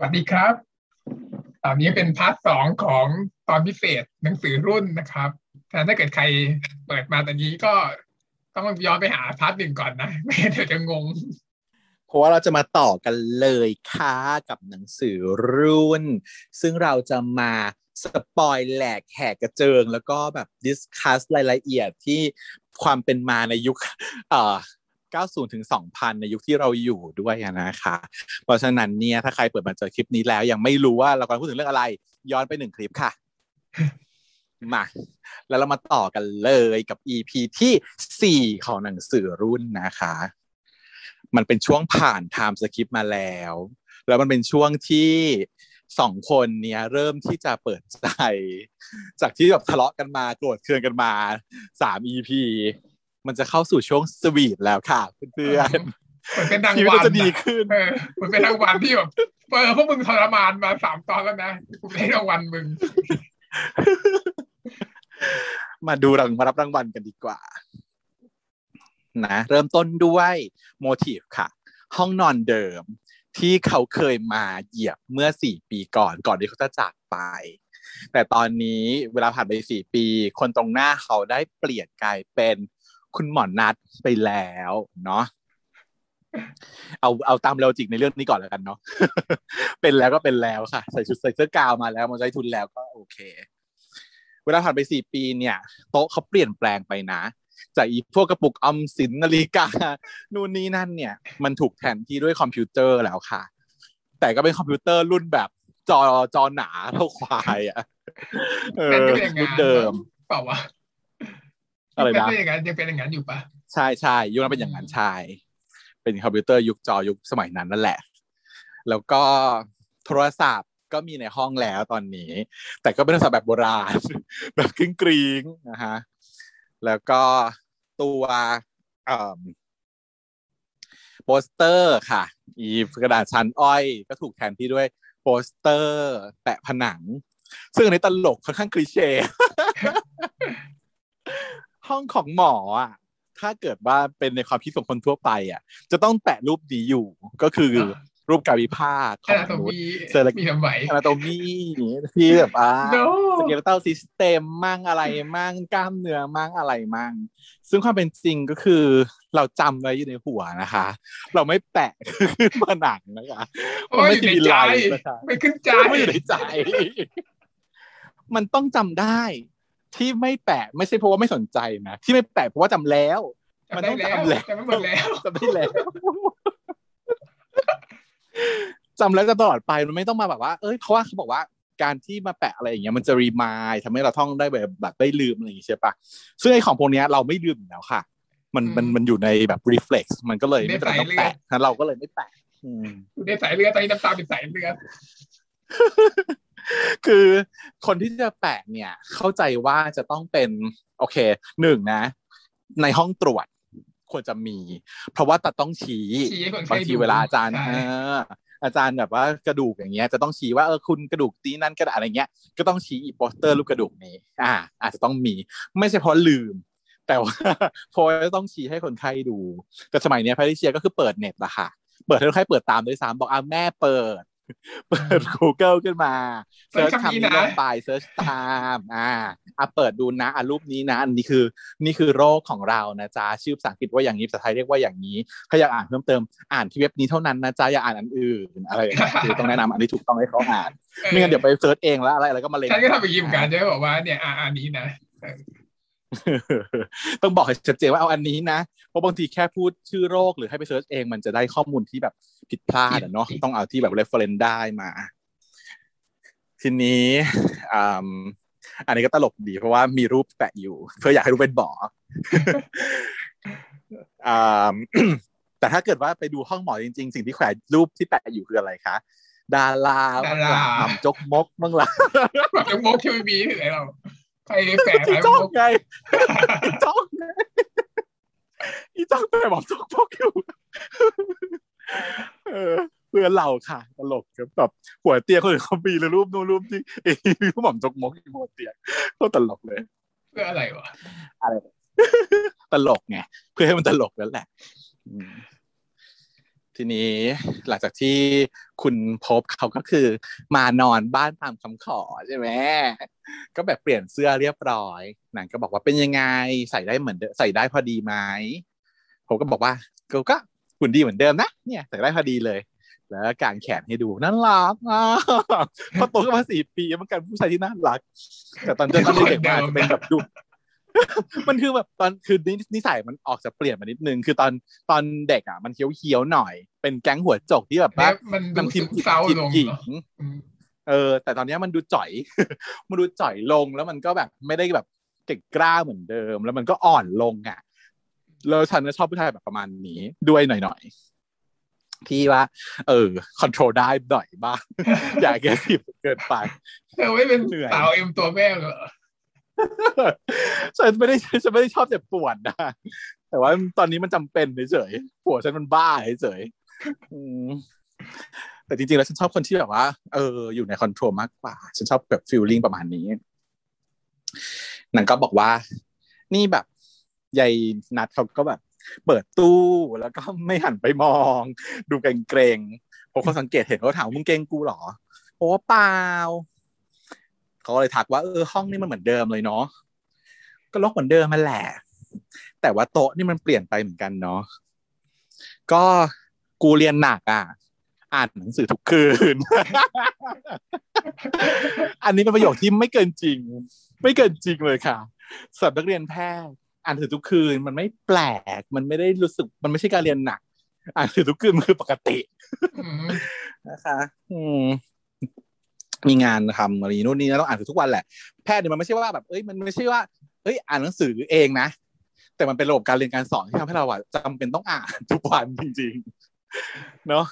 สวัสดีครับ ตอนนี้เป็น part สองของตอนพิเศษหนังสือรุ่นนะครับแต่ถ้าเกิดใครเปิดมาตอนนี้ก็ต้องย้อนไปหา part หนึ่งก่อนนะ ไม่งั้นเดี๋ยวจะงง เพราะว่าเราจะมาต่อกันเลยค่ะกับหนังสือรุ่น ซึ่งเราจะมา spoil แหลกแหกกระเจิง แล้วก็แบบ discuss รายละเอียดที่ความเป็นมาในยุคเอ่อ 90ถึง2000 ในยุคที่เราอยู่ด้วยนะคะ เพราะฉะนั้นเนี่ยถ้าใครเปิดมาเจอคลิปนี้แล้ว ยังไม่รู้ว่าเรากำลังพูดถึงเรื่องอะไร ย้อนไปหนึ่งคลิปค่ะ มา แล้วเรามาต่อกันเลยกับ EP ที่ 4 ของหนังสือรุ่นนะคะ มันเป็นช่วงผ่านไทม์สคริปมาแล้ว แล้วมันเป็นช่วงที่สองคนเนี้ยเริ่มที่จะเปิดใจ จากที่แบบทะเลาะกันมาโกรธเคืองกันมาสาม EP มันจะเข้าสู่ช่วงสวีทแล้วค่ะเพื่อนมันเป็นๆรางชีวิตวัลก็จะดีขึ้นเออมันเป็นรางวัลที่แบบเออพวกมึงทรมานมาสามตอนแล้วนะกูได้รางวัลมึง มาดูรางมารับรางวัลกันดีกว่า นะ เริ่มต้นด้วยโมทีฟค่ะ ห้องนอนเดิมที่เขาเคยมาเหยียบเมื่อสี่ปีก่อนก่อนที่เขาจะจากไป แต่ตอนนี้เวลาผ่านไปสี่ปี คนตรงหน้าเขาได้เปลี่ยนกลายเป็น คุณหมอนัดไปแล้วเนาะเอาเอาตามเรวจิกในเรื่องนี้ก่อนแล้วกันเนาะเป็นแล้วก็เป็นแล้วค่ะ ใส่ชุดใส่เสื้อกาวมาแล้วมาใช้ทุนแล้วก็โอเค เวลาผ่านไปสี่ปีเนี่ย โต๊ะเขาเปลี่ยนแปลงไปนะจากอีพวกกระปุกออมสินนาฬิกา นู่นนี่นั่นเนี่ย มันถูกแทนที่ด้วยคอมพิวเตอร์แล้วค่ะ แต่ก็เป็นคอมพิวเตอร์รุ่นแบบจอจอหนาเท่าควายอะเอเป็นอก็อย่างรุ่งั้นนเดิมเปล่าวะ อะไรนะเป็นอย่างนั้นยังเป็นอย่างนั้นอยู่ปะใช่ใช่ยุคนั้นเป็นอย่างนั้นใช่เป็นคอมพิวเตอร์ยุคจอยุคสมัยนั้นนั่นแหละ แล้วก็โทรศัพท์ก็มีในห้องแล้วตอนนี้ แต่ก็เป็นโทรศัพท์แบบโบราณ แบบกริ้งกริงนะฮะแล้วก็ตัวอ่อโปสเตอร์ค่ะ อีกระดาษชั้นอ้อยก็ถูกแทนที่ด้วยโปสเตอร์แปะผนัง ซึ่งอันนี้ตลกค่อนข้างคลีเช่ ห้องของหมออะถ้าเกิดว่าเป็นในความคิดของคนทั่วไปอะ จะต้องแปะรูปนี้อยู่ก็คือรูปกายวิภาคขของนาดมตรงนุษย์มีเซอร์มีทำไหวอนาโตมีที่แบบอ่า No สเกลตัลซิสเต็มมั่งอะไรมั่งกล้ามเนื้อมั่งอะไรมั่งซึ่งความเป็นจริงก็คือเราจำไว้อยู่ในหัวนะคะ เราไม่แปะขึ้นผนังนะคะเพราะว่าอยู่ในใจมันไม่นะคะไม่ขึ้นใจไม่อยู่ในใจ มันต้องจำได้ ที่ไม่แปะไม่ใช่เพราะว่าไม่สนใจนะที่ไม่แปะเพราะว่าจำแล้ว มันต้องจำแล้วจำไม่หมดแล้วจำได้แล้วจำแล้วจะตลอดไปมันไม่ต้องมาแบบว่าเอ้ยเพราะว่าเขาบอกว่าการที่มาแปะอะไรอย่างเงี้ยมันจะรีมายทำให้เราท่องได้แบบแบบได้ลืมอะไรอย่างงี้ใช่ปะซึ่งไอ้ของพวกเนี้ยเราไม่ลืมอยู่แล้วค่ะ มันมันมันอยู่ในแบบ reflex มันก็เลยไม่จำเป็นต้องแปะงั้นเราก็เลยไม่แปะอืมอยู่ในสายเรือตอนนี้น้ำตาเป็นสายเรือ คือคนที่จะแปะเนี่ย เข้าใจว่าจะต้องเป็นโอเคหนึ่งนะ ในห้องตรวจควรจะมี เพราะว่าตัดต้องชี้ชี้ให้คนไข้บางทีดูเวลาอาจารย์ใช่เอออาจารย์แบบว่ากระดูกอย่างเงี้ยจะต้องชี้ว่าเออคุณกระดูกนี้นั่นกระดาษอะไรเงี้ยก็ต้องชี้อีโปสเตอร์รูปกระดูกนี้ อ่า อาจจะต้องมี ไม่ใช่เพราะลืม แต่ว่าเพราะว่าต้องชี้ให้คนไข้ดู แต่สมัยเนี้ยพาริเชียก็คือเปิดเน็ตละค่ะ เปิดให้คนไข้เปิดตามด้วยซ้ำบอกอะแม่เปิด เปิด Google ขึ้นมา search คำนี้ลงไป search ตามอ่าอะเปิดดูนะอะรูปนี้นะอันนี้คือ นี่คือโรคของเรานะจ๊ะชื่อภาษาอังกฤษว่าอย่างนี้ภาษาไทยเรียกว่าอย่างนี้ ถ้าอยากอ่านเพิ่มเติมอ่านที่เว็บนี้เท่านั้นนะจ๊ะอย่าอ่านอันอื่นอะไรอย่างเงี้ยคือต้องแนะนำอันที่ถูกต้องให้เขาอ่านไม่งั้นเดี๋ยวไป search เองแล้วอะไรอะไรก็มาเลยฉันก็ทำอย่างนี้เหมือนกันจะบอกว่าเนี่ยอ่าอันนี้นะ ต้องบอกให้ชัดเจนว่าเอาอันนี้นะเพราะบางทีแค่พูดชื่อโรคหรือให้ไป search เองมันจะได้ข้อมูลที่แบบผิดพลาดอะเนาะต้องเอาที่แบบ reference ได้มา ทีนี้อ่าอันนี้ก็ตลกดีเพราะว่ามีรูปแปะอยู่ เพื่ออยากให้รู้เป็นบ่ออ่าแต่ถ้าเกิดว่าไปดูห้องหมอจริง ๆ สิ่งที่แขวนรูปที่แปะอยู่คืออะไรคะดาราดาราหม่ำจกมกบ้างล่ะแบบจะมกที่ไม่มีที่ไหนเรา ใครแฝงอีอะไรจ้องมกไงอีจ้องไงอีจ้องไปบอกจกมกอยู่เออเพื่อนเราค่ะตลกครับแบบหัวเตียงคนอื่นเขามีเลยรูปนู้นรูปที่เอ้ยมีผู้หม่ำจกมกอยู่หัวเตียงก็ตลกเลย เพื่ออะไรวะอะไรตลกไงเพื่อให้มันตลกนั่นแหละอืม ทีนี้หลังจากที่คุณพบเขาก็คือ มานอนบ้านตามคำขอใช่ไหมก็แบบเปลี่ยนเสื้อเรียบร้อยนางก็บอกว่าเป็นยังไงใส่ได้เหมือนเดิมใส่ได้พอดีไหมผมก็บอกว่ากูก็หุ่นดีเหมือนเดิมนะเนี่ยใส่ได้พอดีเลย แล้วกางแขนให้ดูน่ารักอะพอโตขึ้นมาสี่ปีมันกลายเป็นผู้ชายที่น่ารัก แต่ตอนเด็กตอนเด็กๆมันอาจจะเป็นแบบดู มันคือแบบตอนคือนินิสัยมันออกจะเปลี่ยนมานิดนึง คือตอนตอนเด็กอะมันเคี้ยวเคี้ยวๆหน่อย เป็นแก๊งหัวโจกที่แบบว่าแล้วมันดูนำทีมเศร้าทีมลงหญิเนงอะอืมเออ แต่ตอนเนี้ยมันดูจ่อย มันดูจ่อยลงแล้วมันก็แบบไม่ได้แบบเก่งกล้าเหมือนเดิม แล้วมันก็อ่อนลงอะแล้วฉันก็ชอบผู้ชายแบบประมาณนี้ด้วยหน่อยๆพี่ว่า เออคอนโทรลได้หน่อยบ้างอย่าแกสิบเกินไปเธอไม่เป็นเหนื่อยสาวเอ็มตัวแม่เหรอ ฉันไม่ได้ฉันไม่ได้ชอบเจ็บปวดนะแต่ว่าตอนนี้มันจำเป็นเฉยๆปวดฉันมันบ้าเฉยๆแต่จริงๆแล้วฉันชอบคนที่แบบว่า เออ อยู่ในคอนโทรลมากกว่า ฉันชอบแบบฟีลลิ่งประมาณนี้นางก็บอกว่า นี่แบบยายนัดเขาก็แบบ เปิดตู้แล้วก็ไม่หันไปมอง ดูเกรงๆผมเขาสังเกตเห็นเขาถามมึงเกรงกูเหรอโอ้เปล่า เขาก็เลยทักว่าเออห้องนี่มันเหมือนเดิมเลยเนาะก็ล็อกเหมือนเดิมมาแหละ แต่ว่าโต๊ะนี่มันเปลี่ยนไปเหมือนกันเนาะก็กูเรียนหนักอะอ่านหนังสือทุกคืน อันนี้เป็นประโยคที่ไม่เกินจริง ไม่เกินจริงเลยค่ะสำหรับนักเรียนแพทย์อ่านหนังสือทุกคืนมันไม่แปลก มันไม่ได้รู้สึก มันไม่ใช่การเรียนหนัก อ่านหนังสือทุกคืนมันคือปกติอืมนะคะ อืม มีงานทำอะไรนู่นนี่นะต้องอ่านทุกวันแหละแพทย์เนี่ยมันไม่ใช่ว่าแบบเอ้ยมันไม่ใช่ว่าเอ้ยอ่านหนังสือเองนะ แต่มันเป็นระบบการเรียนการสอนที่ทำให้เราอะจำเป็นต้องอ่านทุกวันจริงๆเนาะ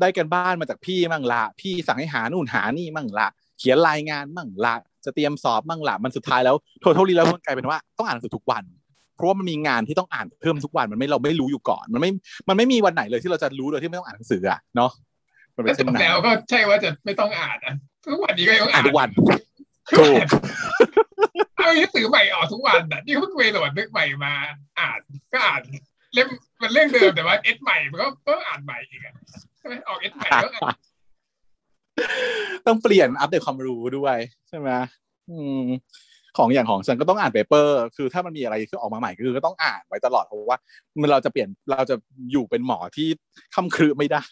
ได้กันบ้านมาจากพี่มั่งละพี่สั่งให้หานู่นหานี่มั่งละเขียนรายงานมั่งละจะเตรียมสอบมั่งละมันสุดท้ายแล้วโททอลี่แล้วมันกลายเป็นว่าต้องอ่านหนังสือทุกวัน เพราะว่ามันมีงานที่ต้องอ่านเพิ่มทุกวันมันไม่เราไม่รู้อยู่ก่อน มันไม่มันไม่มีวันไหนเลยที่เราจะรู้โดยที่ไม่ต้องอ่านหนังสืออะเนาะ มันเป็นแต่เช่นจบนั้นแล้วก็ใช่ว่าจะไม่ต้องอ่านนะทุกวันนี้ก็ยังอ่าอ่านนทุกวันถูกเอาหนังสือใหม่ออกทุกวันอะนี่เพิ่งไปโหลดนึกใหม่มาอ่านก็อ่านเล่มมันเรื่องเดิมแต่ว่าเอสใหม่มันก็ก็อ่านใหม่อีกอะใช่ไหมออกเอสใหม่ก็อ่านต้องเปลี่ยนอัปเดตความรู้ด้วยใช่ไหมอืม ของอย่างของฉันก็ต้องอ่านเปเปอร์คือถ้ามันมีอะไรที่ออกมาใหม่คือก็ต้องอ่านไว้ตลอดเพราะว่ามันเราจะเปลี่ยนเราจะอยู่เป็นหมอที่คำครือไม่ได้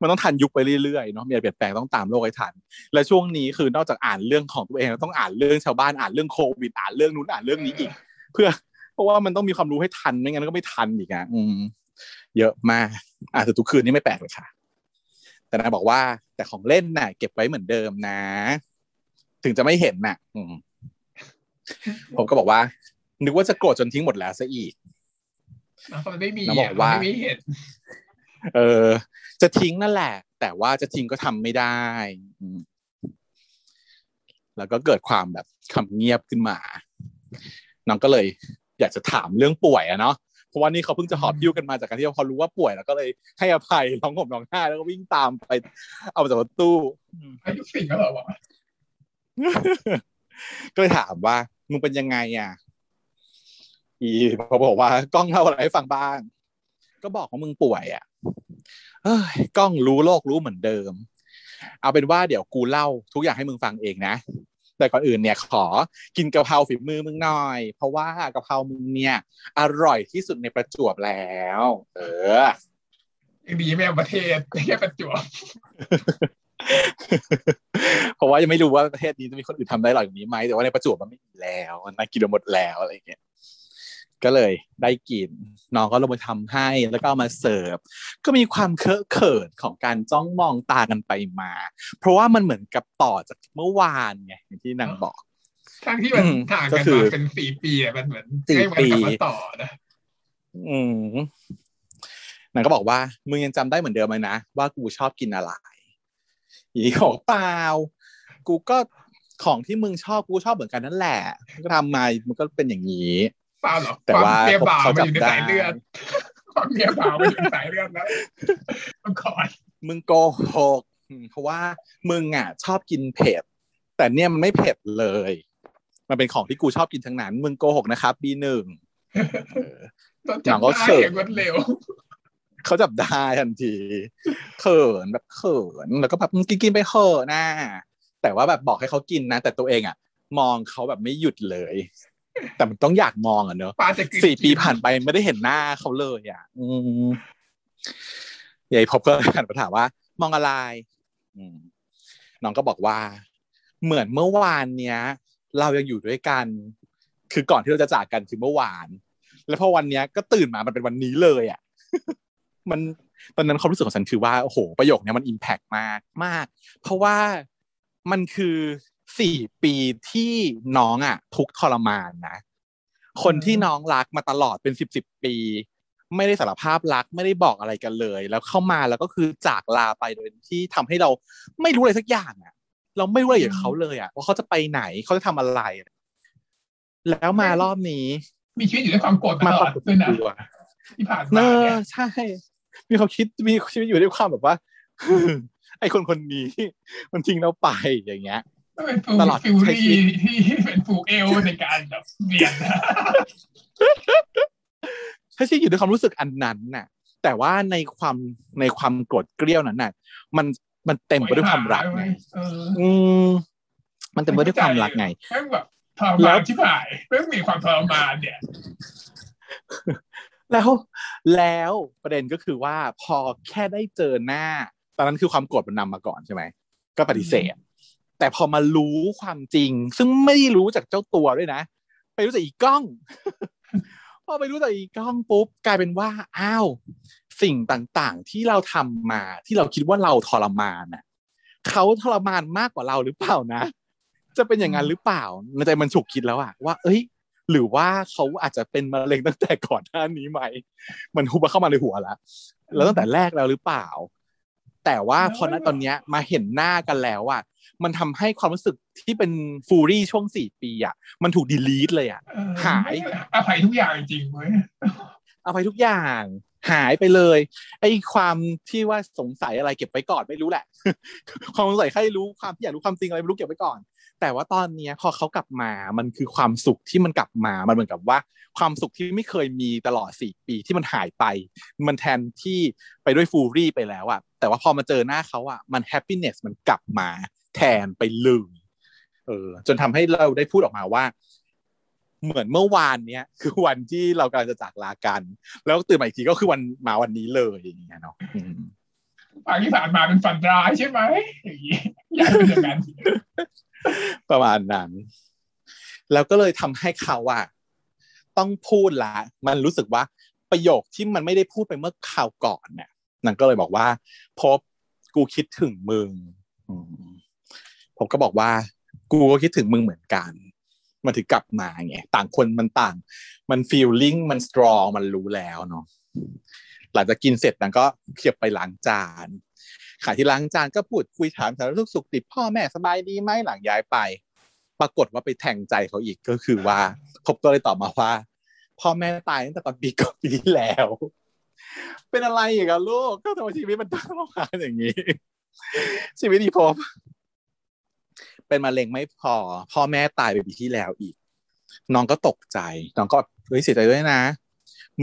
มันต้องทันยุคไปเรื่อยๆเนาะมีอะไรเปลี่ยนแปลงต้องตามโลกให้ทัน และช่วงนี้คือนอกจากอ่านเรื่องของตัวเองต้องอ่านเรื่องชาวบ้านอ่านเรื่องโควิดอ่านเรื่องนู้นอ่านเรื่องนี้อีก เพื่อ เพราะว่ามันต้องมีความรู้ให้ทันไม่งั้นก็ไม่ทันอีกอะอืม เยอะมากอ่านทุกคืนนี่ไม่แปลกเลยค่ะ แต่นายบอกว่าแต่ของเล่นน่ะ เก็บไว้เหมือนเดิมนะ ถึงจะไม่เห็นน่ะ อืม ผมก็บอกว่า นึกว่าจะโกรธจนทิ้งหมดแล้วซะอีกแล้วมันไม่มีน้องบอกว่ามันไม่มีเห็นเออ จะทิ้งนั่นแหละ แต่ว่าจะทิ้งก็ทำไม่ได้อืมแล้วก็เกิดความแบบคำเงียบขึ้นมา น้องก็เลยอยากจะถามเรื่องป่วยอะเนาะ เพราะว่านี่เขาเพิ่งจะหอบยิ้วกันมาจากการที่เขารู้ว่าป่วยแล้วก็เลยให้อภัยร้องห่มร้องไห้แล้วก็วิ่งตามไป เอาจากรถตู้อายุสี่แล้วเหรอวะก็เลยถามว่า มึงเป็นยังไงอะ อีเขาบอกว่ากล้องเล่าอะไรให้ฟังบ้าง ก็บอกว่ามึงป่วยอะเอ้ยกล้องรู้โลกรู้เหมือนเดิม เอาเป็นว่าเดี๋ยวกูเล่าทุกอย่างให้มึงฟังเองนะ แต่ก่อนอื่นเนี่ยขอกินกะเพราฝีมือมึงหน่อย เพราะว่ากะเพรามึงเนี่ย อร่อยที่สุดในประจวบแล้ว เออดีไม่ประเทศแค่ประจวบ เพราะว่ายังไม่รู้ว่าประเทศนี้จะมีคนอื่นทำได้หรอย่างนี้ไหมแต่ว่าในประจวบมันไม่มีแล้วมันน่ากินไปหมดแล้วอะไรอย่างเงี้ยก็เลยได้กินน้องก็ลงไปทำให้แล้วก็เอามาเสิร์ฟ ก็มีความเคอะเขินของการจ้องมองตากันไปมา เพราะว่ามันเหมือนกับต่อจากเมื่อวานไงอย่างที่นางบอกทั้งที่มันอืมห่างก็กันคือมาเป็นสี่ปีอะมันเหมือนสี่ให้มันกลับปีมาต่อนะอืมนางก็บอกว่ามึงยังจำได้เหมือนเดิมไหมนะว่ากูชอบกินอะไร อีกบอกเปล่ากูก็ของที่มึงชอบกูชอบเหมือนกันนั่นแหละก็ทำมามันก็เป็นอย่างนี้เปล่าหรอกแต่ว่าความเมียบ่าวเขามันอยู่ในจำได้สายเลือดความเมียบ่าวมันอยู่ในสายเลือดแล้วต้องคอยมึงโกหกอืมเพราะว่ามึงอะชอบกินเผ็ดแต่เนี่ยมันไม่เผ็ดเลย มันเป็นของที่กูชอบกินทั้งนั้น มึงโกหกนะครับบีหนึ่งโดนหนัจับงก็ได้เสิร์ฟอย่างรวดเร็ว เขาจับได้ทันทีเขินแบบเขินแล้วก็แบบกินกินไปเถอะนะแต่ว่าแบบบอกให้เขากินนะ แต่ตัวเองอะ มองเขาแบบไม่หยุดเลย แต่มันต้องอยากมองอะเนอะปาจะกลืนสี่ปีผ่านไปไม่ได้เห็นหน้าเขาเลยอะ อืมยายพบก็หันมาถามว่า มองอะไรอืมน้องก็บอกว่า เหมือนเมื่อวานเนี้ย เรายังอยู่ด้วยกัน คือก่อนที่เราจะจากกันคือเมื่อวาน แล้วพอวันเนี้ยก็ตื่นมามันเป็นวันนี้เลยอะ มันตอนนั้นความรู้สึกของฉันคือว่าโอ้โหประโยคเนี้ยมันอิมแพกมากมาก เพราะว่ามันคือสี่ปีที่น้องอะ ทุกข์ทรมานนะคนที่น้องรักมาตลอดเป็นสิบสิบปี ไม่ได้สารภาพรักไม่ได้บอกอะไรกันเลย แล้วเข้ามาแล้วก็คือจากลาไปโดยที่ทำให้เราไม่รู้อะไรสักอย่างอะ เราไม่รู้อะไรกับเขาเลยอะว่าเขาจะไปไหนเขาจะทำอะไร แล้วมารอบนี้ มีชีวิตอยู่ด้วยความโกรธตมาลปอราดกฏด้วยนะตัว ที่ผ่านเนมาอเนี่ยใช่ มีความคิดมีชีวิตอยู่ด้วยความแบบว่า ไอคนคนนี้ มันทิ้งเราไปอย่างเงี้ยก็เป็นฟูตลอดฟิวใช้ชีรี่วิตที่เป็นฟูเอลในการแบบเรียนนะใช้ชีวิตอยู่ด้วยความรู้สึกอันนั้นน่ะ แต่ว่าในความในความโกรธเกรี้ยวนั้นน่ะ มันมันเต็มไปด้วยความรักไงเอออืมมันเต็มไปด้วยความรักไงแม่งแบบทรแล้มานวที่ผ่ายแม่งมีความทรมานเนี่ย แล้วแล้วประเด็นก็คือว่าพอแค่ได้เจอหน้า ตอนนั้นคือความโกรธมันนำมาก่อนใช่ไหมก็ปฏิเสธ แต่พอมารู้ความจริง ซึ่งไม่รู้จากเจ้าตัวด้วยนะ ไปรู้จากอีกล้อง พอไปรู้จากอีกล้องปุ๊บกลายเป็นว่าอ้าวสิ่งต่างๆที่เราทำมาที่เราคิดว่าเราทรมานน่ะเขาทรมานมากกว่าเราหรือเปล่านะ จะเป็นอย่างนั้นหรือเปล่าในใจมันฉุกคิดแล้วอะว่า เอ้ย หรือว่าเขาอาจจะเป็นมะเร็งตั้งแต่ก่อนหน้านี้ไหมมันหุบเข้ามาในหัวแล้วแล้วตั้งแต่แรกแล้วหรือเปล่า แต่ว่าพอณตอนเนี้ยมาเห็นหน้ากันแล้วอะมันทำให้ความรู้สึกที่เป็นฟูรี่ช่วงสี่ปีอะมันถูกดีลีทเลยอะเออหายอภัยทุกอย่างจริงๆเว้ยเอาไปทุกอย่างหายไปเลย ไอ้ความที่ว่าสงสัยอะไรเก็บไว้ก่อนไม่รู้แหละ ความสงสัยใครรู้ความที่อยากรู้ความจริงอะไรไม่รู้เก็บไว้ก่อน แต่ว่าตอนเนี้ยพอเขากลับมา มันคือความสุขที่มันกลับมา มันเหมือนกับว่า ความสุขที่ไม่เคยมีตลอดสี่ปีที่มันหายไป มันแทนที่ไปด้วยฟูรี่ไปแล้วอะแต่ว่าพอมาเจอหน้าเขาอะมันแฮปปี้เนสมันกลับมา แทนไปเลยเออ จนทำให้เราได้พูดออกมาว่า เหมือนเมื่อวานเนี้ยคือวันที่เรากำลังจะจากลากัน แล้วตื่นมาอีกทีก็คือวันมาวันนี้เลยอย่างเงี้ยเนาะอืมฝ่ายที่ผ่านมาเป็นฝันร้ายใช่ไหมอย่างนี้อยากเป็นอย่างนั้น ประมาณนั้น แล้วก็เลยทำให้เขาอะต้องพูดละ มันรู้สึกว่าประโยคที่มันไม่ได้พูดไปเมื่อข่าวก่อนเนี่ยนางก็เลยบอกว่า พบกูคิดถึงมึงผมก็บอกว่า กูก็คิดถึงมึงเหมือนกันมันถึงกลับมาไงต่างคนมันต่าง มันฟีลลิ่งมันสตรองมันรู้แล้วเนาะหลังจากกินเสร็จนางก็เขียบไปล้างจาน ขายที่ล้างจานก็พูดคุยถามสารทุกสุขดิบพ่อแม่สบายดีไหมหลังย้ายไป ปรากฏว่าไปแทงใจเขาอีกก็คือว่าพบก็เลยตอบมาว่า พ่อแม่ตายตั้งแต่ตอนปีก่อนปีที่แล้ว เป็นอะไรอีกอะลูกก็ทำไมชีวิตมันต้องมาอย่างนี้ ชีวิตดีพบเป็นมะเร็งไม่พอ พ่อแม่ตายไปปีที่แล้วอีก น้องก็ตกใจ น้องก็เฮ้ยเสียใจด้วยนะ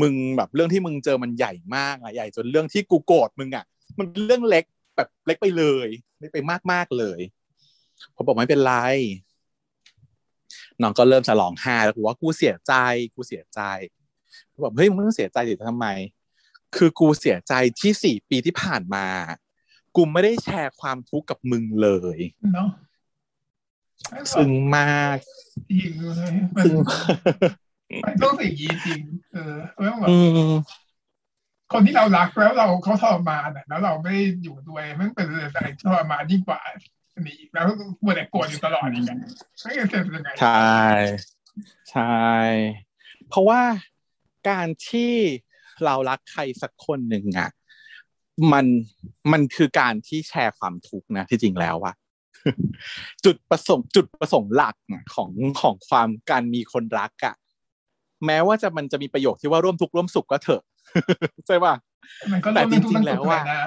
มึงแบบเรื่องที่มึงเจอมันใหญ่มากอะใหญ่จนเรื่องที่กูโกรธมึงอะมันเรื่องเล็ก แบบเล็กไปเลย เล็กไปมากมากๆเลยผมบอกไม่เป็นไรน้องก็เริ่มจะร้องไห้แล้วกูว่ากูเสียใจกูเสียใจเขาบอกเฮ้ยมึงไม่ต้องเสียใจดิทำไม คือกูเสียใจที่สี่ปีที่ผ่านมา กูไม่ได้แชร์ความทุกข์กับมึงเลยเนาะซึ้งมากจริงเลยมันซึ้งมันต้องสิ่างนี้จริงเออเพราะว่าแบบอืม คนที่เรารักแล้วเราเขาทรมานอะแล้วเราไม่อยู่ด้วยมันเป็นอะไรที่ทรมานยิ่งกว่าอันนี้อีกแล้วมัวแต่โกรธอยู่ตลอดอีกอะไม่รู้จะเป็นยังไงใช่ใช่ เพราะว่าการที่เรารักใครสักคนหนึ่งอะมันมันคือการที่แชร์ความทุกข์นะที่จริงแล้วอะจุดประสงค์จุดประสงค์หลักของของความการมีคนรักอะแม้ว่าจะมันจะมีประโยคที่ว่าร่วมทุกข์ร่วมสุขก็เถอะ ใช่ป่ะมันก็แต่เริ่มจริงๆแล้วอะนะ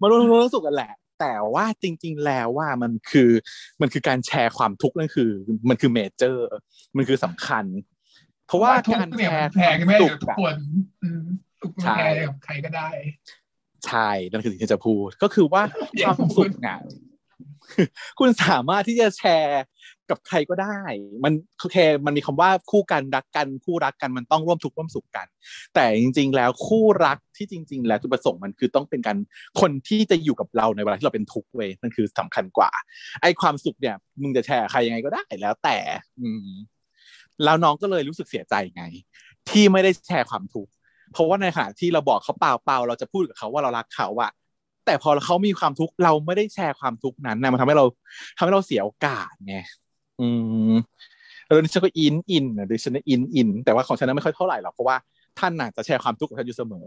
มาร่วมทุกข์ร่วมสุขกันแหละ แต่ว่าจริง ๆ แล้วว่ามันคือมันคือการแชร์ความทุกข์นั่นคือ มันคือเมเจอร์ มันคือสำคัญ เพราะว่าทุกการเนี่ยแชมันร์แพควางมไม่ได้สุขกับทุกอะคนอืมทุกมันแชร์กับใครก็ได้ใช่นั่นคือสิ่งที่จะพูดก็คือว่าอย่าความพูดสุขอะคุณสามารถที่จะแชร์ กับใครก็ได้ มันโอเคมันมีคำว่าคู่กันรักกัน คู่รักกันมันต้องร่วมทุกข์ร่วมสุขกัน แต่จริง ๆ แล้วคู่รักที่จริง ๆ แล้วจุดประสงค์มันคือต้องเป็นการคนที่จะอยู่กับเราในเวลาที่เราเป็นทุกข์เว้ยนั่นคือสำคัญกว่า ไอ้ความสุขเนี่ย มึงจะแชร์ใครยังไงก็ได้แล้วแต่ อืมแล้วน้องก็เลยรู้สึกเสียใจไง ที่ไม่ได้แชร์ความทุกข์เพราะว่าในขณะที่เราบอกเขาเปล่าเปล่าเราจะพูดกับเขาว่าเรารักเขาอะแต่พอเขามีความทุกข์เราไม่ได้แชร์ความทุกข์นั้นนะมันทำให้เราทำให้เราเสียโอกาสไง อืมแล้วดิฉันก็ in in นะดิฉันก็ in in แต่ว่าของฉันนั้นไม่ค่อยเท่าไหร่หรอกเพราะว่าท่านน่ะจะแชร์ความทุกข์กับฉันอยู่เสมอ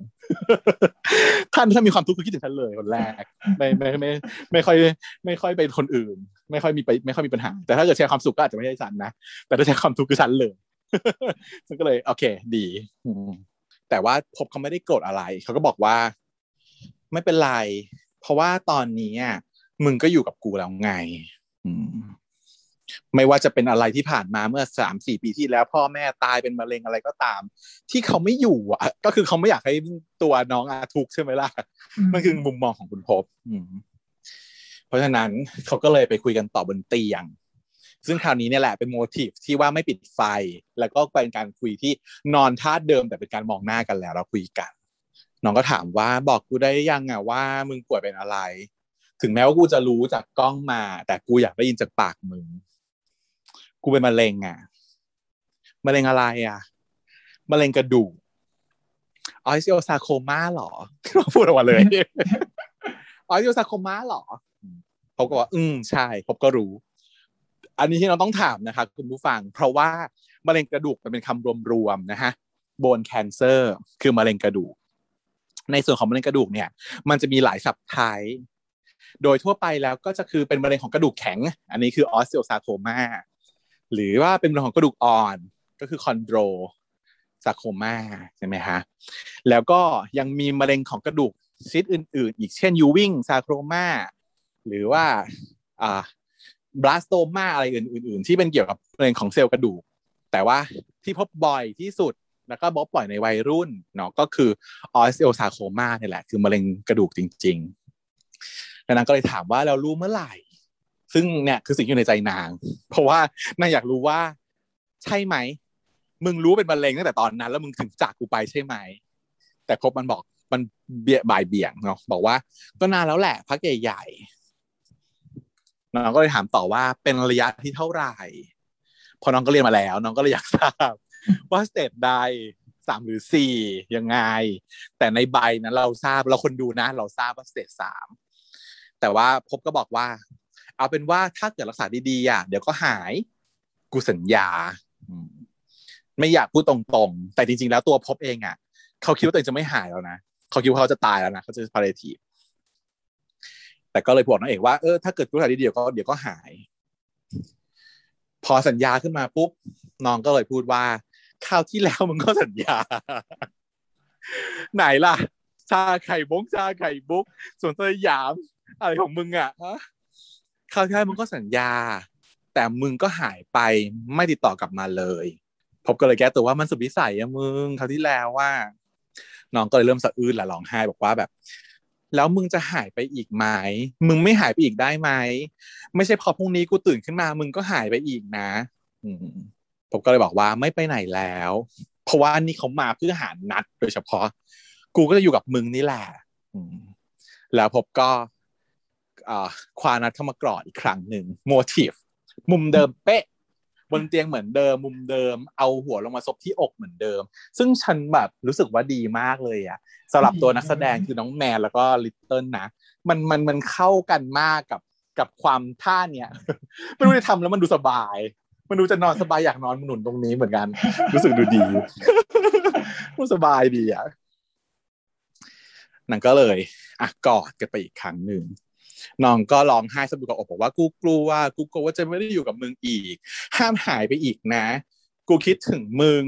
ท่านถ้ามีความทุกข์คือคิดถึงฉันเลยคนแรก ไม่ไม่ไม่ไม่ค่อยไม่ค่อยเป็นคนอื่น ไม่ค่อยมีไปไม่ค่อยมีปัญหา แต่ถ้าเกิดแชร์ความสุขก็อาจจะไม่ใช่ฉันนะ แต่ถ้าแชร์ความทุกข์คือฉันเลยฉันก็เลย โอเค ดีแต่ว่าพบเขาไม่ได้โกรธอะไร เขาก็บอกว่า ไม่เป็นไร เพราะว่าตอนนี้อะมึงก็อยู่กับกูแล้วไง อืม ไม่ว่าจะเป็นอะไรที่ผ่านมาเมื่อสามสี่ปีที่แล้วพ่อแม่ตายเป็นมะเร็งอะไรก็ตาม ที่เขาไม่อยู่อะ ก็คือเขาไม่อยากให้ตัวน้องอาทุกข์ใช่ไหมล่ะมันคือมุมมองของคุณพบอืมเพราะฉะนั้นเขาก็เลยไปคุยกันต่อบนเตียงซึ่งคราวนี้เนี่ยแหละเป็นโมทีฟที่ว่าไม่ปิดไฟ แล้วก็เป็นการคุยที่นอนท่าเดิมแต่เป็นการมองหน้ากันแล้วเราคุยกัน น้องก็ถามว่าบอกกูได้ยังอะว่ามึงป่วยเป็นอะไร ถึงแม้ว่ากูจะรู้จากกล้องมา แต่กูอยากได้ยินจากปากมึง กูเป็นมะเร็งอะมะเร็งอะไรอะมะเร็งกระดูกออสเซียซาโคมาหรอพูดออกมาเลยออสเซียซาโคมาหรอเขาก็ว่าอืมใช่ผมก็รู้ อันนี้ที่เราต้องถามนะคะคุณผู้ฟัง เพราะว่ามะเร็งกระดูกมันเป็นคำรวมๆนะฮะโบนแคนเซอร์คือมะเร็งกระดูก ในส่วนของมะเร็งกระดูกเนี่ย มันจะมีหลายสับไทป์โดยทั่วไปแล้วก็จะคือเป็นมะเร็งของกระดูกแข็ง อันนี้คือออสเ e โ s ซาโ o มา หรือว่าเป็นมะเร็งของกระดูกอ่อนก็คือคอนโดรซาโคมาใช่ไหมฮะแล้วก็ยังมีมะเร็งของกระดูกชนิดอื่น ๆ อีกเช่นยูวิงซาโครมาหรือว่าอ่าบลาสโตมาอะไรอื่น ๆ ที่เป็นเกี่ยวกับมะเร็งของเซลล์กระดูก แต่ว่าที่พบบ่อยที่สุดแล้วก็พบบ่อยในวัยรุ่นเนาะก็คือออสเ e โ s ซาโคมาเนี่ยแหละ คือมะเร็งกระดูกจริงๆดังนั้นก็เลยถามว่าเรารู้เมื่อไหร่ ซึ่งเนี่ยคือสิ่งที่อยู่ในใจนาง เพราะว่านางอยากรู้ว่า ใช่ไหม มึงรู้เป็นมะเร็งตั้งแต่ตอนนั้น แล้วมึงถึงจากกูไปใช่ไหม แต่ภพมันบอกมันเบียบ่ายเบี่ยงเนาะบอกว่า ก็นานแล้วแหละพักใหญ่ๆน้องก็เลยถามต่อว่าเป็นระยะที่เท่าไหร่พอน้องก็เรียนมาแล้ว น้องก็เลยอยากทราบว่า stage ใดสามหรือสี่ยังไง แต่ในใบนั้นเราทราบเราคนดูนะ เราทราบว่า stage สามแต่ว่าพบก็บอกว่า เอาเป็นว่าถ้าเกิดรักษาดีๆอะเดี๋ยวก็หาย กูสัญญา ไม่อยากพูดตรงๆ แต่จริง ๆ แล้วตัวพบเองอะเขาคิดว่าตัวเองจะไม่หายแล้วนะเขาคิดว่าเขาจะตายแล้วนะเขาจะพาเลทีแต่ก็เลยบอกน้องเอกว่าเออถ้าเกิดรักษาดีๆเดี๋ยวก็เดี๋ยวก็หาย พอสัญญาขึ้นมาปุ๊บน้องก็เลยพูดว่าคราวที่แล้วมึงก็สัญญา ไหนล่ะชาไข่บุกชาไข่บุกส่วนสยาม อะไรของมึงอะฮะ คราวที่แล้วมึงก็สัญญา แต่มึงก็หายไปไม่ติดต่อกลับมาเลยพบก็เลยแก้ตัวว่ามันสุดวิสัยอะมึงคราวที่แล้วว่า น้องก็เลยเริ่มสะอื้นและร้องไห้บอกว่าแบบ แล้วมึงจะหายไปอีกไหมมึงไม่หายไปอีกได้ไหมไม่ใช่พอพรุ่งนี้กูตื่นขึ้นมา มึงก็หายไปอีกนะ อืมผมก็เลยบอกว่าไม่ไปไหนแล้ว เพราะว่านี่เขามาเพื่อหานัดโดยเฉพาะ กูก็จะอยู่กับมึงนี่แหละแล้วพบก็ ควานัดเข้ามากรอดอีกครั้งหนึ่งโมทีฟมุมเดิมเป๊ะ บนเตียงเหมือนเดิม มุมเดิม เอาหัวลงมาซบที่อกเหมือนเดิม ซึ่งฉันแบบรู้สึกว่าดีมากเลยอะสำหรับตัวนักแสดงคือน้องแมนแล้วก็ลิตเติ้ลนะมันมันมันเข้ากันมากกับกับความท่าเนี้ยไม่รู้จะทำแล้วมันดูสบาย มันดูจะนอนสบายอยากนอนหนุนตรงนี้เหมือนกัน รู้สึกดูดีรู้สบายดีอะนังก็เลยอะกอดกันไปอีกครั้งหนึ่ง น้องก็ร้องไห้สะดุดกับอกบอกว่ากูกลัวกูกลัวว่าจะไม่ได้อยู่กับมึงอีก ห้ามหายไปอีกนะ กูคิดถึงมึง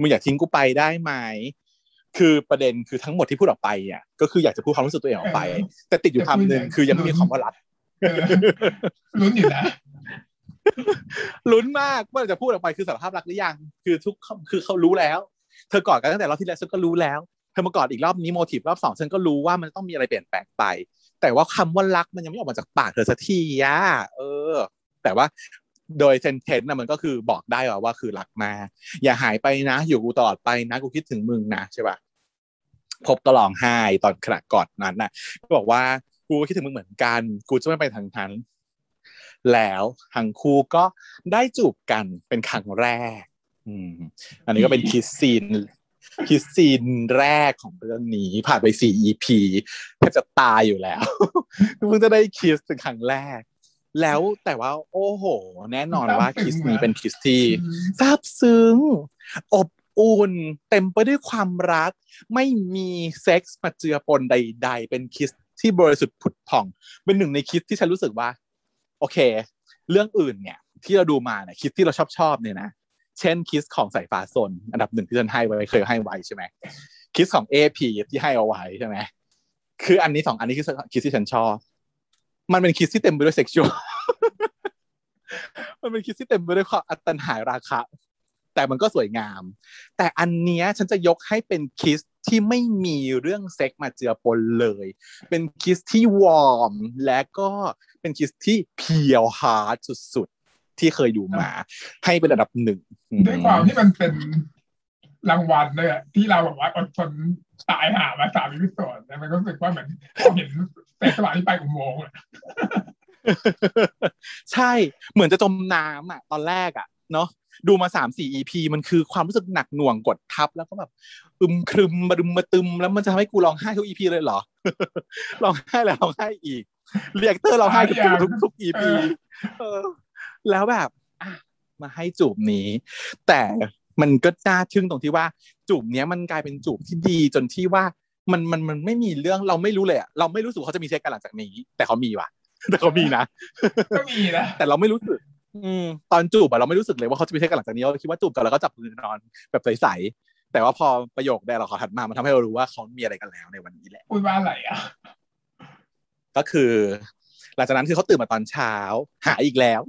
มึงอยากทิ้งกูไปได้ไหมคือประเด็นคือทั้งหมดที่พูดออกไปอะก็คืออยากจะพูดความรู้สึกตัวเองออกไป แต่ติดอยู่คำหนึ่งคือยังไม่มีคำว่ารักลุ้นอยู่นะลุ้นมากว่าจะพูดออกไปคือสารภาพรักหรือยัง คือทุกคือเขารู้แล้ว เธอกอดกันตั้งแต่รอบที่แล้วฉันก็รู้แล้วเธอมากอดอีกรอบนี้โมทีฟรอบสองฉันก็รู้ว่ามันต้องมีอะไรเปลี่ยนแปลงไป แต่ว่าคำว่ารักมันยังไม่ออกมาจากปากเธอสักทีอะเออ แต่ว่าโดยเซนเทนต์นะมันก็คือบอกได้ว่าว่าคือรักมา อย่าหายไปนะ อยู่กูตลอดไปนะกูคิดถึงมึงนะใช่ปะภพก็ร้องไห้ตอนขณะกอดนั้นน่ะก็บอกว่ากูคิดถึงมึงเหมือนกัน กูจะไม่ไปทางนั้นแล้วทั้งคู่ก็ได้จูบกันเป็นครั้งแรก อืม อันนี้ก็เป็น kiss scene kiss scene แรกของเรื่องนี้ ผ่านไปสี่ EP แทบจะตายอยู่แล้วเพิ่งจะได้ kiss เป็นครั้งแรก แล้วแต่ว่า โอ้โห แน่นอนว่า kiss นี้เป็น kiss ที่ซาบซึ้ง อบอุ่นเต็มไปด้วยความรัก ไม่มีเซ็กส์มาเจือปนใด ๆ เป็น kiss ที่บริสุทธิ์ผุดผ่อง เป็นหนึ่งใน kiss ที่ฉันรู้สึกว่า โอเค เรื่องอื่นเนี่ย ที่เราดูมาเนี่ย kiss ที่เราชอบชอบเนี่ยนะ เช่น kiss ของสายฟ้าซนอันดับหนึ่งที่ฉันให้ไว้เคยให้ไว้ใช่ไหม kiss ของเอพีที่ให้เอาไว้ใช่ไหมคืออันนี้สองอันนี้คือ kiss ที่ฉันชอบ มันเป็น kiss ที่เต็มไปด้วย sexualมันเป็น kiss ที่เต็มไปด้วยความตัณหาราคะ แต่มันก็สวยงาม แต่อันเนี้ยฉันจะยกให้เป็น kiss ที่ไม่มีเรื่องเซ็กมาเจือปนเลย เป็น kiss ที่ warm และก็เป็น kiss ที่ pure heart สุด ที่เคยดูมา ให้เป็นอันดับหนึ่งด้วยความที่มันเป็นรางวัลเลยอะที่เราแบบว่าอดทนตายหามาสามวิสอนมันก็รู้สึกว่าเหมือนเห็นแสงสว่างที่ไปอุโมงค์อะใช่เหมือนจะจมน้ำอะ ตอนแรกอะ เนาะดูมาสามสี่ EP มันคือความรู้สึกหนักหน่วงกดทับ แล้วก็แบบอึมครึมมาดึมมาตึม แล้วมันจะทำให้กูร้องไห้ทุก EP เลยเหรอร้องไห้แล้วร้องไห้อีกเรียกเตอร์ร้องไห้ทุกทุกทุก EP เออ แล้วแบบอะมาให้จูบนี้ แต่มันก็น่าทึ่งตรงที่ว่า จูบเนี้ยมันกลายเป็นจูบที่ดีจนที่ว่ามันมันมันไม่มีเรื่องเราไม่รู้เลยอะเราไม่รู้สึกเขาจะมีเซ็กกันหลังจากนี้ แต่เขามีว่ะ แต่เขามีนะก็มีนะแต่เราไม่รู้สึกอืมตอนจูบอะเราไม่รู้สึกเลยว่าเขาจะมีเซ็กกันหลังจากนี้เราคิดว่าจูบกันแล้วก็จับมือนอนแบบใสๆแต่ว่าพอประโยค dialogue ถัดมามันทำให้เรารู้ว่าเขามีอะไรกันแล้วในวันนี้แหละพูดว่าอะไรอะก็คือ หลังจากนั้นคือเขาตื่นมาตอนเช้า หาอีกแล้ว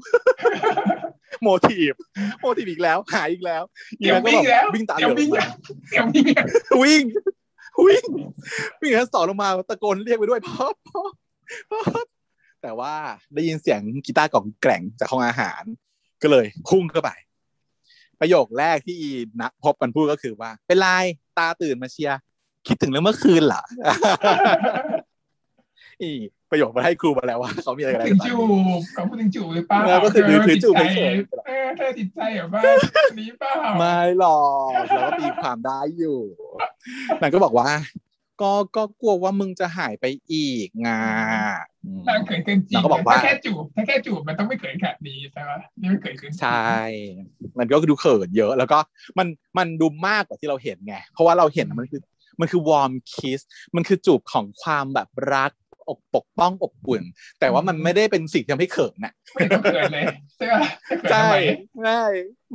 motif motif อีกแล้ว หาอีกแล้วเดี๋ยวก็วิ่งแบบแล้ววิ่งตามเดี๋ยววิ่งมาแล้วเดี๋ยววิ่งแล้ววิ่งวิ่งวิ่งชั้นสองลงมาตะโกนเรียกไปด้วยพ่อพ่อพ่อแต่ว่าได้ยินเสียงกีตาร์กล่องแกร่งจากห้องอาหาร ก็เลยพุ่งเข้าไป ประโยคแรกที่อีนักพบกันพูดก็คือว่า เป็นไรตาตื่นมาเชียร์คิดถึงเรื่องเมื่อคืนเหรออี ประโยคมาให้ครูมาแล้วว่าเขามีอะไรกันถึงตอนจูนี้บเขาพูดถึงจูบหรือเปล่าแล้วก็คือเธคือจูบจิตใจเฉยเออเธอจิตใจแบบว่านี้เปล่าไม่หรอกเราก็ตีความได้อยู่นางก็บอกว่า ก็ก็กลัวว่ามึงจะหายไปอีกไงอืมนางเขินเกินจริงเราก็บอกว่าถ้าแค่จูบถ้าแค่จูบมันต้องไม่เขินขนาดนี้ใช่ไหมนี่มันเขินเกินจริงใช่ มันก็ดูเขินเยอะ แล้วก็มันมันดูมากกว่าที่เราเห็นไง เพราะว่าเราเห็นมันคือมันคือวอร์มคิส มันคือจูบของความแบบรัก อกปกป้องอบอุ่น แต่ว่ามันไม่ได้เป็นสิ่งที่ทำให้เขินน่ะไม่ต้องเขินเลยใช่ไหมจะเขินใช่ทำไมใช่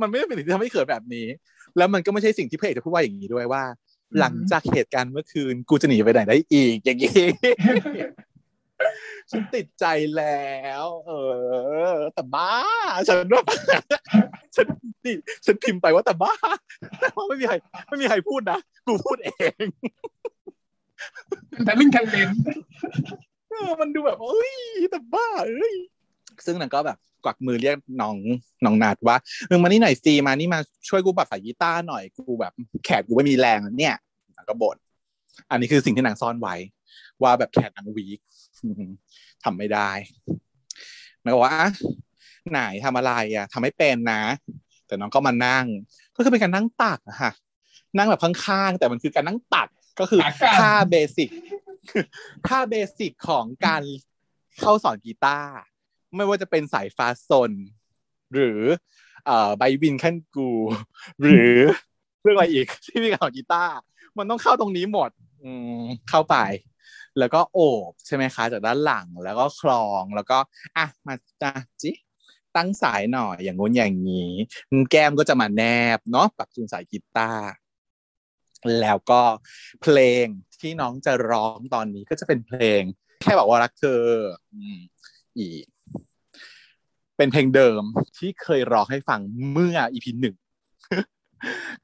มันไม่ได้เป็นสิ่งที่ทำให้เขินแบบนี้ แล้วมันก็ไม่ใช่สิ่งที่พระเอกจะพูดว่าอย่างนี้ด้วยว่า หลังจากเหตุการณ์เมื่อคืนกูจะหนีไปไหนได้อีกอย่างนี้ฉันติดใจแล้ว เออ แต่บ้า ฉันว่าฉันนี่ฉันพิมพ์ไปว่าแต่บ้าแต่ว่าไม่มีใครไม่มีใครพูดนะ กูพูดเอง แต่ลึ่งทันเลนมันดูแบบเอ้ยแต่บ้าเอ้ยซึ่งนางก็แบบกวักมือเรียกน้องน้องนาดว่าเออมานี่หน่อยซีมานี่มาช่วยกูปัดสายกีตาร์หน่อยกูแบบแขนกูไม่มีแรงเนี่ยนางก็บ่นอันนี้คือสิ่งที่นางซ่อนไว้ ว่าแบบแขนนางวีคอืมทำไม่ได้นางก็บอกว่าอะไหนทำอะไรอะทำไม่เป็นนะ แต่น้องก็มานั่ง ก็คือเป็นการนั่งตักอะค่ะนั่งแบบข้างๆแต่มันคือการนั่งตัก ก็คือขากั้นท่าเบสิกท่าเบสิกของการเข้าสอนกีตาร์ไม่ว่าจะเป็นสายฟ้าซนหรือเอ่อไบวินขั้นกู หรือเรื่องอะไรอีกที่มีการสอนกีตาร์มันต้องเข้าตรงนี้หมด อืมเข้าไป แล้วก็โอบใช่ไหมคะ จากด้านหลังแล้วก็คลองแล้วก็อะมาจ้าจิตั้งสายหน่อยอย่างงู้นอย่างนี้ แก้มก็จะมาแนบเนาะปรับจูนสายกีตาร์ แล้วก็เพลงที่น้องจะร้องตอนนี้ก็จะเป็นเพลง แค่บอกว่ารักเธออีก เป็นเพลงเดิมที่เคยร้องให้ฟังเมื่ออีพีหนึ่ง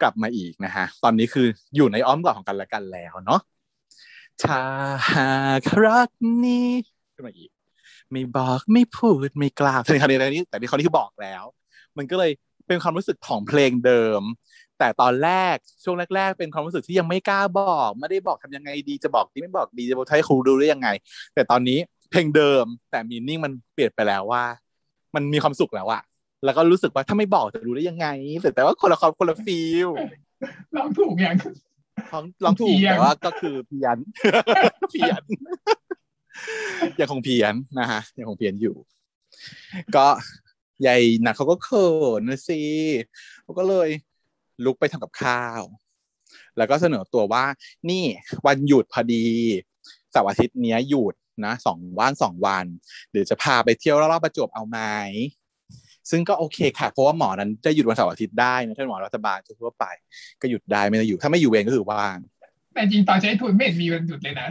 กลับมาอีกนะฮะ ตอนนี้คืออยู่ในอ้อมกอดของกันและกันแล้วเนาะถ้าหากรักนี้ขึ้นมาอีก ไม่บอกไม่พูดไม่กล้าเป็นคำนี้แต่ที่เขาที่บอกแล้ว มันก็เลยเป็นความรู้สึกของเพลงเดิม แต่ตอนแรกช่วงแรก ๆ เป็นความรู้สึกที่ยังไม่กล้าบอก ไม่ได้บอกทำยังไงดีจะบอกดีไม่บอกดีจะบอกให้ครูรู้ได้ยังไง แต่ตอนนี้เพลงเดิม แต่มีนิ่งมันเปลี่ยนไปแล้วว่า มันมีความสุขแล้วอะแล้วก็รู้สึกว่าถ้าไม่บอกจะรู้ได้ยังไง แต่แต่ว่าคนละครคนละฟีลลองถูกอย่างลองลองถูกเพี้ยนแต่ว่าก็คือเพี้ยนเพี้ยนยังคงเพี้ยนนะฮะยังคงเพี้ยนอยู่ ก็ยายนักเขาก็เขินนะสิเขาก็เลย ลุกไปทำกับข้าว แล้วก็เสนอตัวว่า นี่วันหยุดพอดีเสาร์อาทิตย์เนี้ยหยุดนะสองวันสองวันเดี๋ยวจะพาไปเที่ยวรอบๆประจวบเอาไหมซึ่งก็โอเคค่ะ เพราะว่าหมอนั้นจะหยุดวันเสาร์อาทิตย์ได้นะถ้าหมอรัฐบาลทั่วไป ก็หยุดได้ไม่ได้อยู่ ถ้าไม่อยู่เวรก็คือว่างแต่จริงตอนใช้ทุนไม่เห็นมีวันหยุดเลยนะ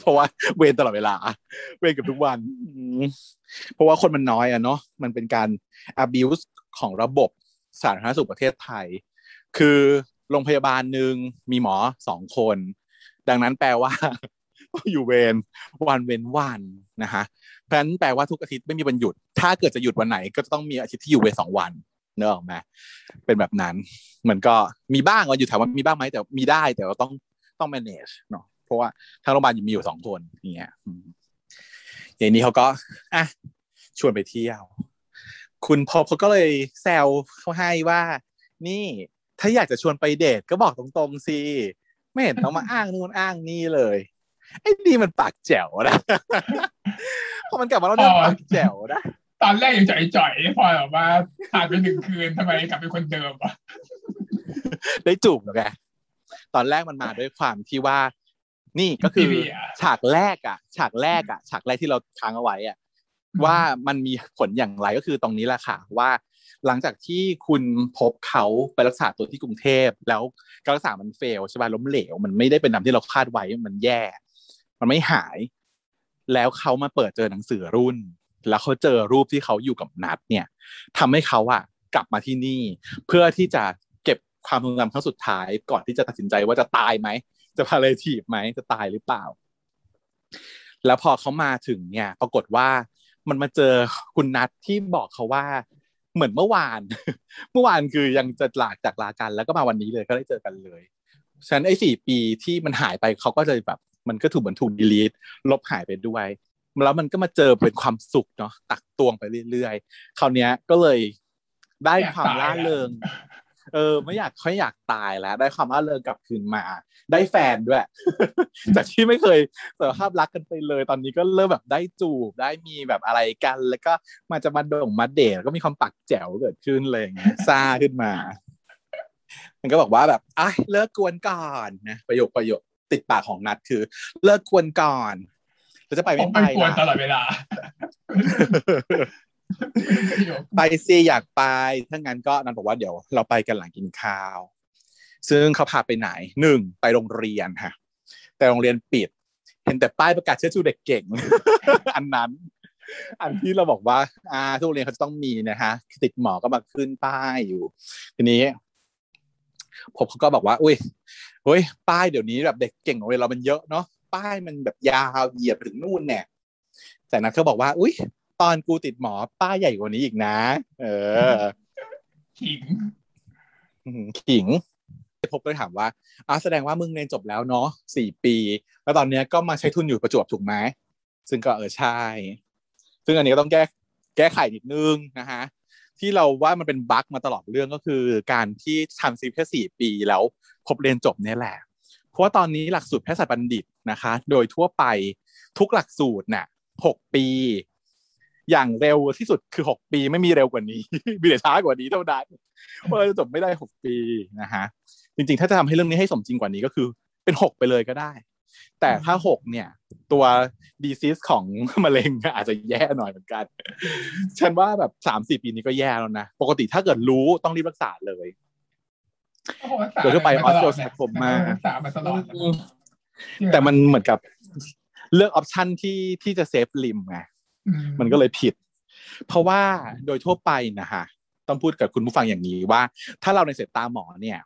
เพราะว่าเวรตลอดเวลา เวรเกับทุกวันอืมเพราะว่าคนมันน้อยอะเนาะมันเป็นการ abuse ของระบบ สาธารณสุขประเทศไทย คือโรงพยาบาลหนึ่งมีหมอสองคน ดังนั้นแปลว่าอยู่เวรวันเว้นวันนะฮะเพราะฉะนั้นแปลว่าทุกอาทิตย์ไม่มีวันหยุด ถ้าเกิดจะหยุดวันไหนก็จะต้องมีอาทิตย์ที่อยู่เวรสองวันเนอะไหมเป็นแบบนั้นเหมือนก็มีบ้างวันหยุดถามว่ามีบ้างไหมแต่มีได้แต่ว่าต้องต้อง manage เนาะเพราะว่าทางโรงพยาบาลมีอยู่สองคนอย่างเงี้ยอืมอย่างนี้เขาก็อะชวนไปเที่ยว คุณพบเขาก็เลยแซวเขาให้ว่า นี่ถ้าอยากจะชวนไปเดทก็บอกตรงๆสิไม่เห็นต้องมาอ้างนู่นอ้างนี่เลยไอ้นี่มันปากแจ๋วนะพอมันกลับมาแล้วเนี่ยปากแจ๋วนะตอนแรกยังจ่อยๆพอแบบว่าผ่านไปหนึ่งคืนทำไมกลับเป็นคนเดิมอะได้จูบแล้วไงตอนแรกมันมาด้วยความที่ว่า นี่ก็คือฉากแรกอะ ฉากแรกอะ ฉากแรกที่เราค้างเอาไว้อะ ว่ามันมีผลอย่างไรก็คือตรงนี้แหละค่ะว่า หลังจากที่คุณพบเขาไปรักษาตัวที่กรุงเทพ แล้วการรักษามันเฟลใช่ป่ะล้มเหลว มันไม่ได้เป็นตามที่เราคาดไว้มันแย่ มันไม่หาย แล้วเขามาเปิดเจอหนังสือรุ่น แล้วเขาเจอรูปที่เขาอยู่กับนัดเนี่ยทำให้เขาอะกลับมาที่นี่ เพื่อที่จะเก็บความทรงจำครั้งสุดท้าย ก่อนที่จะตัดสินใจว่าจะตายไหมจะพาเลทีฟไหมจะตายหรือเปล่า แล้วพอเขามาถึงเนี่ย ปรากฏว่า มันมาเจอคุณนัทที่บอกเขาว่าเหมือนเมื่อวาน เมื่อวานคือยังจะลาจากลากันแล้วก็มาวันนี้เลยก็ได้เจอกันเลยฉะนั้นไอ้สี่ปีที่มันหายไปเขาก็จะแบบ มันก็ถูกเหมือนถูกดีลีทลบหายไปด้วยแล้วมันก็มาเจอเป็นความสุขเนาะตักตวงไปเรื่อยๆคราวนี้ก็เลยได้ความล่าเริง เออ ไม่อยากเขาอยากตายแล้ว ได้ความร่าเริงกลับคืนมา ได้แฟนด้วย จากที่ไม่เคยสารภาพรักกันไปเลย ตอนนี้ก็เริ่มแบบได้จูบได้มีแบบอะไรกัน แล้วก็มาจะมาด่งมาเดทก็มีความปักแจ๋วเกิดขึ้นเลยอย่างซาขึ้นมา มันก็บอกว่าแบบอะเลิกกวนก่อนนะประโยคประโยคติดปากของนัดคือ เลิกกวนก่อนเราจะไปไม่ไปไปกวนตลอดเวลา ไปสิอยากไปถ้างั้นก็นันบอกว่าเดี๋ยวเราไปกันหลังกินข้าว ซึ่งเขาพาไปไหนหนึ่งไปโรงเรียนฮะแต่โรงเรียนปิด เห็นแต่ป้ายประกาศเชิญชูเด็กเก่ง อันนั้น อันที่เราบอกว่า อ่าทุกโรงเรียนเขาจะต้องมีนะฮะติดหมอก็มาขึ้นป้ายอยู่ ทีนี้ผมเขาก็บอกว่า อุ้ยเฮ้ยป้ายเดี๋ยวนี้แบบเด็กเก่งของโรงเรียนเรามันเยอะเนาะป้ายมันแบบยาวเหยียดถึงนู่นเนี่ยแต่นัทเขาบอกว่า อุ้ย ตอนกูติดหมอป้ายใหญ่กว่านี้อีกนะ เออ ขิงอืมขิงพบเลยถามว่าอ้าวแสดงว่ามึงเรียนจบแล้วเนาะสี่ปี แล้วตอนเนี้ยก็มาใช้ทุนอยู่ประจวบถูกไหมซึ่งก็เออใช่ ซึ่งอันนี้ก็ต้องแก้แก้ไขนิดนึงนะฮะที่เราว่ามันเป็นบั๊กมาตลอดเรื่องก็คือ การที่ทำซีแค่สี่ปีแล้วพบเรียนจบเนี่ยแหละ เพราะว่าตอนนี้หลักสูตรแพทยศาสตร์บัณฑิตนะคะ โดยทั่วไปทุกหลักสูตรน่ะหกปี อย่างเร็วที่สุดคือหกปีไม่มีเร็วกว่านี้ มีแต่ช้ากว่านี้เท่านั้นว่าเราจะจบไม่ได้หกปีนะฮะจริงๆ ถ้าจะทำให้เรื่องนี้ให้สมจริงกว่านี้ก็คือเป็นหกไปเลยก็ได้ แต่ถ้าหกเนี่ย ตัว disease ของมะเร็งอาจจะแย่หน่อยเหมือนกัน ฉันว่าแบบสามสี่ปีนี้ก็แย่แล้วนะ ปกติถ้าเกิดรู้ต้องรีบรักษาเลยโอ้โหโดยทั่วไป osteosarcoma รักษามาตลอดแต่มันเหมือนกับเลือก option ที่ที่จะ save limb ไงอื มันก็เลยผิด เพราะว่าโดยทั่วไปนะฮะต้องพูดกับคุณผู้ฟังอย่างนี้ว่า ถ้าเราในสายตาหมอเนี่ย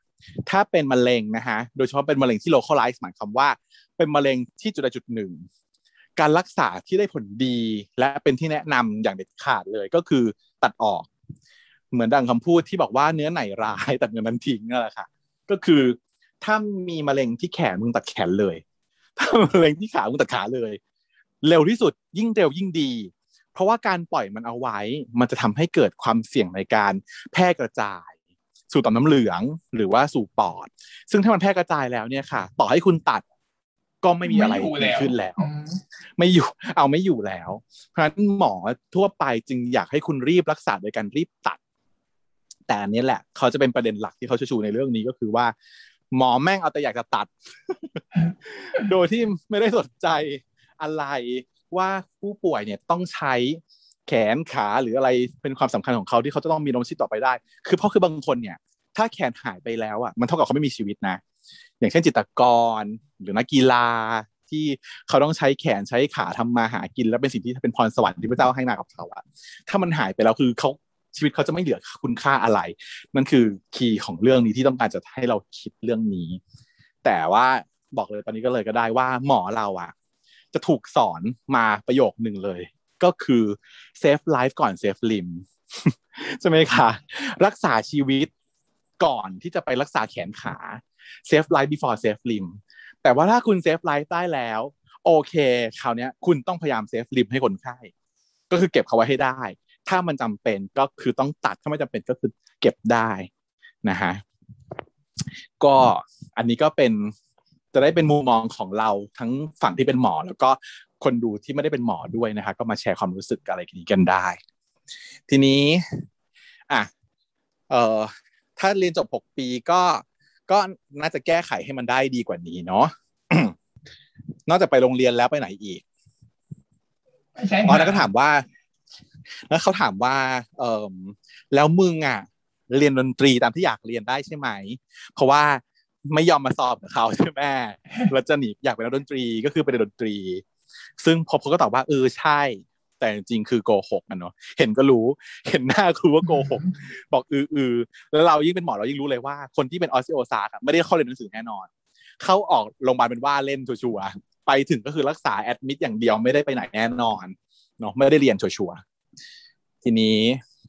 ถ้าเป็นมะเร็งนะฮะโดยเฉพาะเป็นมะเร็งที่ localize หมายความว่า เป็นมะเร็งที่จุดใดจุดหนึ่งการรักษาที่ได้ผลดีและเป็นที่แนะนำอย่างเด็ดขาดเลยก็คือตัดออก เหมือนดังคำพูดที่บอกว่าเนื้อไหนร้ายตัดเนื้อนั้นทิ้งนั่นแหละค่ะ ก็คือถ้ามีมะเร็งที่แขนมึงตัดแขนเลย ถ้ามะเร็งที่ขามึงตัดขาเลย เร็วที่สุดยิ่งเร็วยิ่งดี เพราะว่าการปล่อยมันเอาไว้ มันจะทำให้เกิดความเสี่ยงในการแพร่กระจาย สู่ต่อมน้ำเหลืองหรือว่าสู่ปอด ซึ่งถ้ามันแพร่กระจายแล้วเนี่ยค่ะ ต่อให้คุณตัดก็ไม่มีอะไรไม่อยู่ดีแล้วขึ้นแล้วอืมไม่อยู่เอาไม่อยู่แล้ว เพราะฉะนั้นหมอทั่วไปจึงอยากให้คุณรีบรักษาโดยการรีบตัด แต่อันนี้แหละ เขาจะเป็นประเด็นหลักที่เขาจะชูในเรื่องนี้ก็คือว่า หมอแม่งเอาแต่อยากจะตัด โดยที่ไม่ได้สนใจ อะไรว่าผู้ป่วยเนี่ยต้องใช้แขนขาหรืออะไรเป็นความสำคัญของเขาที่เขาจะต้องมีดำรงชีพต่อไปได้ คือเพราะคือบางคนเนี่ย ถ้าแขนหายไปแล้วอะมันเท่ากับเขาไม่มีชีวิตนะ อย่างเช่นจิตกรหรือนักกีฬาที่เขาต้องใช้แขนใช้ขาทำมาหากิน แล้วเป็นสิ่งที่เป็นพรสวรรค์ที่พระเจ้าให้มากับเขาอะถ้ามันหายไปแล้วคือเขาชีวิตเขาจะไม่เหลือคุณค่าอะไร นั่นคือคีย์ของเรื่องนี้ที่ต้องการจะให้เราคิดเรื่องนี้ แต่ว่าบอกเลยตอนนี้ก็เลยก็ได้ว่าหมอเราอะ จะถูกสอนมาประโยคหนึ่งเลย ก็คือ save life ก่อน save limb ใช่ไหมคะรักษาชีวิตก่อนที่จะไปรักษาแขนขา save life before save limb แต่ว่าถ้าคุณ save life ได้แล้ว โอเคคราวนี้คุณต้องพยายาม save limb ให้คนไข้ก็คือเก็บเขาไว้ให้ได้ ถ้ามันจำเป็นก็คือต้องตัดถ้าไม่จำเป็นก็คือเก็บได้นะฮะก็อันนี้ก็เป็น จะได้เป็นมุมมองของเราทั้งฝั่งที่เป็นหมอ แล้วก็คนดูที่ไม่ได้เป็นหมอด้วยนะคะก็มาแชร์ความรู้สึกอะไรกันนี้กันได้ ทีนี้อะเอ่อถ้าเรียนจบหกปีก็ก็น่าจะแก้ไขให้มันได้ดีกว่านี้เนาะนอกจากไปโรงเรียนแล้วไปไหนอีกไม่ใช่อ๋อแล้วก็ถามว่า แล้วเขาถามว่า เออแล้วมึงอะ เรียนดนตรีตามที่อยากเรียนได้ใช่ไหม เพราะว่า ไม่ยอมมาสอบกับเขาใช่ไหมแล้วจะหนีอยากเป็นนักดนตรีก็คือไปเรียนดนตรี ซึ่งพอเขาก็ตอบว่าเออใช่ แต่จริงๆคือโกหกอะเนาะเห็นก็รู้ เห็นหน้าคือว่าโกหกบอกอืออือแล้วเรายิ่งเป็นหมอเรายิ่งรู้เลยว่า คนที่เป็น osteosar ไม่ได้เข้าเรียนหนังสือแน่นอน เข้าออกโรงพยาบาลเป็นว่าเล่นชัวร์ๆไปถึงก็คือรักษาแอดมิดอย่างเดียวไม่ได้ไปไหนแน่นอนเนาะไม่ได้เรียนชัวร์ๆทีนี้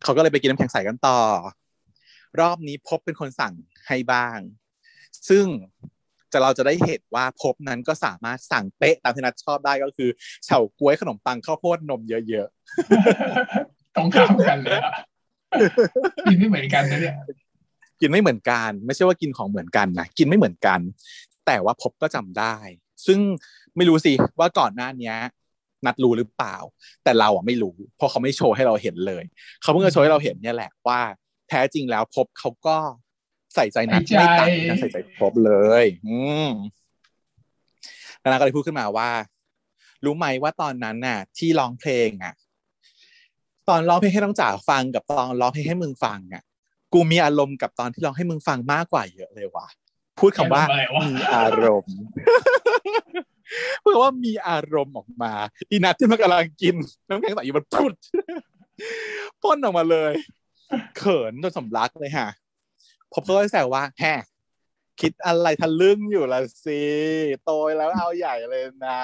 เขาก็เลยไปกินน้ำแข็งใสกันต่อ รอบนี้พบเป็นคนสั่งให้บ้าง ซึ่งจะเราจะได้เห็นว่าพบนั้นก็สามารถสั่งเป๊ะตามที่นัดชอบได้ก็คือเฉาก๊วยขนมปังข้าวโพดนมเยอะตรงข้ามกันเลยอะกินไม่เหมือนกันนะเนี่ยๆกินไม่เหมือนกัน ไม่ใช่ว่ากินของเหมือนกันนะกินไม่เหมือนกัน แต่ว่าพบก็จำได้ ซึ่งไม่รู้สิว่าก่อนหน้าเนี้ยนัดรู้หรือเปล่า แต่เราอะไม่รู้เพราะเขาไม่โชว์ให้เราเห็นเลย เขาเพิ่งจะโชว์ให้เราเห็นเนี่ยแหละว่า แท้จริงแล้วพบเขาก็ ใส่ใจนัดใส่ใจไม่ต่างจากใส่ใจพบเลย อืมแล้วนัดก็เลยพูดขึ้นมาว่า รู้ไหมว่าตอนนั้นน่ะ ที่ร้องเพลงอะ ตอนร้องเพลงให้น้องจ๋าฟังกับตอนร้องเพลงให้มึงฟังอะ กูมีอารมณ์กับตอนที่ร้องให้มึงฟังมากกว่าเยอะเลยว่ะพูดคำว่าอะไรวะมีอารมณ์พูดคำว่ามีอารมณ์ออกมา อีนัทที่มันกำลังกินน้ำแข็งใสอยู่มันพุดพ่นออกมาเลย เขินจนสำลักเลยฮะ ผมก็เลยแซวว่าแฮคิดอะไรทะลึ่งอยู่ละสิโตแล้วเอาใหญ่เลยนะ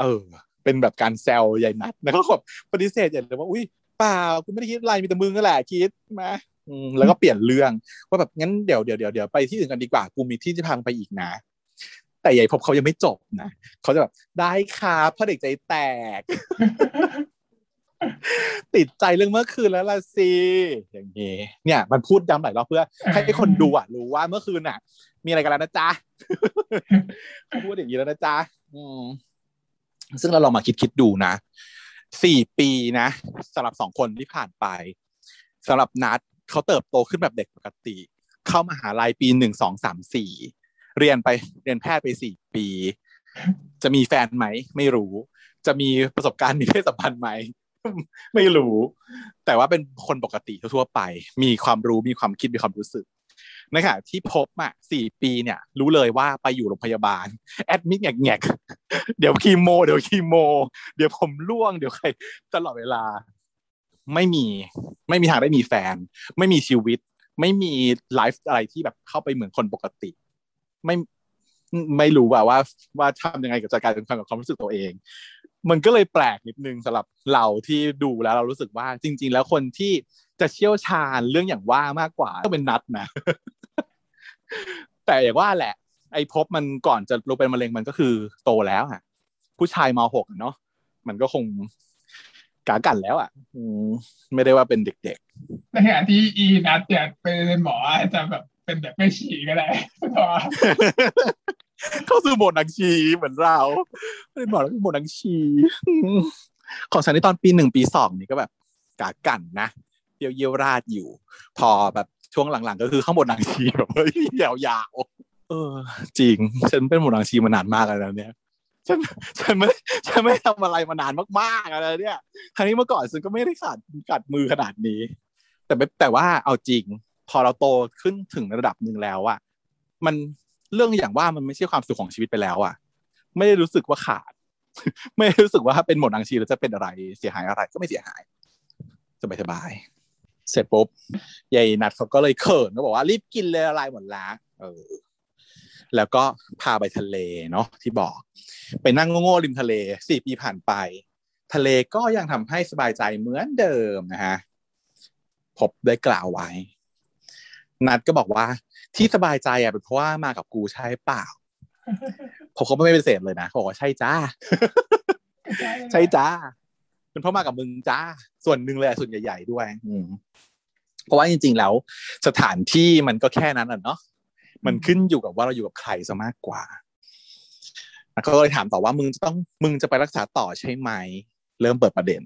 เออ เป็นแบบการแซวใหญ่นัดแล้วก็แบบปฏิเสธอย่างเลยว่าอุ้ยเปล่ากูไม่ได้คิดอะไรมีแต่มึงนั่นแหละคิดมาแล้วก็เปลี่ยนเรื่องว่าแบบงั้นเดี๋ยวเดี๋ยวเดี๋ยวเดี๋ยวไปที่อื่นกันดีกว่ากูมีที่จะพังไปอีกนะ แต่ใหญ่พบเขายังไม่จบนะเขาจะแบบได้ครับพ่อเด็กใจแตก ติดใจเรื่องเมื่อคืนแล้วล่ะสิอย่างนี้เนี่ย มันพูดย้ำหลายรอบเพื่อ ให้คนดูอะรู้ว่าเมื่อคืนอะ มีอะไรกันแล้วนะจ๊ะเขาพูดอย่างนี้แล้วนะจ๊ะอืมซึ่งเราลองมาคิดคิดดูนะสี่ปีนะสำหรับสองคนที่ผ่านไปสำหรับนัดเขาเติบโตขึ้นแบบเด็กปกติ เข้ามหาลัยปีหนึ่งสองสามสี่เรียนไปเรียนแพทย์ไปสี่ปี จะมีแฟนไหม ไม่รู้ จะมีประสบการณ์มีเพศสัมพันธ์ไหม ไม่รู้ แต่ว่าเป็นคนปกติทั่วไป มีความรู้มีความคิดมีความรู้สึกนขณะที่พบอะสี่ปีเนี่ย รู้เลยว่าไปอยู่โรงพยาบาล แอดมิดแงกๆเดี๋ยวคีโม เดี๋ยวคีโม เดี๋ยวผมร่วง เดี๋ยวใครตลอดเวลา ไม่มี ไม่มีทางได้มีแฟน ไม่มีชีวิต ไม่มีไลฟ์อะไรที่แบบเข้าไปเหมือนคนปกติ ไม่ไม่รู้ว่าว่าว่าทำยังไงกับจัดการกับความรู้สึกตัวเอง มันก็เลยแปลกนิดนึงสำหรับเราที่ดูแล้วเรารู้สึกว่าจริง ๆ แล้วคนที่จะเชี่ยวชาญเรื่องอย่างว่ามากกว่าก็เป็นนัดนะ แต่อย่างว่าแหละ ไอ้พบมันก่อนจะลงเป็นมะเร็งมันก็คือโตแล้วอะผู้ชายมหกเนาะมันก็คงกากันแล้วอะไม่ได้ว่าเป็นเด็กๆในขณะที่อีนัดเนี่ยเป็นหมอจะแบบเป็นแบบไม่ฉี่ก็ได้ เข้าสู่โหมดนังชีเหมือนเราเป็นหมอแล้วเป็นโหมดนังชี ของฉันในตอนปีหนึ่งปีสองนี่ก็แบบกากันนะเยี่ยวเยี่ยวราดอยู่ พอแบบช่วงหลังๆ ก็คือข้างบนนังชีแบบเฮ้ยยาวๆเออ จริง ฉันเป็นหมดนังชีมานานมากแล้วเนี่ยฉันฉันไม่ฉันไม่ทำอะไรมานานมากๆอะไรเนี่ยครั้นี้เมื่อก่อนฉันก็ไม่ได้ขาดกัดมือขนาดนี้ แต่แต่ว่าเอาจริง พอเราโตขึ้นถึงระดับหนึ่งแล้วอะมัน เรื่องอย่างว่ามันไม่ใช่ความสุขของชีวิตไปแล้วอะไม่ได้รู้สึกว่าขาด ไม่รู้สึกว่าเป็นหมดอังชีแล้วจะเป็นอะไรเสียหายอะไรก็ไม่เสียหายสบายสบายเสร็จปุ๊บยายนัดเขาก็เลยเขินก็บอกว่ารีบกินเลยอะไรหมดละเออ แล้วก็พาไปทะเลเนาะที่บอก ไปนั่งโง่ๆริมทะเลสี่ปีผ่านไป ทะเลก็ยังทำให้สบายใจเหมือนเดิมนะฮะพบได้กล่าวไว้ นัดก็บอกว่า ที่สบายใจอะเป็นเพราะว่ามากับกูใช่เปล่าผมก็ไม่เป็นเศษเลยนะเขาบอกว่าใช่จ้า ใช่จ้าเป็นเพราะมากับมึงจ้า ส่วนหนึ่งเลยส่วนใหญ่ ๆ ด้วย อืมเพราะว่าจริง ๆ แล้ว สถานที่มันก็แค่นั้นอะเนาะมันขึ้นอยู่กับว่าเราอยู่กับใครซะมากกว่าเขาเลยถามต่อว่ามึงจะต้องมึงจะไปรักษาต่อใช่ไหม เริ่มเปิดประเด็น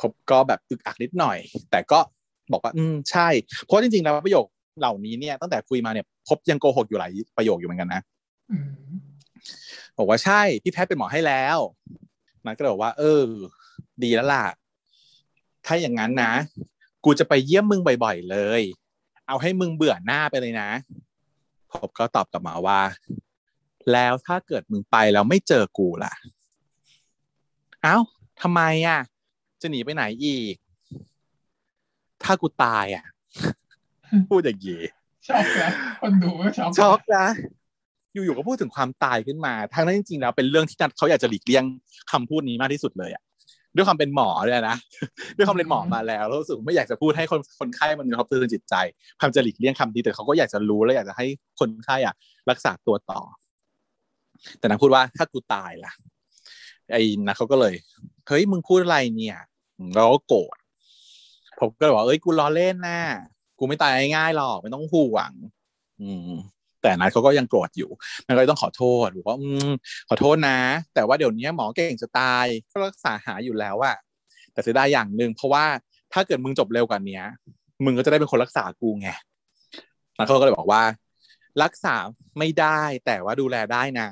ผมก็แบบอึกอักนิดหน่อย แต่ก็บอกว่า อืมใช่ เพราะจริงๆแล้วประโยค เหล่านี้เนี่ยตั้งแต่คุยมาเนี่ยพบยังโกหกอยู่หลายประโยคอยู่เหมือนกันนะบอกว่าใช่พี่แพทย์เป็นหมอให้แล้วมันก็เลยบอกว่า เออ ดีแล้วล่ะ ถ้าอย่างนั้นนะ กูจะไปเยี่ยมมึงบ่อย ๆ เลย เอาให้มึงเบื่อหน้าไปเลยนะผมก็ตอบกลับมาว่า แล้วถ้าเกิดมึงไปแล้วไม่เจอกูล่ะ เอ้าทำไมอะ จะหนีไปไหนอีก ถ้ากูตายอะ พูดอย่างนี้ชอบนะคนดูก็ชอบชอบนะอยู่ๆก็พูดถึงความตายขึ้นมาทั้งนั้นจริงๆแล้วเป็นเรื่องที่เขาอยากจะหลีกเลี่ยงคำพูดนี้มากที่สุดเลยอะด้วยความเป็นหมอเลยนะด้วยความเป็นหมอมาแล้วรู้สึกไม่อยากจะพูดให้คนคนไข้มันมีความตื่นจิตใจพยายามจะหลีกเลี่ยงคำนี้แต่เขาก็อยากจะรู้และอยากจะให้คนไข้อะ รักษาตัวต่อ แต่นางพูดว่าถ้ากูตายล่ะ ไอ้นะเขาก็เลยเฮ้ยมึงพูดอะไรเนี่ยเราก็โกรธผมก็เลยบอกเอ้ยกูล้อเล่นนะ กูไม่ตายง่ายหรอกไม่ต้องห่วง อืม แต่นัทเขาก็ยังโกรธอยู่มันก็เลยต้องขอโทษบอกว่าอืมขอโทษนะ แต่ว่าเดี๋ยวนี้หมอเก่งจะตายก็รักษาหาอยู่แล้วอะแต่เสียดายอย่างหนึ่งเพราะว่าถ้าเกิดมึงจบเร็วกว่านี้มึงก็จะได้เป็นคนรักษากูไงนัทเขาก็เลยบอกว่า รักษาไม่ได้แต่ว่าดูแลได้นะ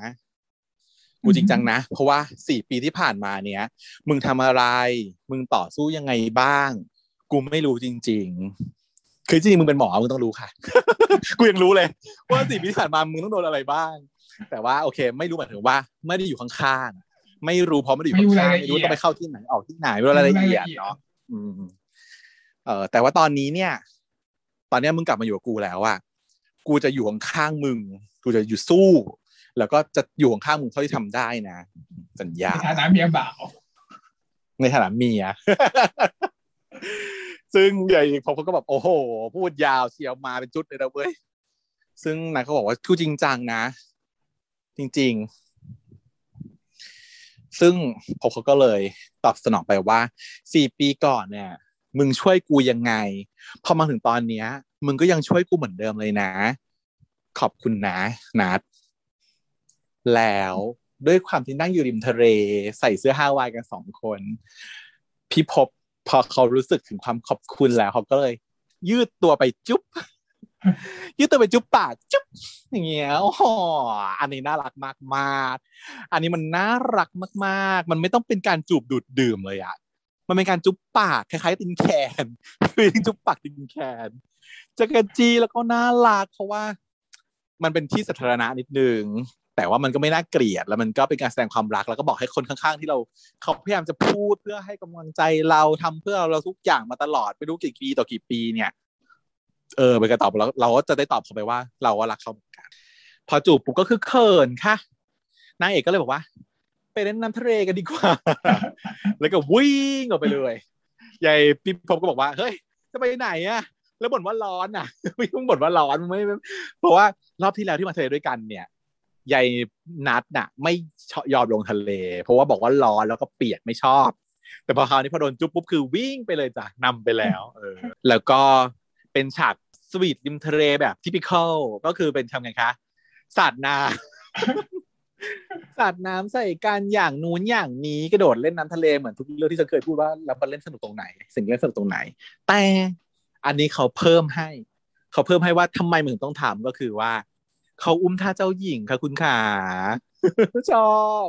กูจริงจังนะ เพราะว่าสี่ปีที่ผ่านมาเนี้ย มึงทำอะไร มึงต่อสู้ยังไงบ้าง กูไม่รู้จริง คือจริงมึงเป็นหมอมึงต้องรู้ค่ะ กูยังรู้เลย ว่าสี่ปีที่ผ่านมามึงต้องโดนอะไรบ้าง แต่ว่าโอเค ไม่รู้หมายถึงว่า ไม่ได้อยู่ข้างๆไม่รู้เพราะไม่ได้อยู่ข้างๆไม่รู้ต้องไปเข้าที่ไหนออกที่ไหนไม่รู้รายละเอียดเนาะอืมเออแต่ว่าตอนนี้เนี่ย ตอนนี้มึงกลับมาอยู่กับกูแล้วอะกูจะอยู่ข้างๆมึง กูจะอยู่สู้ แล้วก็จะอยู่ข้างๆมึงเท่าที่ทำได้นะสัญญาในฐานะเมียบ่าวในฐานะเมีย ซึ่งใหญ่ผมก็แบบโอ้โห พูดยาวเชียวมาเป็นจุดเลยนะเว้ยซึ่งนายเขาบอกว่าคือจริงจังนะ จริง ๆ ซึ่งผมเขาก็เลยตอบสนองไปว่าสี่ปีก่อนเนี่ย มึงช่วยกูยังไงพอมาถึงตอนเนี้ย มึงก็ยังช่วยกูเหมือนเดิมเลยนะ ขอบคุณนะนัดแล้วด้วยความที่นั่งอยู่ริมทะเล ใส่เสื้อฮาวายกันสองคน พี่พบ พอเขารู้สึกถึงความขอบคุณแล้วเขาก็เลย ยืดตัวไปจุ๊บยืดตัวไปจุ๊บปากจุ๊บอย่างเงี้ยโอ้อันนี้น่ารักมากมากอันนี้มันน่ารักมากๆ มันไม่ต้องเป็นการจูบดูดดื่มเลยอะมันเป็นการจุ๊บปากคล้ายๆตินแคนคือจุ๊บปากตินแคนจะกระจีแล้วก็น่ารักเพราะว่า มันเป็นที่สาธารณะนิดนึง แต่ว่ามันก็ไม่น่าเกลียดแล้วมันก็เป็นการแสดงความรักแล้วก็บอกให้คนข้างๆ ที่เราเขาพยายามจะพูดเพื่อให้กำลังใจเราทำเพื่อเราทุกอย่างมาตลอดไม่รู้กี่ปีต่อกี่ปีเนี่ย เออไปกระตอบเราเราก็จะได้ตอบเขาไปว่า เราว่ารักเขาเหมือนกันพอจูบปุ๊บก็คือเขินค่ะนางเอกก็เลยบอกว่า ไปเล่นน้ำทะเลกันดีกว่า แล้วก็วิ่งออกไปเลยยายพี่พบก็บอกว่าเฮ้ยจะไปไหนอะแล้วบ่นว่าร้อนอะไม่ต้องบ่นว่าร้อนไม่เพราะว่ารอบที่แล้วที่มาทะเลด้วยกันเนี่ย ยายนัดน่ะ ไม่ยอมลงทะเล เพราะว่าบอกว่าร้อนแล้วก็เปียกไม่ชอบ แต่พอคราวนี้พอโดนจุ๊บปุ๊บคือวิ่งไปเลยจ้ะนำไปแล้วเออแล้วก็เป็นฉากสวีทริมทะเลแบบทิพิคอลก็คือเป็นทำไงคะสาดน้ำสาดน้ำใส่กันอย่างนู้นอย่างนี้กระโดดเล่นน้ำทะเลเหมือนทุกเรื่องที่ฉันเคยพูดว่าเราไปเล่นสนุกตรงไหน สิ่งเล่นสนุกตรงไหน แต่อันนี้เขาเพิ่มให้ เขาเพิ่มให้ว่าทำไมมึงต้องทำก็คือว่า เขาอุ้มท่าเจ้าหญิงค่ะคุณขาชอบ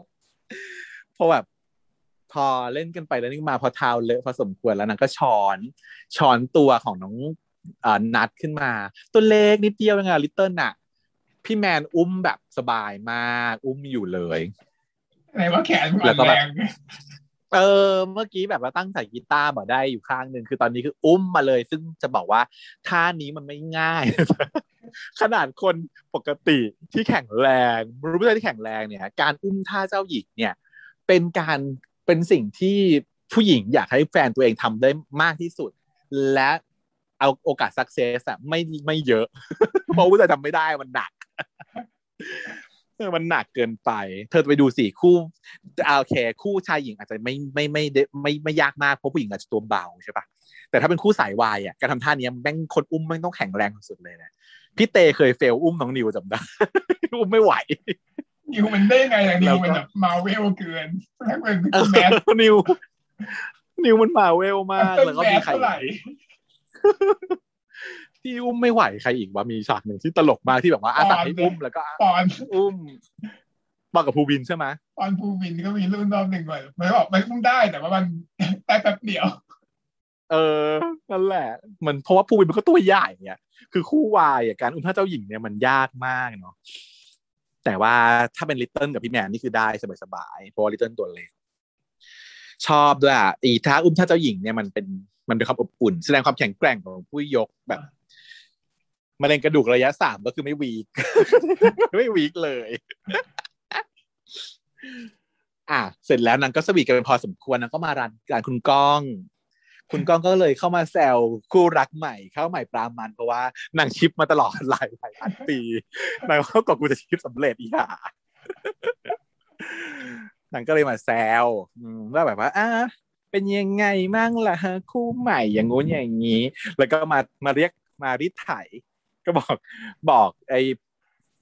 เพราะแบบพอเล่นกันไปแล้วนี่มาพอเท้าเลอะพอสมควรแล้วนางก็ช้อนช้อนตัวของน้องอนัดขึ้นมา ตัวเล็กนิดเดียวเองอะลิตเติ้ลน่ะ พี่แมนอุ้มแบบสบายมาก อุ้มอยู่เลยไหนว่าแขนแล้วก็แบบแรงเออเมื่อกี้แบบว่าตั้งใส่กีตาร์มาได้อยู่ข้างหนึ่งคือตอนนี้คืออุ้มมาเลย ซึ่งจะบอกว่าท่านี้มันไม่ง่าย ขนาดคนปกติที่แข็งแรงรู้ไม่ได้ที่แข็งแรงเนี่ย การอุ้มท่าเจ้าหญิงเนี่ย เป็นการเป็นสิ่งที่ผู้หญิงอยากให้แฟนตัวเองทำได้มากที่สุด และเอาโอกาสสักเซสอะไม่ไม่เยอะ เพราะว่าจะทำไม่ได้มันหนักมันหนักเกินไป เธอไปดูสิคู่เอาโอเคคู่ชายหญิงอาจจะไม่ไม่ไม่ไม่ไม่ยากมากเพราะผู้หญิงอาจจะตัวเบาใช่ปะแต่ถ้าเป็นคู่สายวายอะการทำท่านี้แม่งคนอุ้มแม่งต้องแข็งแรงสุดเลยนะ พี่เตเคยเฟลอุ้มน้องนิวจำได้ อุ้มไม่ไหว นิวมันได้ไงอย่างนิแล้ววก็มันแบบมาเวลเกินแล้วเป็นเออแมสนิว นิวมันมาเวลมากต้นแล้วก็แมมีสใครเท่าไหร่ที่อุ้มไม่ไหวใครอีกว่ามีฉากหนึ่งที่ตลกมากที่แบบว่าอาสาให้อุ้มแล้วก็ปอนอุ้มบอกกับภูวินใช่ไหมปอนภูวินก็มีรุ่นรอบหนึ่งก่อนไม่บอกไม่ต้องได้แต่ว่ามันได้แป๊บเดียว เออนั่นแหละมันเพราะว่าภูวินมันก็ตัวใหญ่เนี่ยคือคู่วายอะการอุ้มท่าเจ้าหญิงเนี่ยมันยากมากเนาะแต่ว่าถ้าเป็นลิตเติ้ลกับพี่แมนนี่คือได้สบายๆเพราะว่าลิตเติ้ลตัวเล็กชอบด้วยอะอีท่าอุ้มท่าเจ้าหญิงเนี่ยมันเป็นมันเป็นความอบอุ่น แสดงความแข็งแกร่งของผู้ยกแบบมะเร็งกระดูกระยะสามก็คือไม่วีกไม่วีกเลย อะเสร็จแล้วนางก็สวีทกันพอสมควรนางก็มารันการคุณก้อง คุณก้องก็เลยเข้ามาแซวคู่รักใหม่เข้าใหม่ปรามันเพราะว่านางชิปมาตลอดหลายหลายพันปีนางก็กว่ากูจะชิปสำเร็จอีกอะนางก็เลยมาแซวว่าแบบว่าอะเป็นยังไงมั่งล่ะฮะคู่ใหม่อย่างงู้นอย่างนี้ แล้วก็มามาเรียกมาริดไถก็บอกบอกไอ้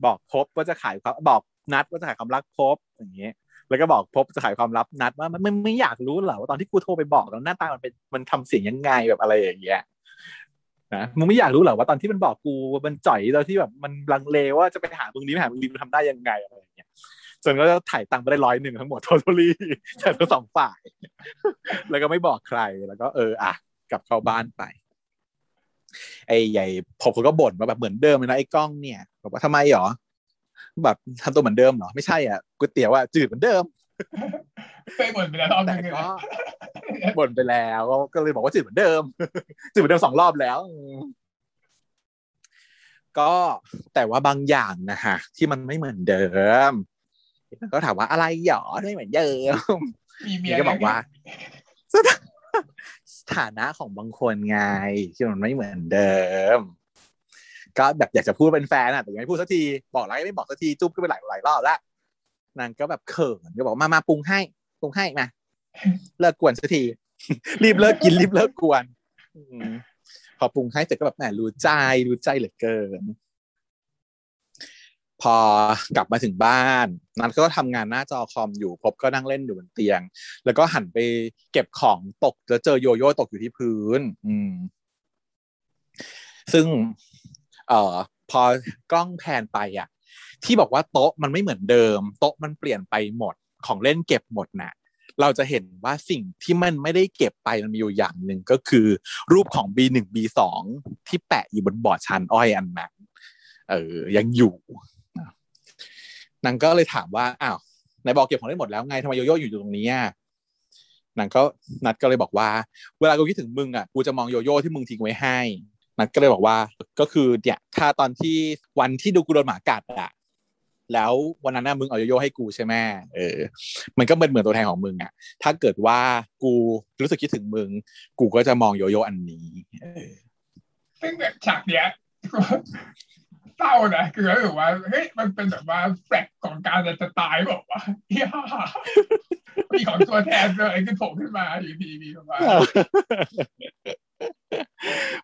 บอกพบว่าจะขายความบอกนัดว่าจะขายความรักพบอย่างเงี้ย แล้วก็บอกพบจะขายความลับนัดว่ามันไม่ไม่อยากรู้เหรอว่าตอนที่กูโทรไปบอกแล้วหน้าตามันเป็นมันทำเสียงยังไงแบบอะไรอย่างเงี้ยนะมึงไม่อยากรู้เหรอว่าตอนที่มันบอกกูมันจ่อยตอนที่แบบมันลังเลว่าจะไปหามึงนี้ไปหามึงนี้มันทำได้ยังไงอะไรอย่างเงี้ยจนก็ถ่ายตังค์ไปได้ร้อยหนึ่งทั้งหมดทอทลี่จากทั้งสองฝ่าย แล้วก็ไม่บอกใครแล้วก็เอออะกลับเข้าบ้านไปไอ้ใหญ่ผมเขาก็บ่นว่าแบบเหมือนเดิมเลยนะไอ้กล้องเนี่ยบอกว่าทำไมหรอ แบบทำตัวเหมือนเดิมเหรอไม่ใช่อะก๋วยเตี๋ยวอะจืดเหมือนเดิมเคยบ่นไปแล้วรอบหแต่นึงเลยก็บ่นไปแล้วก็เลยบอกว่าจืดเหมือนเดิมจืดเหมือนเดิมสองรอบแล้ว ก็แต่ว่าบางอย่างนะฮะที่มันไม่เหมือนเดิม ก็ถามว่าอะไรหรอไม่เหมือนเดิมมีเมีนี่ยก็บอกว่าสถาสถานะของบางคนไงที่มันไม่เหมือนเดิม ก็แบบอยากจะพูดเป็นแฟนอะแต่ยังไม่พูดสักทีบอกแล้วไม่บอกสักทีจุ๊บก็ไปหลายหลายรอบแล้วนางก็แบบเขินก็บอกมามาปรุงให้ปรุงให้มาเลิกกวนสักที รีบเลิกกินรีบเลิกกวนพอปรุงให้เสร็จก็แบบแหมรู้ใจรู้ใจเหลือเกิน พอกลับมาถึงบ้านนัทก็ทำงานหน้าจอคอมอยู่พบก็นั่งเล่นอยู่บนเตียง แล้วก็หันไปเก็บของตกแล้วเจอโยโย่ตกอยู่ที่พื้น อืมซึ่ง เอ่อพอกล้องแพนไปอะที่บอกว่าโต๊ะมันไม่เหมือนเดิม โต๊ะมันเปลี่ยนไปหมดของเล่นเก็บหมดน่ะเราจะเห็นว่าสิ่งที่มันไม่ได้เก็บไปมันมีอยู่อย่างหนึ่งก็คือ รูปของ B1 B2 ที่แปะอยู่บนบอร์ดชานอ้อยอันนั้นเออยังอยู่นางก็เลยถามว่าอ้าวไหนบอกเก็บของได้หมดแล้วไงทำไมโยโย่อยู่ตรงนี้อะนางก็นัดก็เลยบอกว่า เวลากูคิดถึงมึงอะกูจะมองโยโย่ที่มึงทิ้งไว้ให้ นัดก็เลยบอกว่าก็คือเนี่ยถ้าตอนที่วันที่ดูกูโดนหมากัดอะแล้ววันนั้นน่ะมึงเอาโยโย่ให้กูใช่ไหมเออ มันก็เป็นเหมือนตัวแทนของมึงอะถ้าเกิดว่ากูรู้สึกคิดถึงมึง กูก็จะมองโยโย่อันนี้เออซึ่งแบบฉากเนี้ยเศร้านะคือแบบว่าเฮ้ยมันเป็นแบบว่าแฟลกของการจะจะตายบอกว่าเฮียมีของตัวแทนเลยคือโผล่ขึ้นมาอยู่ดีมีประมาณ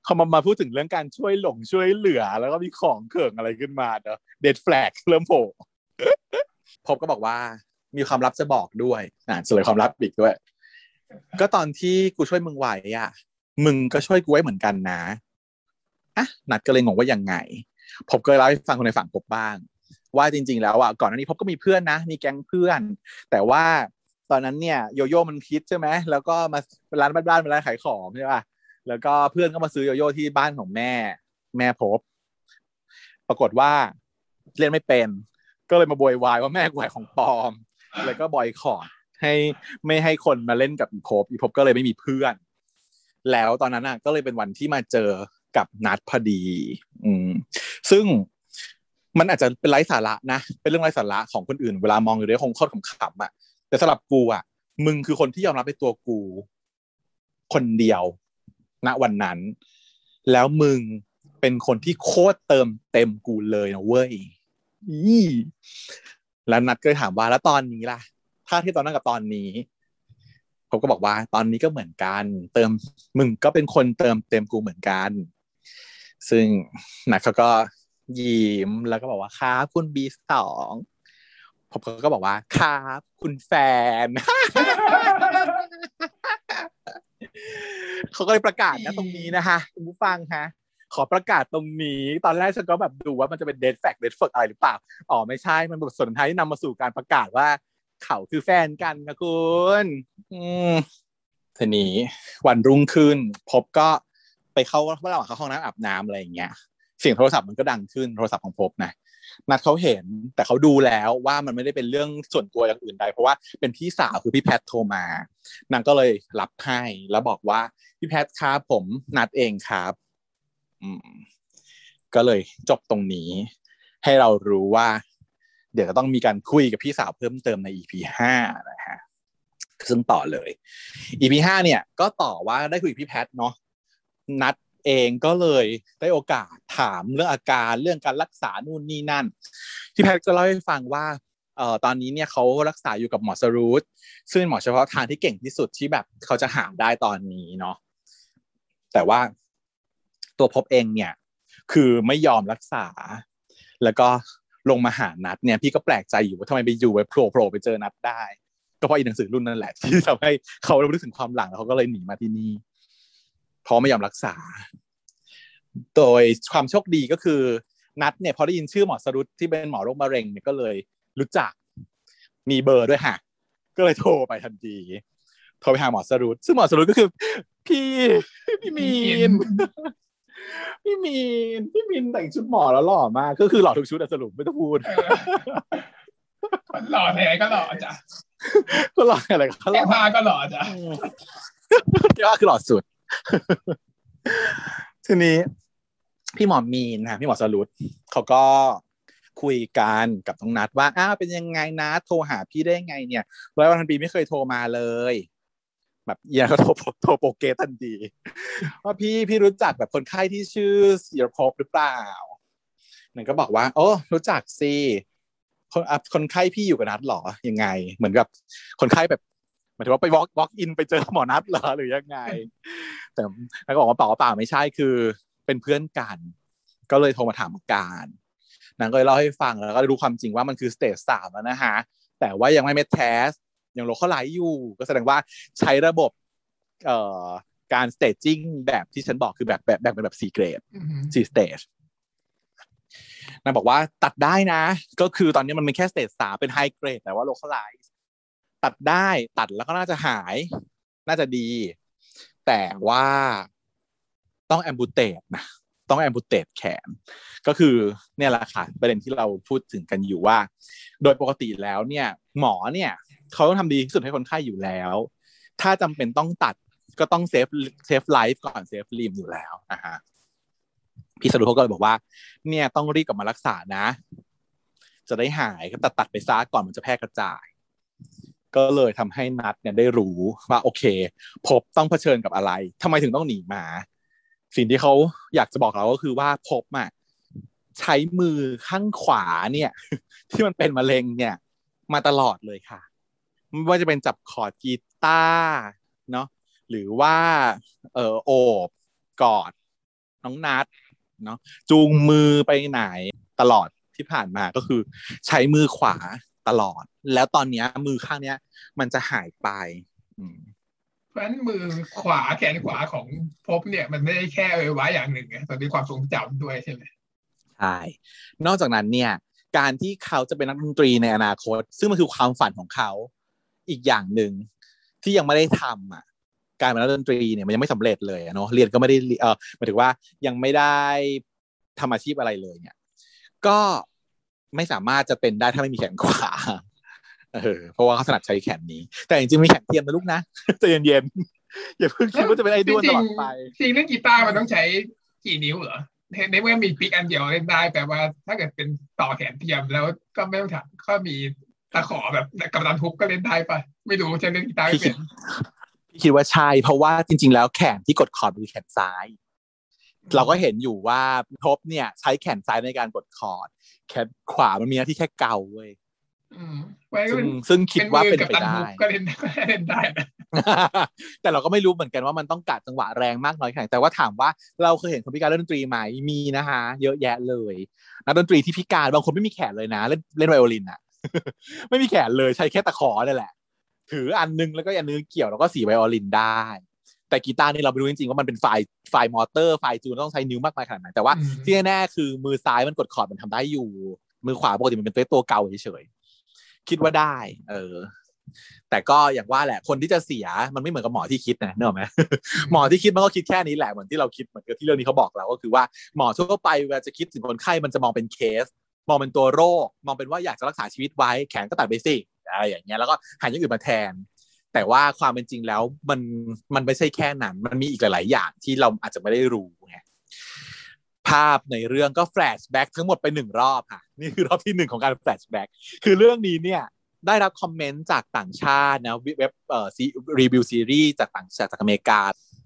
เขามามาพูดถึงเรื่องการช่วยหลงช่วยเหลือ แล้วก็มีของเขิงอะไรขึ้นมาเนอะเด็ดแฟลกเริ่มโผล่พบก็บอกว่ามีความลับจะบอกด้วยอ่าเฉลยความลับอีกด้วย ก็ตอนที่กูช่วยมึงไหวอะ มึงก็ช่วยกูไว้เหมือนกันนะอะนัดก็เลยงงว่ายังไงผมก็เลยเล่าให้ฟังคนในฝั่งพบบ้าง ว่าจริง ๆ แล้วอะก่อนหน้านี้พบก็มีเพื่อนนะ มีแก๊งเพื่อน แต่ว่าตอนนั้นเนี่ยโยโย่มันคิดใช่ไหมแล้วก็มาร้านบ้านๆเป็นร้านขายของใช่ป่ะ แล้วก็เพื่อนก็มาซื้อโยโย่ที่บ้านของแม่ แม่พบ ปรากฏว่าเล่นไม่เป็น ก็เลยมาโวยวายว่าแม่กูขายของปลอม แล้วก็บอยคอรดให้ไม่ให้คนมาเล่นกับอีภพอีภพก็เลยไม่มีเพื่อน แล้วตอนนั้นอะ ก็เลยเป็นวันที่มาเจอกับนัดพอดี อืม ซึ่งมันอาจจะเป็นไร้สาระนะ เป็นเรื่องไร้สาระของคนอื่น เวลามองอยู่ด้วยคงโคตรขำๆอะ แต่สำหรับกูอะ มึงคือคนที่ยอมรับในตัวกู คนเดียว ณวันนั้น แล้วมึงเป็นคนที่โคตรเติมเต็มกูเลยนะเว้ยอีแล้วนัดก็ถามว่าแล้วตอนนี้ล่ะ ถ้าที่ตอนนั้นกับตอนนี้ผมก็บอกว่า ตอนนี้ก็เหมือนกัน เติมมึงก็เป็นคนเติมเต็มกูเหมือนกัน ซึ่งนัดเขาก็ยิ้มแล้วก็บอกว่าครับคุณบีสองผมก็บอกว่าครับคุณแฟน เขาก็เลยประกาศนะตรงนี้นะคะคุณผู้ฟังฮะขอประกาศตรงนี้ ตอนแรกฉันก็แบบดูว่ามันจะเป็น date fake เดทเฟิกอะไรหรือเปล่าอ๋อไม่ใช่มันบทสนทนาที่นำมาสู่การประกาศว่า เขาคือแฟนกันนะคุณอืมทีนี้วันรุ่งขึ้น พบก็ไปเข้าระหว่างเข้าห้องน้ำอาบน้ำอะไรอย่างเงี้ยเสียงโทรศัพท์มันก็ดังขึ้นโทรศัพท์ของพบนะ นัดเขาเห็นแต่เขาดูแล้วว่ามันไม่ได้เป็นเรื่องส่วนตัวอย่างอื่นใด เพราะว่าเป็นพี่สาวคือพี่แพทโทรมานางก็เลยรับให้แล้วบอกว่าพี่แพทครับผมนัดเองครับ อืม ก็เลยจบตรงนี้ ให้เรารู้ว่า เดี๋ยวจะต้องมีการคุยกับพี่สาวเพิ่มเติมใน EP ห้านะฮะซึ่งต่อเลย EP ห้าเนี่ย ก็ต่อว่าได้คุยกับพี่แพทเนาะนัด เองก็เลยได้โอกาสถามเรื่องอาการเรื่องการรักษานู่นนี่นั่นพี่แพทย์ก็เล่าให้ฟังว่าเอ่อตอนนี้เนี่ยเขารักษาอยู่กับหมอสรูทซึ่งหมอเฉพาะทางที่เก่งที่สุดที่แบบเขาจะหาได้ตอนนี้เนาะแต่ว่าตัวพบเองเนี่ย คือไม่ยอมรักษา แล้วก็ลงมาหานัดเนี่ยพี่ก็แปลกใจอยู่ว่าทำไมไปอยู่ไปโผล่โผล่ไปเจอนัดได้ ก็เพราะอีหนังสือรุ่นนั่นแหละ ที่ทำให้เขารู้สึกถึงความหลังแล้วเขาก็เลยหนีมาที่นี่ เพราะไม่ยอมรักษา โดยความโชคดีก็คือนัดเนี่ยพอได้ยินชื่อหมอสรุตที่เป็นหมอโรคมะเร็งเนี่ยก็เลยรู้จักมีเบอร์ด้วยฮะก็เลยโทรไปทันทีโทรไปหาหมอสรุตซึ่งหมอสรุตก็คือ พี่พี่มีนพี่มีนพี่มีนแต่งชุดหมอแล้วหล่อมากก็คือหล่อทุกชุดอะสรุปไม่ต้องพูดเออมันหล่อไหนก็หล่อจ้ะก็หล่ออะไรก็หแค่ล่อผ้าก็หล่อจ้ะที่ว่าคือหล่อสุด ทีนี้พี่หมอมีนนะพี่หมอสรุตเขาก็คุยกันกับน้องนัดว่าอ้าวเป็นยังไงนะโทรหาพี่ได้ไงเนี่ยร้อยวันพันปีไม่เคยโทรมาเลย แบบเอียก็โทรโทรโปรเกตทันทีว่าพี่พี่รู้จักแบบคนไข้ที่ชื่อศิรภพหรือเปล่านั่นก็บอกว่า โอ้รู้จักสิคนคนไข้พี่อยู่กับนัดหรอยังไง เหมือนกับคนไข้แบบ หมายถึงว่าไป walk walk in ไปเจอหมอนัดเหรอหรือยังไง แต่แล้วก็บอกว่าเปล่าเปล่าไม่ใช่คือ เป็นเพื่อนกัน ก็เลยโทรมาถามอาการนางก็เลยเล่าให้ฟังแล้วก็รู้ความจริงว่ามันคือ stage สามแล้วนะฮะแต่ว่ายังไม่ metas ยัง localized อยู่ ก็แสดงว่าใช้ระบบเอ่อการ stagingแบบที่ฉันบอกคือแบบแบบแบ่งเป็นแบบสี่เกรดอืมสี่ stage นางบอกว่าตัดได้นะ ก็คือตอนนี้มันเป็นแค่ stage สามเป็น high grade แต่ว่า localized ตัดได้ตัดแล้วก็น่าจะหาย น่าจะดี แต่ว่าต้อง amputate นะต้อง amputate แขน ก็คือเนี่ยแหละค่ะประเด็นที่เราพูดถึงกันอยู่ว่า โดยปกติแล้วเนี่ย หมอเนี่ยเขาต้องทำดีที่สุดให้คนไข้อยู่แล้ว ถ้าจำเป็นต้องตัดก็ต้อง save save life ก่อน save limb อยู่แล้วนะฮะพี่สรุปเขาก็เลยบอกว่า เนี่ยต้องรีบกลับมารักษานะ จะได้หายก็ตัดตัดไปซะก่อนมันจะแพร่กระจาย ก็เลยทำให้นัดเนี่ยได้รู้ว่าโอเค พบต้องเผชิญกับอะไรทำไมถึงต้องหนีมา สิ่งที่เขาอยากจะบอกเราก็คือว่าพบอะใช้มือข้างขวาเนี่ย ที่มันเป็นมะเร็งเนี่ย มาตลอดเลยค่ะ ไม่ว่าจะเป็นจับคอร์ดกีตาร์เนาะหรือว่าเออโอบกอดน้องนัดเนาะจูงมือไปไหนตลอดที่ผ่านมาก็คือ ใช้มือขวา ตลอด แล้วตอนเนี้ย มือข้างเนี้ย มันจะหายไปอืมเพราะฉะนั้นมือขวาแขนขวาของพบเนี่ย มันไม่ได้แค่เออไว้อย่างหนึ่งไงมันมีความทรงจำด้วยใช่ไหมใช่นอกจากนั้นเนี่ย การที่เขาจะเป็นนักดนตรีในอนาคต ซึ่งมันคือความฝันของเขาอีกอย่างหนึ่งที่ยังไม่ได้ทำอะการเป็นนักดนตรีเนี่ยมันยังไม่สำเร็จเลยเนาะเรียนก็ไม่ได้เออหมายถึงว่ายังไม่ได้ทำอาชีพอะไรเลยเนี่ย ก็ ไม่สามารถจะเป็นได้ถ้าไม่มีแขนขวาเออเพราะว่าเขาถนัดใช้แขนนี้ แต่จริงๆมีแขนเทียมนะลูกนะใจเย็นๆอย่าเพิ่งคิดว่าจะเป็นไอดอลตลอดไปจริงเรื่องกีตาร์มันต้องใช้กี่นิ้วเหรอในเมื่อมี pick อันเดียวเล่นได้แปลว่าถ้าเกิดเป็นต่อแขนเทียมแล้วก็ไม่ต้องถักก็มีตะขอแบบกัปตันฮุกก็เล่นได้ปะไม่รู้ฉันเล่นกีตาร์ไม่เป็นพี่คิดว่าใช่เพราะว่าจริง ๆ แล้วแขนที่กดคอร์ดคือแขนซ้าย เราก็เห็นอยู่ว่าพบเนี่ย ใช้แขนซ้ายในการกดคอร์ดแขนขวามันมีหน้าที่แค่เกาเว้ยอืมไว้ก็ซึ่เป็งนซึ่งคิดว่าเป็นกับไปตันได้ฮุกก็เล่นก็เล่นได้นะแต่เราก็ไม่รู้เหมือนกันว่ามันต้องกัดจังหวะแรงมากน้อยแค่ไหนแต่ว่าถามว่าเราเคยเห็นคนพิการเล่นดนตรีไหมมีนะคะ เยอะแยะเลยนักดนตรีที่พิการบางคนไม่มีแขนเลยนะ เล่นเล่นไวโอลินอะไม่มีแขนเลยใช้แค่ตะขอนี่แหละ ถืออันนึงแล้วก็อันนึงเกี่ยวแล้วก็สีไวโอลินได้ แต่กีตาร์นี่เราไม่รู้จริงๆว่ามันเป็น fine fine motor fine tune ต้องใช้นิ้วมากมายขนาดไหนแต่ว่าอืมที่แน่ๆคือมือซ้ายมันกดคอร์ดมันทำได้อยู่ มือขวาปกติมันเป็นตัวตัวเกาเฉยๆคิดว่าได้ เออ แต่ก็อย่างว่าแหละคนที่จะเสียมันไม่เหมือนกับหมอที่คิดนะเนกอะไหมหมอที่คิดมันก็คิดแค่นี้แหละเหมือนที่เราคิดเหมือนกับที่เรื่องนี้เขาบอกเราก็คือว่าหมอทั่วไปเวลาจะคิดถึงคนไข้มันจะมองเป็นเคส มองเป็นตัวโรค มองเป็นว่าอยากจะรักษาชีวิตไว้แขนก็ตัดไปสิอะไรอย่างเงี้ยแล้วก็หาอย่างอื่นมาแทน แต่ว่าความเป็นจริงแล้วมันมันไม่ใช่แค่นั้น มันมีอีกหลาย ๆ อย่างที่เราอาจจะไม่ได้รู้ไงภาพในเรื่องก็ flashback ทั้งหมดไปหนึ่งรอบค่ะนี่คือรอบที่หนึ่งของการ flashbackคือเรื่องนี้เนี่ยได้รับคอมเมนต์จากต่างชาตินะเว็บเอ่อรีวิวซีรีส์จากต่างชาติจากอเมริกา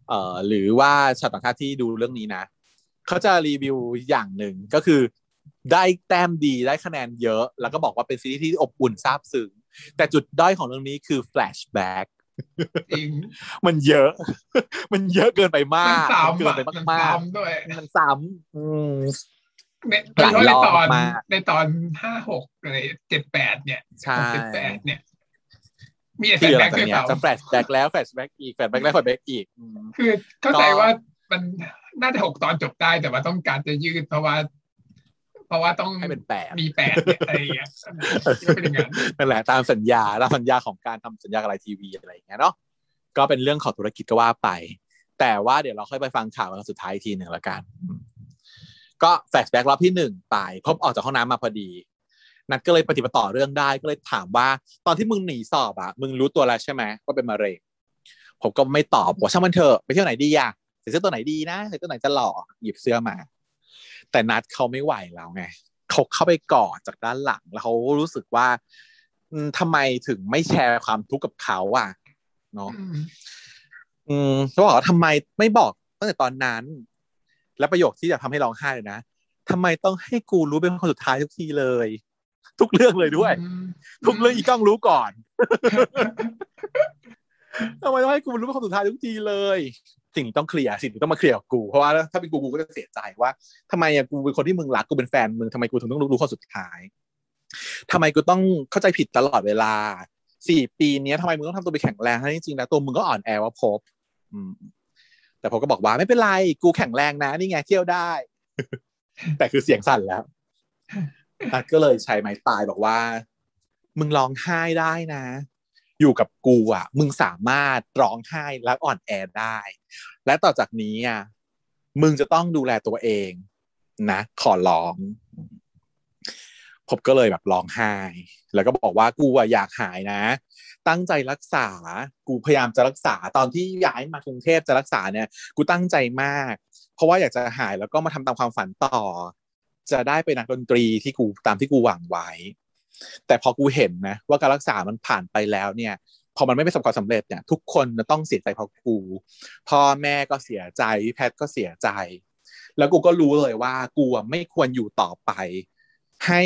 เอ่อหรือว่าชาวต่างชาติที่ดูเรื่องนี้นะเขาจะรีวิวอย่างหนึ่งก็คือ ได้แต้มดีได้คะแนนเยอะ แล้วก็บอกว่าเป็นซีรีส์ที่อบอุ่นซาบซึ้งแต่จุดด้อยของเรื่องนี้คือ flashback จริงมันเยอะ มันเยอะเกินไปมามันกซ้ำเกินอะไปมันมากซ้ำด้วยๆมันซ้ำอืมในโดยเฉพาะในตอนหลายรอบมากในตอนห้าหกอะไรเจ็ดแปดเนี่ยใช่เจ็ดแปดเนี่ย มีไอ้ flashback ด้วยเปล่า คือหลังจากเนี้เปยจะ flashback แล้ว flashback อีก flashback แล้ว flashback อีกอืมคือเข้าใจก็ว่ามันน่าจะหกตอนจบได้แต่ว่าต้องการจะยืดเพราะว่า เพราะว่าต้องให้เป็นแปดมีแปดเนี่ยอะไรอย่างเงี้ยก็เป็นอย่างนั้นนั่นแหละตามสัญญาตามสัญญาของการทำสัญญากับ LINE TV อะไรอย่างเงี้ยเนาะก็เป็นเรื่องของธุรกิจก็ว่าไป แต่ว่าเดี๋ยวเราค่อยไปฟังข่าวกันสุดท้ายอีกทีหนึ่งละกันอืมก็แฟลชแบ็กรอบที่หนึ่งไปพบออกจากห้องน้ำมาพอดี นัดก็เลยปฏิบัติต่อเรื่องได้ก็เลยถามว่า ตอนที่มึงหนีสอบอะมึงรู้ตัวแล้วใช่ไหมว่าเป็นมะเร็งผมก็ไม่ตอบบอกช่างมันเถอะไปเที่ยวไหนดีอะใส่เสื้อตัวไหนดีนะใส่ตัวไหนจะหล่อหยิบเสื้อมา แต่นัดเขาไม่ไหวแล้วไงเขาเข้าไปกอดจากด้านหลัง แล้วเขารู้สึกว่าอืมทำไมถึงไม่แชร์ความทุกข์กับเขาอะเนาะอืมอืมเขาบอกว่าทำไมไม่บอกตั้งแต่ตอนนั้น และประโยคที่จะทำให้ร้องไห้เลยนะทำไมต้องให้กูรู้เป็นคนสุดท้ายทุกทีเลย ทุกเรื่องเลยด้วยอืมทุกเรื่องอีกล้องรู้ก่อนทำไมต้องให้กูรู้เป็นคนสุดท้ายทุกทีเลย สิ่งต้องเคลียร์สิ่งต้องมาเคลียร์กับกู เพราะว่าถ้าเป็นกูกูก็จะเสียใจว่าทำไมอะกูเป็นคนที่มึงรักกูเป็นแฟนมึงทำไมกูถึงต้องรู้คนสุดท้ายทำไมกูต้องเข้าใจผิดตลอดเวลาสี่ปีนี้ทำไมมึงต้องทำตัวไปแข็งแรงทั้งจริงๆแล้วตัวมึงก็อ่อนแอว่าพบแต่ผมก็บอกว่าไม่เป็นไรกูแข็งแรงนะนี่ไงเที่ยวได้ แต่คือเสียงสั่นแล้วนัดก็เลยใช้ไม้ตายบอกว่า มึงร้องไห้ได้นะ อยู่กับกูอะ มึงสามารถร้องไห้และอ่อนแอได้ และต่อจากนี้อะมึงจะต้องดูแลตัวเองนะ ขอร้องผมก็เลยแบบร้องไห้ แล้วก็บอกว่ากูอะอยากหายนะ ตั้งใจรักษา กูพยายามจะรักษาตอนที่ย้ายมากรุงเทพจะรักษาเนี่ย กูตั้งใจมาก เพราะว่าอยากจะหายแล้วก็มาทำตามความฝันต่อ จะได้เป็นนักดนตรีที่กูตามที่กูหวังไว้ แต่พอกูเห็นนะว่าการรักษามันผ่านไปแล้วเนี่ยพอมันไม่ประสบความสำเร็จเนี่ยทุกคนจะต้องเสียใจเพราะกูพ่อแม่ก็เสียใจแพทย์ก็เสียใจ แล้วกูก็รู้เลยว่ากูไม่ควรอยู่ต่อไป ให้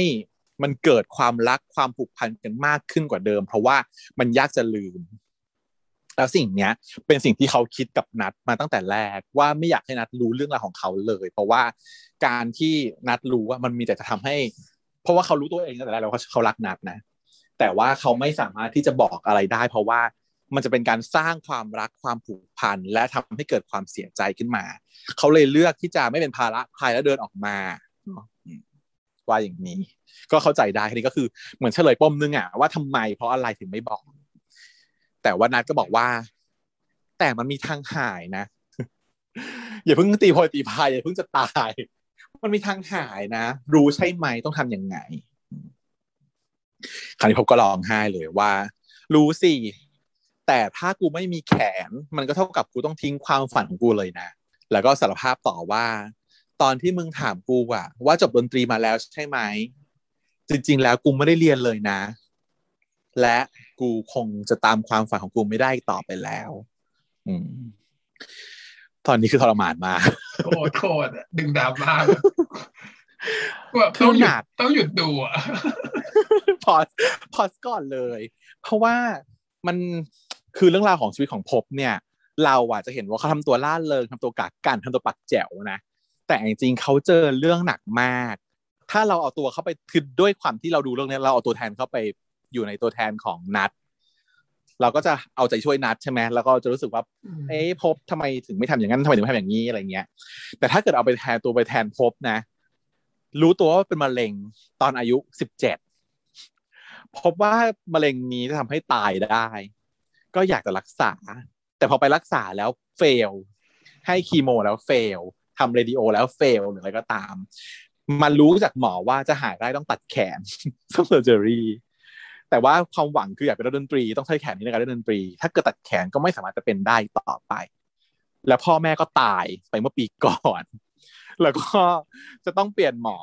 มันเกิดความรักความผูกพันกันมากขึ้นกว่าเดิม เพราะว่ามันยากจะลืม แล้วสิ่งเนี้ย เป็นสิ่งที่เขาคิดกับนัดมาตั้งแต่แรกว่าไม่อยากให้นัดรู้เรื่องราวของเขาเลย เพราะว่าการที่นัดรู้ว่ามันมีแต่จะทำให้ เพราะว่าเขารู้ตัวเองตั้งแต่แรกแล้วว่าเขารักนัดนะ แต่ว่าเขาไม่สามารถที่จะบอกอะไรได้ เพราะว่ามันจะเป็นการสร้างความรักความผูกพันและทำให้เกิดความเสียใจขึ้นมา เขาเลยเลือกที่จะไม่เป็นภาระใครแล้วเดินออกมาว่าอย่างนี้ ก็เข้าใจได้ทีนี้ก็คือเหมือนเฉลยปมนึงอะว่าทำไมเพราะอะไรถึงไม่บอก แต่ว่านัดก็บอกว่า แต่มันมีทางหายนะอย่าเพิ่งตีโพยตีพายอย่าเพิ่งจะตาย มันมีทางหายนะ รู้ใช่ไหมต้องทำยังไง คราวนี้พบก็ร้องไห้เลยว่า รู้สิ แต่ถ้ากูไม่มีแขน มันก็เท่ากับกูต้องทิ้งความฝันของกูเลยนะ แล้วก็สารภาพต่อว่า ตอนที่มึงถามกูอะว่าจบดนตรีมาแล้วใช่ไหม จริง ๆ แล้วกูไม่ได้เรียนเลยนะ และกูคงจะตามความฝันของกูไม่ได้ต่อไปแล้ว อืมตอนนี้คือทรมานมากโคตรโคตรดึงดราม่า แบบแบบต้องหยุหนัดกต้องหยุดดูอะพอสพอสก่อนเลย เพราะว่ามันคือเรื่องราวของชีวิตของภพเนี่ย เราอะจะเห็นว่าเขาทำตัวล่าเริงทำตัวกากกันทำตัวปักแจ๋วนะแต่จริงๆเขาเจอเรื่องหนักมาก ถ้าเราเอาตัวเข้าไปคือด้วยความที่เราดูเรื่องนี้เราเอาตัวแทนเข้าไปอยู่ในตัวแทนของนัด เราก็จะเอาใจช่วยนัดใช่ไหมแล้วก็จะรู้สึกว่า เอ๊ะภพทำไมถึงไม่ทำอย่างนั้นทำไมถึงไม่ทำอย่างนี้อะไรเงี้ย แต่ถ้าเกิดเอาไปแทนตัวไปแทนภพนะ รู้ตัวว่าเป็นมะเร็งตอนอายุสิบเจ็ดพบว่ามะเร็งนี้จะทำให้ตายได้ ก็อยากจะรักษา แต่พอไปรักษาแล้ว fail ให้คีโมแล้ว fail ทำเรดิโอแล้ว fail หรืออะไรก็ตาม มันรู้จากหมอว่าจะหายได้ต้องตัดแขนต้อง surgery แต่ว่าความหวังคืออยากเป็นนักดนตรี ต้องใช้แขนนี้ในการเล่นดนตรี ถ้าเกิดตัดแขนก็ไม่สามารถจะเป็นได้ต่อไป แล้วพ่อแม่ก็ตายไปเมื่อปีก่อน แล้วก็จะต้องเปลี่ยนหมอ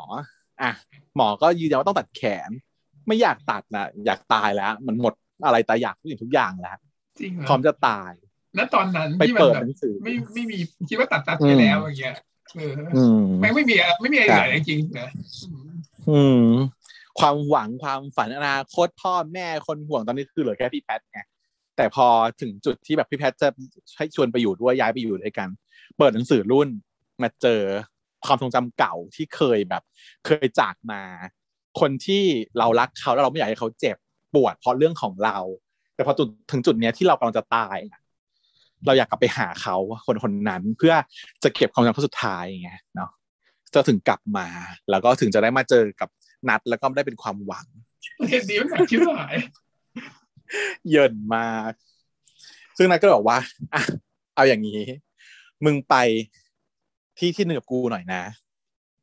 อะหมอก็ยืนยันว่าต้องตัดแขน ไม่อยากตัดนะอยากตายแล้ว มันหมดอะไรแต่อยากทุกสิ่งทุกอย่างแล้วจริงเหรพร้ออมจะตาย แล้วตอนนั้นไปที่มันเปิดแบบหนังสือไม่ไม่มีคิดว่าตัดตัดไปแล้วอย่างเงี้ยเอออืมไม่ไม่มีอะไม่มีอะไรเหลือจริงๆนะอืมอืม ความหวังความฝันอนาคตพ่อแม่คนห่วงตอนนี้คือเหลือแค่พี่แพทไงแต่พอถึงจุดที่แบบพี่แพทจะให้ชวนไปอยู่ด้วยย้ายไปอยู่ด้วยกัน เปิดหนังสือรุ่นมาเจอความทรงจำเก่าที่เคยแบบ เคยจากมา คนที่เรารักเขาแล้วเราไม่อยากให้เขาเจ็บปวดเพราะเรื่องของเรา แต่พอถึงจุดเนี้ยที่เรากำลังจะตายเราอยากกลับไปหาเขาคนคนนั้นเพื่อจะเก็บความจำครั้งสุดท้ายไงเนาะจะถึงกลับมา แล้วก็ถึงจะได้มาเจอกับ นัดแล้วก็ได้เป็นความหวังประเทศนี้มันหนักชิบหายเยินมาก ซึ่งนัดก็บอกว่าอะเอาอย่างนี้ มึงไปที่ที่หนึ่งกับกูหน่อยนะ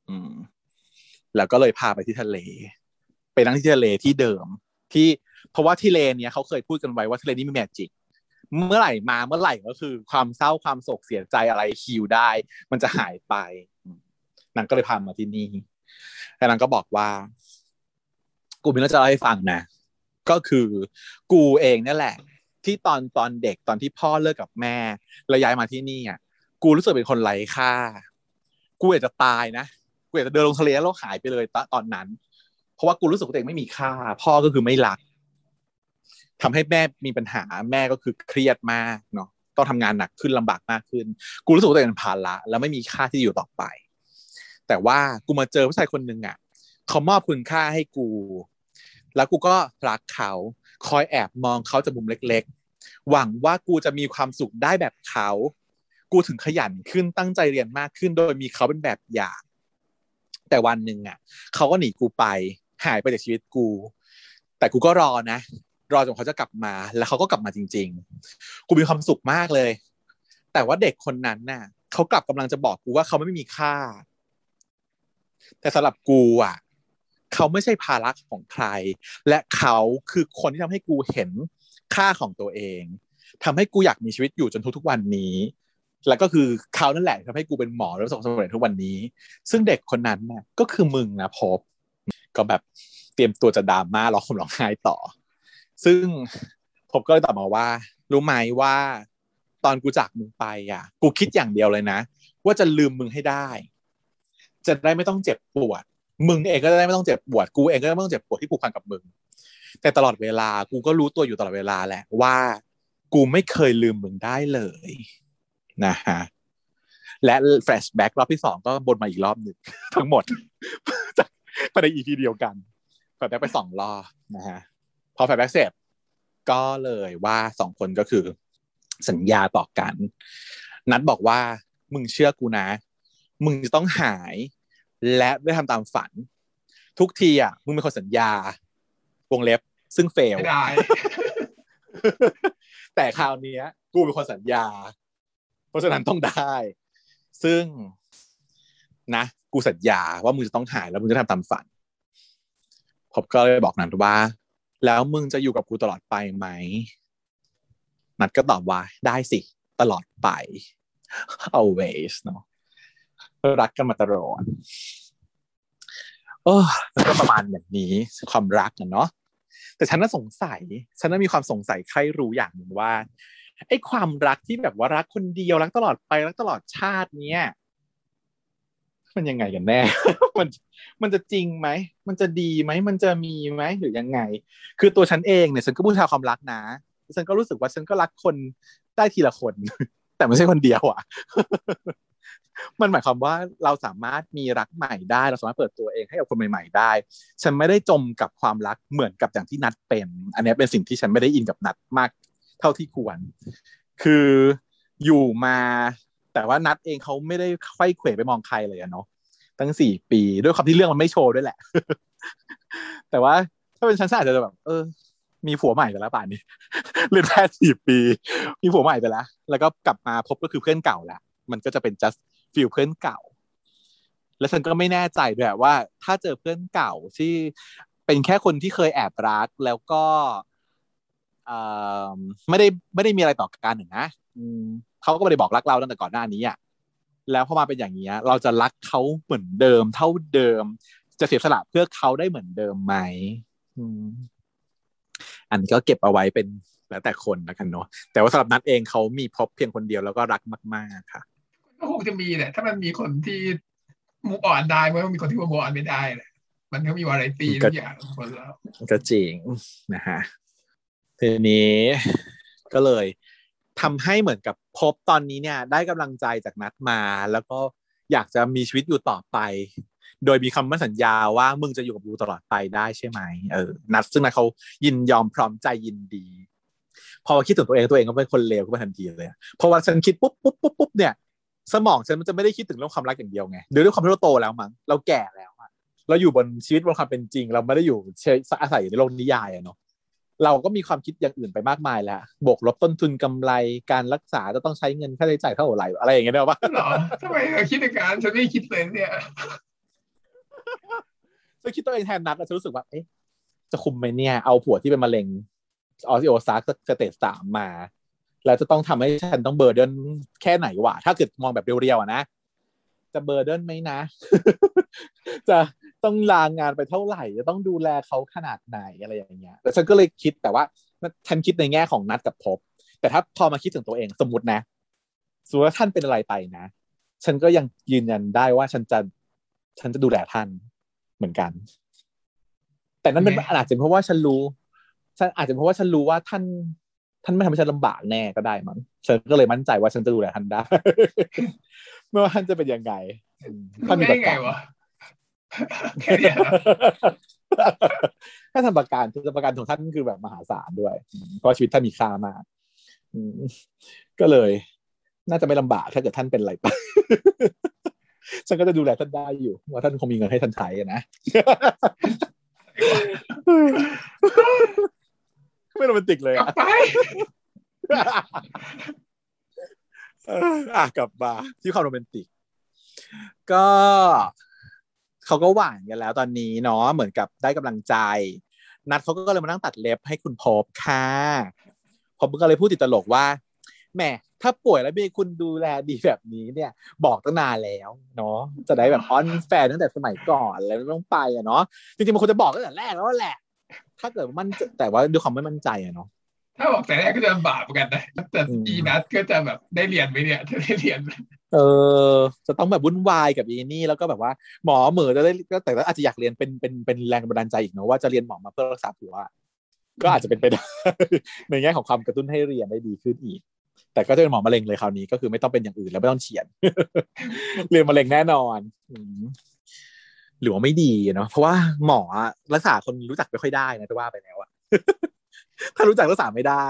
อืม แล้วก็เลยพาไปที่ทะเล ไปนั่งที่ทะเลที่เดิม ที่เพราะว่าที่เลเนี้ยเขาเคยพูดกันไว้ว่าทะเลนี้มีแมจิกเมื่อไหร่มาเมื่อไหร่ก็คือ ความเศร้าความโศกเสียใจอะไรฮิวได้ มันจะหายไปอืมนางก็เลยพามาที่นี่ แต่นางก็บอกว่า กูมีเรื่องจะเล่าให้ฟังนะ ก็คือกูเองนี่แหละ ที่ตอนตอนเด็กตอนที่พ่อเลิกกับแม่แล้วย้ายมาที่นี่อะกูรู้สึกเป็นคนไร้ค่า กูอยากจะตายนะ กูอยากจะเดินลงทะเลแล้วหายไปเลยตตอนนั้น เพราะว่ากูรู้สึกตัวเองไม่มีค่า พ่อก็คือไม่รักทำให้แม่มีปัญหาแม่ก็คือเครียดมากเนาะ ต้องทำงานหนักขึ้นลำบากมากขึ้น กูรู้สึกตัวเองเป็นภาระแล้วไม่มีค่าที่อยู่ต่อไป แต่ว่ากูมาเจอผู้ชายคนหนึ่งอะเขามอบคุณค่าให้กู แล้วกูก็รักเขา คอยแอบมองเขาจากมุมเล็ก ๆ หวังว่ากูจะมีความสุขได้แบบเขา กูถึงขยันขึ้นตั้งใจเรียนมากขึ้น โดยมีเขาเป็นแบบอย่าง แต่วันหนึ่งอะเขาก็หนีกูไป หายไปจากชีวิตกู แต่กูก็รอนะ รอจนเขาจะกลับมา แล้วเขาก็กลับมาจริง ๆ กูมีความสุขมากเลย แต่ว่าเด็กคนนั้นน่ะเขากลับกำลังจะบอกกูว่าเขาไม่มีค่า แต่สำหรับกูอะเขาไม่ใช่ภาระของใคร และเขาคือคนที่ทำให้กูเห็นค่าของตัวเองทำให้กูอยากมีชีวิตอยู่จนทุกๆวันนี้ แล้วก็คือเขานั่นแหละทำให้กูเป็นหมอแล้วประสบความสำเร็จทุกวันนี้ ซึ่งเด็กคนนั้นน่ะก็คือมึงนะพบ ก็แบบเตรียมตัวจะดราม่าร้องคำร้องไห้ต่อ ซึ่งผมก็เลยตอบมาว่า รู้ไหมว่า ตอนกูจากมึงไปอะ กูคิดอย่างเดียวเลยนะ ว่าจะลืมมึงให้ได้ จะได้ไม่ต้องเจ็บปวด มึงเองก็ได้ไม่ต้องเจ็บปวด กูเองก็ไม่ต้องเจ็บปวดที่ผูกพันกับมึง แต่ตลอดเวลากูก็รู้ตัวอยู่ตลอดเวลาแหละว่า กูไม่เคยลืมมึงได้เลยนะฮะและแฟลชแบ็กรอบที่สองก็บนมาอีกรอบหนึ่งทั้งหมดจากภายใน EP เดียวกัน flashback ไปสองรอบนะฮะพอ flashback เสร็จก็เลยว่าสองคนก็คือ สัญญาต่อกัน นัดบอกว่ามึงเชื่อกูนะ มึงจะต้องหาย และได้ทำตามฝัน ทุกทีอะมึงเป็นคนสัญญาวงเล็บซึ่ง fail ไม่ได้แต่คราวเนี้ยกูเป็นคนสัญญา เพราะฉะนั้นต้องได้ ซึ่งนะกูสัญญาว่ามึงจะต้องหายแล้วมึงจะทำตามฝันผมก็เลยบอกนัดว่า แล้วมึงจะอยู่กับกูตลอดไปไหมนัดก็ตอบว่าได้สิ ตลอดไป always เนาะ รักกันมาตลอดโอ้มันก็ประมาณแบบนี้ความรักนะเนาะแต่ฉันน่าสงสัย ฉันน่ามีความสงสัยใครรู้อย่างหนึ่งว่าไอ้ความรักที่แบบว่ารักคนเดียวรักตลอดไปรักตลอดชาติเนี้ยมันยังไงกันแน่ มันมันจะจริงไหม มันจะดีไหม มันจะมีไหมหรือยังไง คือตัวฉันเองเนี่ยฉันก็บูชาความรักนะฉันก็รู้สึกว่าฉันก็รักคนได้ทีละคน แต่ไม่ใช่คนเดียวอะ มันหมายความว่าเราสามารถมีรักใหม่ได้ เราสามารถเปิดตัวเองให้กับคนใหม่ ๆ ได้ ฉันไม่ได้จมกับความรักเหมือนกับอย่างที่นัดเป็น อันนี้เป็นสิ่งที่ฉันไม่ได้อินกับนัดมากเท่าที่ควร คืออยู่มา แต่ว่านัดเองเขาไม่ได้ไขว้เขวไปมองใครเลยอะเนาะตั้งสี่ปีด้วยความที่เรื่องมันไม่โชว์ด้วยแหละ แต่ว่าถ้าเป็นฉันฉันอาจจะแบบ เออ มีผัวใหม่ไปแล้วป่านนี้เรียนแค่สี่ปี มีผัวใหม่ไปแล้วแล้วก็กลับมาพบก็คือเพื่อนเก่าแหละมันก็จะเป็น just ฟิลเพื่อนเก่า แล้วฉันก็ไม่แน่ใจด้วยว่า ถ้าเจอเพื่อนเก่าที่เป็นแค่คนที่เคยแอบรักแล้วก็ไม่ได้ไม่ได้มีอะไรต่อกันหนึ่งนะเขาก็ไม่ได้บอกรักเราตั้งแต่ก่อนหน้านี้อะแล้วพอมาเป็นอย่างนี้เราจะรักเขาเหมือนเดิม เท่าเดิม จะเสียสละเพื่อเขาได้เหมือนเดิมไหมอันนี้ก็เก็บเอาไว้เป็นแล้วแต่คนแล้วกันเนาะแต่ว่าสำหรับนัดเองเขามีพบเพียงคนเดียวแล้วก็รักมาก ๆ ค่ะ ก็คงจะมีแหละถ้ามันมีคนที่มูอ่อนได้มันก็มีคนที่มูอ่อนไม่ได้แหละมันก็มีวาไรตี้ทุกอย่างคนเราก็จริงนะฮะทีนี้ก็เลยทำให้เหมือนกับพบตอนนี้เนี่ย ได้กำลังใจจากนัดมา แล้วก็อยากจะมีชีวิตอยู่ต่อไป โดยมีคำมั่นสัญญาว่ามึงจะอยู่กับกูตลอดไปได้ใช่ไหมเออนัดซึ่งนัดเขายินยอมพร้อมใจยินดี พอคิดถึงตัวเองตัวเองก็เป็นคนเลวขึ้นมาทันทีเลยเพราะว่าฉันคิดปุ๊บปุ๊บปุ๊บปุ๊บเนี่ย สมองฉันมันจะไม่ได้คิดถึงเรื่องความรักอย่างเดียวไงด้วยด้วยความที่เราโตแล้วมั้งเราแก่แล้วอะเราอยู่บนชีวิตบนความเป็นจริง เราไม่ได้อยู่ใช้อาศัยอยู่ในโลกนิยายอะเนาะเราก็มีความคิดอย่างอื่นไปมากมายแล้วบวกลบต้นทุนกำไรการรักษาจะต้องใช้เงินค่าใช้จ่ายเท่าไหร่อะไรอย่างเงี้ยได้ปะหรอทำไมเราคิดในการฉันไม่คิดเลยเนี่ยจะคิดตัวเองแทนนัดจะรู้สึกว่าเอ๊ะจะคุ้มไหมเนี่ย เอาผัวที่เป็นมะเร็ง osteosar stage สามมา แล้วจะต้องทำให้ฉันต้อง burden แค่ไหนวะถ้าเกิดมองแบบ real ๆอะนะจะ burden ไหมนะ จะต้องลางานไปเท่าไหร่ จะต้องดูแลเขาขนาดไหนอะไรอย่างเงี้ยแต่ฉันก็เลยคิดแต่ว่าฉันคิดในแง่ของนัดกับภพ แต่ถ้าพอมาคิดถึงตัวเองสมมตินะสมมติว่าท่านเป็นอะไรไปนะ ฉันก็ยังยืนยันได้ว่าฉันจะฉันจะดูแลท่านเหมือนกัน แต่นั้นเป็นอาจจะเพราะว่าฉันรู้ฉันอาจจะเพราะว่าฉันรู้ว่าท่าน ท่านไม่ทำให้ฉันลำบากแน่ก็ได้มั้งฉันก็เลยมั่นใจว่าฉันจะดูแลท่านได้ไม่ว่าท่านจะเป็นยังไงท่านมีประกันแค่นี้ถ้าทำประกันทำประกันของท่านคือแบบมหาศาลด้วย เพราะชีวิตท่านมีค่ามากก็เลย น่าจะไม่ลำบากถ้าเกิดท่านเป็นอะไรไปฉันก็จะดูแลท่านได้อยู่ ว่าท่านคงมีเงินให้ท่านใช้นะ ไม่โรแมนติกเลยอะไปเอออะกลับมาที่ความโรแมนติก ก็เขาก็หวานกันแล้วตอนนี้เนาะเหมือนกับได้กำลังใจ นัดเขาก็เลยมานั่งตัดเล็บให้คุณพบค่ะพบก็เลยพูดติดตลกว่าแหมถ้าป่วยแล้วมีคุณดูแลดีแบบนี้เนี่ย บอกตั้งนานแล้วเนาะจะได้แบบออนแฟนตั้งแต่สมัยก่อนแล้วต้องไปอะเนาะจริงๆมันควรจะบอกตั้งแต่แรกแล้วแหละ ถ้าเกิดมันแต่ว่าด้วยความไม่มั่นใจอะเนาะถ้าบอกแต่แรกก็จะลำบากเหมือนกันนะแต่อืมอีนัทก็จะแบบได้เรียนไหมเนี่ยจะได้เรียนไหมเออ จะต้องแบบวุ่นวายกับอีนี่แล้วก็แบบว่าหมอเหมือจะได้ก็แต่ก็อาจจะอยากเรียนเป็นเป็นเป็นแรงบันดาลใจอีกเนอะว่าจะเรียนหมอมาเพื่อรักษาผัวอะก็อาจจะเป็นไปได้ในแง่ของความกระตุ้นให้เรียนได้ดีขึ้นอีก แต่ก็จะเป็นหมอมะเร็งเลยคราวนี้ก็คือไม่ต้องเป็นอย่างอื่นแล้วไม่ต้องเฉียนเรียนมะเร็งแน่นอนอืม หรือว่าไม่ดีเนาะเพราะว่าหมออะรักษาคนรู้จักไม่ค่อยได้นะจะว่าไปแล้วอะถ้ารู้จักรักษาไม่ได้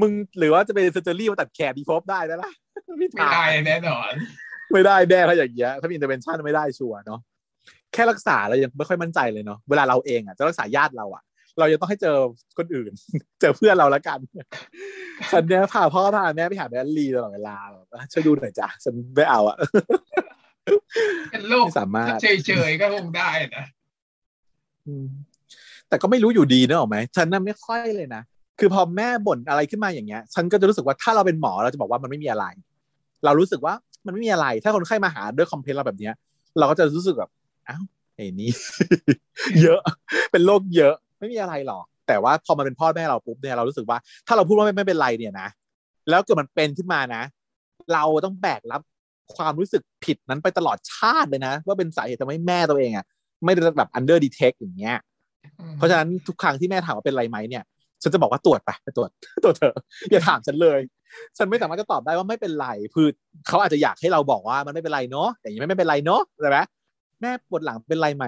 มึงหรือว่าจะเป็น surgery มาตัดแขนดีภพได้แล้วล่ะไม่ได้แน่นอน ไม่ได้แน่ถ้าอย่างเงี้ยถ้ามี intervention ไม่ได้ชัวร์เนาะแค่รักษาเรายังไม่ค่อยมั่นใจเลยเนาะเวลาเราเองอะจะรักษาญาติเราอะ เรายังต้องให้เจอคนอื่น เจอเพื่อนเราแล้วกันฉันเนี่ยพาพ่อพาแม่ไปหาแดนลีตลอดเวลาแบบว่าช่วยดูหน่อยจ้ะฉันไม่เอาอะ เป็นโรคไม่สามารถเฉยๆก็คงได้นะอืมแต่ก็ไม่รู้อยู่ดีเนอะหรอกไหมฉันน่ะไม่ค่อยเลยนะคือพอแม่บ่นอะไรขึ้นมาอย่างเงี้ย ฉันก็จะรู้สึกว่าถ้าเราเป็นหมอเราจะบอกว่ามันไม่มีอะไร เรารู้สึกว่ามันไม่มีอะไร ถ้าคนไข้มาหาด้วยคอมเพลนเราแบบเนี้ย เราก็จะรู้สึกแบบอ้าวไอ้นี่เยอะเป็นโรคเยอะไม่มีอะไรหรอกแต่ว่าพอมาเป็นพ่อแม่เราปุ๊บเนี่ยเรารู้สึกว่าถ้าเราพูดว่าไม่ไม่เป็นไรเนี่ยนะแล้วเกิดมันเป็นขึ้นมานะ เราต้องแบกรับ ความรู้สึกผิดนั้นไปตลอดชาติเลยนะ ว่าเป็นสาเหตุทำให้แม่ตัวเองอะไม่ได้แบบ under detect อย่างเงี้ย เพราะฉะนั้นทุกครั้งที่แม่ถามว่าเป็นไรไหมเนี่ยฉันจะบอกว่าตรวจไปไปตรวจตรวจเถอะอย่าถามฉันเลย ฉันไม่สามารถจะตอบได้ว่าไม่เป็นไรคือเขาอาจจะอยากให้เราบอกว่ามันไม่เป็นไรเนาะอย่างนี้ไม่เป็นไรเนาะใช่ไหมแม่ปวดหลังเป็นไรไหม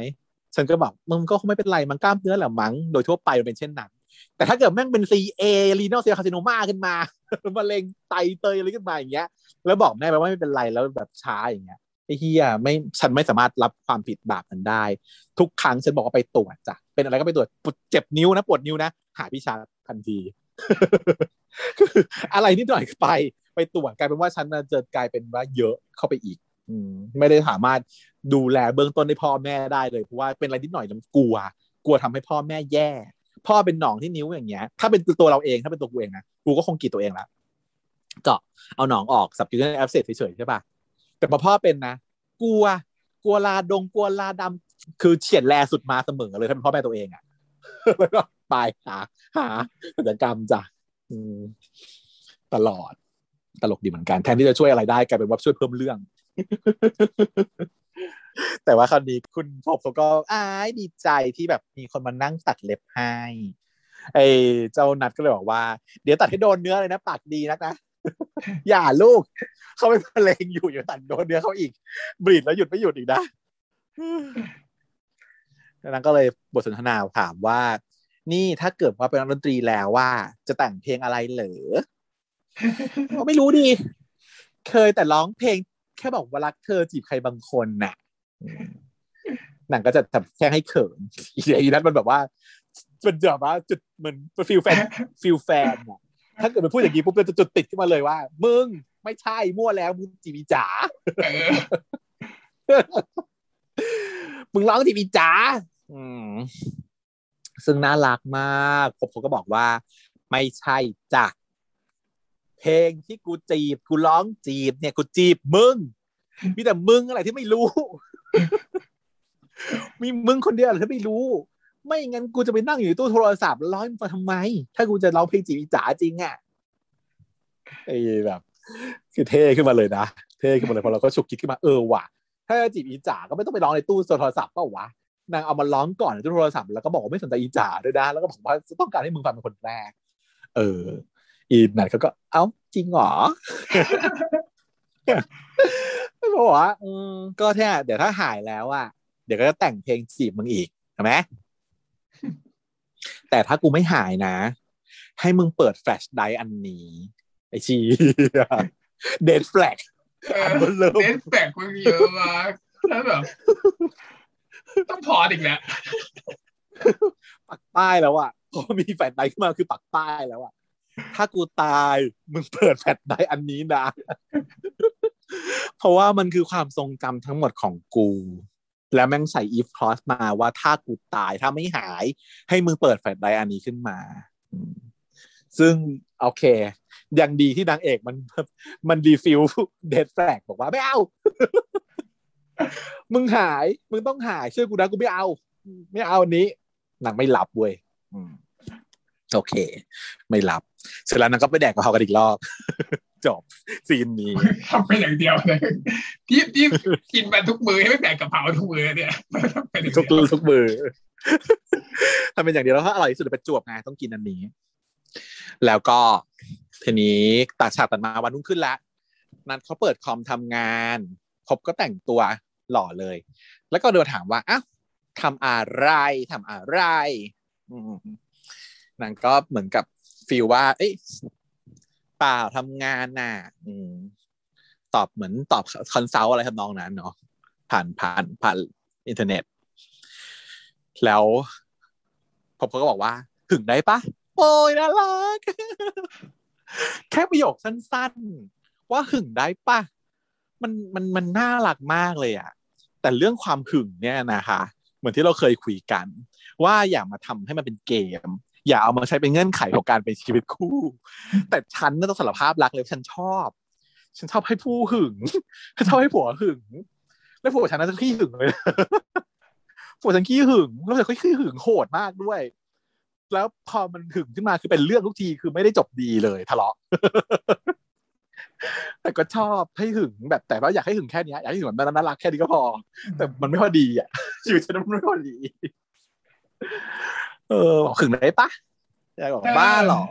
ฉันก็บอกมึงก็คงไม่เป็นไรมันกล้ามเนื้อแหละมั้งโดยทั่วไปมันเป็นเช่นนั้น แต่ถ้าเกิดแม่งเป็น CA รีนเซลคาซิโนมาขึ้นมามะเร็งไตเตยอะไรขึ้นมาอย่างเงี้ย แล้วบอกแม่ไปว่าไม่เป็นไรแล้วแบบช้าอย่างเงี้ยไอ้เฮียไม่ฉันไม่สามารถรับความผิดบาปนั้นได้ ทุกครั้งฉันบอกว่าไปตรวจจ้ะเป็นอะไรก็ไปตรวจปวดเจ็บนิ้วนะปวดนิ้วนะ หาพี่ชาทันทีอะไรนิดหน่อยไป ไปตรวจกลายเป็นว่าฉันน่ะจะกลายเป็นว่าเยอะเข้าไปอีก อืไม่ได้สามารถดูแลเบื้องต้นให้พ่อแม่ได้เลยเพราะว่าเป็นอะไรนิดหน่อยแล้วกลัว กลัวทำให้พ่อแม่แย่ พ่อเป็นหนองที่นิ้วอย่างเงี้ย ถ้าเป็นตัวเราเองถ้าเป็นตัวกูเองนะกูก็คงกรีดตัวเองละเจาะเอาหนองออก subungual abscess เฉยๆใช่ปะแต่พอพ่อเป็นนะกลัวกลัวลาดงกลัวลาดำคือเฉียดแลสุดมาเสมอเลยถ้าเป็นพ่อแม่ตัวเองอะแล้วก็ไปหาหากิจกรรมจ้ะตลอด ตลกดีเหมือนกัน แทนที่จะช่วยอะไรได้กลายเป็นว่าช่วยเพิ่มเรื่อง แต่ว่าคราวนี้คุณพบเขาก็อ้ายดีใจที่แบบมีคนมานั่งตัดเล็บให้ไอ้เจ้านัดก็เลยบอกว่า เดี๋ยวตัดให้โดนเนื้อเลยนะปากดีนักนะอย่าลูก เขาไม่มะเร็งอยู่อย่าตัดโดนเนื้อเขาอีกบรีดแล้วหยุดไม่หยุดอีกนะดังนั้นก็เลยบทสนทนาถามว่า นี่ถ้าเกิดว่าเป็นนักดนตรีแล้วว่า จะแต่งเพลงอะไรเหรอก็ไม่รู้ดี เคยแต่ร้องเพลงแค่บอกว่ารักเธอจีบใครบางคนน่ะอืม หนังก็จะทำแค่ให้เขินอีนั้นมันแบบว่าเป็นแบบว่าจุดเหมือนฟิลแฟนfeel แฟนอะถ้าเกิดมันพูดอย่างนี้ปุ๊บมันจะจุดติดขึ้นมาเลยว่า มึงไม่ใช่มั่วแล้วมึงจีบพี่จ๋ามึงร้องทีวีจ๋าซึ่งน่ารักมากภพเขาก็บอกว่า ไม่ใช่จ้ะเพลงที่กูจีบกูร้องจีบเนี่ยกูจีบมึงมีแต่มึงอะไรที่ไม่รู้ มีมึงคนเดียวอะไรที่ไม่รู้ ไม่งั้นกูจะไปนั่งอยู่ตู้โทรศัพท์ร้องมึงฟังทำไม ถ้ากูจะร้องเพลงจีบอีจ๋าจริงอะไอ้แบบคือเท่ขึ้นมาเลยนะ เท่ขึ้นมาเลยพอเราก็ฉุกคิดขึ้นมาเออว่ะ ถ้าจะจีบอีจ๋าก็ไม่ต้องไปร้องในตู้โทรศัพท์เปล่าวะนางเอามาร้องก่อนในตู้โทรศัพท์แล้วก็บอกว่าไม่สนใจอีจ๋าด้วยนะแล้วก็บอกว่าต้องการให้มึงฟังเป็นคนแรก เออ อีนัทเขาก็เอ้าจริงเหรอ ก็บอกว่าอืมก็แค่เดี๋ยวถ้าหายแล้วอะเดี๋ยวก็จะแต่งเพลงจีบมึงอีกใช่ไหมแต่ถ้ากูไม่หายนะ ให้มึงเปิดแฟลชไดรฟ์อันนี้ ไอชีเดดแฟลกเออันอเบอร์เริ่มเน้นแปลกมึงเยอะมากแล้วแบบต้องพอดอีกแล้วปักป้ายแล้วอะพอมีแฟลชไดรฟ์ขึ้นมาคือปักป้ายแล้วอะถ้ากูตายมึงเปิดแฟลชไดรฟ์อันนี้นะ เพราะว่ามันคือความทรงจำทั้งหมดของกู แล้วแม่งใส่ if clause มาว่าถ้ากูตายถ้าไม่หาย ให้มึงเปิดแฟลชไดรฟ์อันนี้ขึ้นมา ซึ่งโอเคยังดีที่นางเอกมันมัน repel death flag บอกว่าไม่เอา มึงหาย มึงต้องหายเชื่อกูนะกูไม่เอา ไม่เอาอันนี้นางไม่รับเว้ยโอเค ไม่รับ เสร็จแล้วนางก็ไปแดกกับเขากันอีกรอบ จบซีนนี้ทำไปอย่างเดียวเลยที่ที่กินมาทุกมือให้ไม่แบ่งกะเพราทุกมือเนี่ยทำไปอย่างทุกเดียวทุกมือทำเป็นอย่างเดียวแล้วถ้าอร่อยที่สุดเป็นจวบไงต้องกินอันนี้ แล้วก็ทีนี้ตัดฉากตัดมาวันรุ่งขึ้นแล้วนัดเขาเปิดคอมทำงานพบก็แต่งตัวหล่อเลย แล้วก็เดินถามว่าอ้าวทำอะไรทำอะไรอืมนางก็เหมือนกับ feel ว่า เอ้ย เปล่าทำงานน่ะอืมตอบเหมือนตอบ consult อะไรทำนองนั้นเนาะผ่านผ่านผ่านอินเทอร์เน็ต แล้วภพก็บอกว่าหึงได้ปะโอ้ยน่ารัก แค่ประโยคสั้นๆ ว่าหึงได้ปะมันมันมันน่ารักมากเลยอะแต่เรื่องความหึงเนี่ยนะคะ เหมือนที่เราเคยคุยกัน ว่าอย่ามาทำให้มันเป็นเกม อย่าเอามาใช้เป็นเงื่อนไขของการเป็นชีวิตคู่ แต่ฉันน่าต้องสารภาพรักเลยฉันชอบ ฉันชอบให้ผู้หึงฉันชอบให้ผัวหึง แล้วผัวฉันน่าจะขี้หึงเลยผัวฉันขี้หึงแล้วแต่ก็ขี้หึงโหดมากด้วย แล้วพอมันหึงขึ้นมาคือเป็นเรื่องทุกทีคือไม่ได้จบดีเลยทะเลาะแต่ก็ชอบให้หึงแบบแต่ว่าอยากให้หึงแค่เนี้ยอยากให้หึงแบบน่ารักแค่นี้ก็พอ แต่มันไม่พอดีอะชีวิตฉันมันไม่พอดี เออบอกหึงได้ปะยายบอกบ้าเหรอ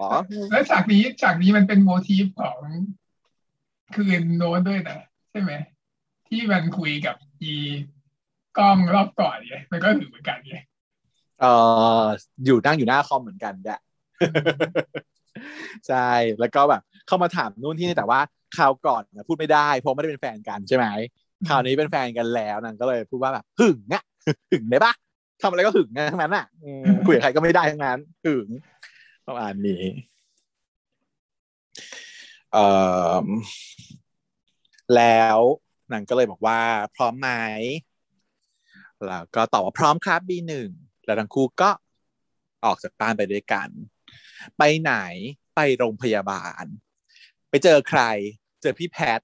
แล้วฉากนี้ฉากนี้มันเป็นโมทีฟของคืนโน้นด้วยนะใช่ไหม ที่มันคุยกับอีกล้องรอบก่อนเนี่ยมันก็ถือเหมือนกันเนี่ยเอออยู่นั่งอยู่หน้าคอมเหมือนกันแหละใช่แล้วก็แบบเข้ามาถามนู่นที่นี่แต่ว่าคราวก่อนนะพูดไม่ได้เพราะไม่ได้เป็นแฟนกันใช่ไหมคราวนี้เป็นแฟนกันแล้วนางก็เลยพูดว่าแบบหึงอะหึงได้ปะ ทำอะไรก็หึงอะทั้งนั้นอะอืมคุยกับใครก็ไม่ได้ทั้งนั้นหึงประมาณนี้เอ่อแล้วนางก็เลยบอกว่า พร้อมไหมแล้วก็ตอบว่าพร้อมครับ B หนึ่งแล้วทั้งคู่ก็ออกจากบ้านไปด้วยกัน ไปไหนไปโรงพยาบาล ไปเจอใคร เจอพี่แพท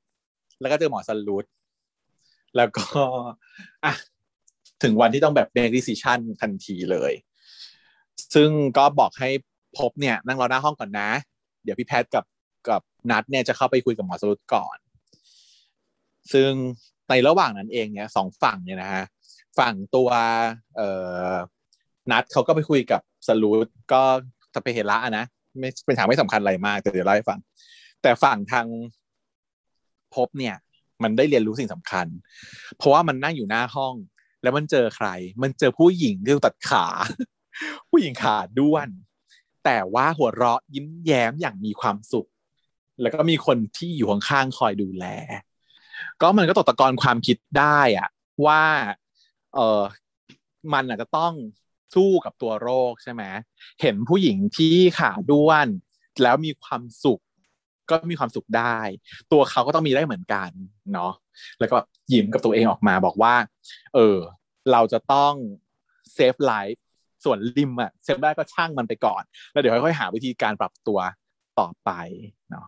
แล้วก็เจอหมอสลุดแล้วก็อะ ถึงวันที่ต้องแบบ make decision ทันทีเลย ซึ่งก็บอกให้พบเนี่ยนั่งรอหน้าห้องก่อนนะ เดี๋ยวพี่แพทกับกับนัดเนี่ยจะเข้าไปคุยกับหมอสลุดก่อน ซึ่งในระหว่างนั้นเองเนี่ยสองฝั่งเนี่ยนะฮะฝั่งตัวเอ่อนัดเขาก็ไปคุยกับสลูดก็จะไปเห็นละนะไม่เป็นทางไม่สำคัญอะไรมากแต่เดี๋ยวเล่าให้ฟัง แต่ฝั่งทางพบเนี่ย มันได้เรียนรู้สิ่งสำคัญ เพราะว่ามันนั่งอยู่หน้าห้อง แล้วมันเจอใคร มันเจอผู้หญิงที่ตัดขา ผู้หญิงขาด้วน แต่ว่าหัวเราะยิ้มแย้มอย่างมีความสุข แล้วก็มีคนที่อยู่ข้างๆคอยดูแล ก็มันก็ตกตะกอนความคิดได้อะว่าเออมันอาจจะต้องสู้กับตัวโรคใช่ไหมเห็นผู้หญิงที่ขาด้วน แล้วมีความสุข ก็มีความสุขได้ ตัวเขาก็ต้องมีได้เหมือนกันเนาะ แล้วก็ยิ้มกับตัวเองออกมาบอกว่า เออ เราจะต้อง save life ส่วน limb อะ save ได้ก็ช่างมันไปก่อน แล้วเดี๋ยวค่อยๆหาวิธีการปรับตัวต่อไปเนาะ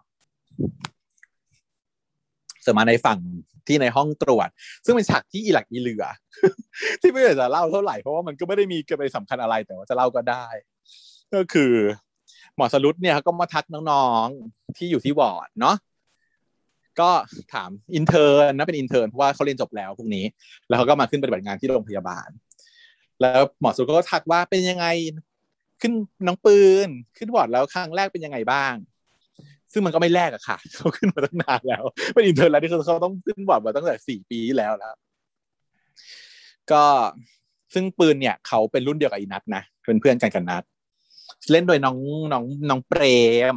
สมมาในฝั่งที่ในห้องตรวจ ซึ่งเป็นฉากที่อีหลักอีเหลื่อ ที่ไม่อยากจะเล่าเท่าไหร่เพราะว่ามันก็ไม่ได้มีอะไรสำคัญอะไรแต่ว่าจะเล่าก็ได้ ก็คือ หมอสรุตเนี่ยเขาก็มาทักน้องๆที่อยู่ที่วอร์ดเนาะ ก็ถาม intern นะเป็น intern เพราะว่าเขาเรียนจบแล้วพวกนี้ แล้วเขาก็มาขึ้นปฏิบัติงานที่โรงพยาบาล แล้วหมอสุก็ทักว่าเป็นยังไงขึ้นน้องปืนขึ้นวอร์ดแล้วครั้งแรกเป็นยังไงบ้าง ซึ่งมันก็ไม่แรกอะค่ะเขาขึ้นมาตั้งนานแล้วเป็น intern แล้วที่เขาต้องขึ้นบอร์ดมาตั้งแต่สี่ปีที่แล้วแล้ว ก็ซึ่งปืนเนี่ยเขาเป็นรุ่นเดียวกับอีนัทนะเป็นเพื่อนกันกับนัทเล่นโดยน้องน้องน้องเปรม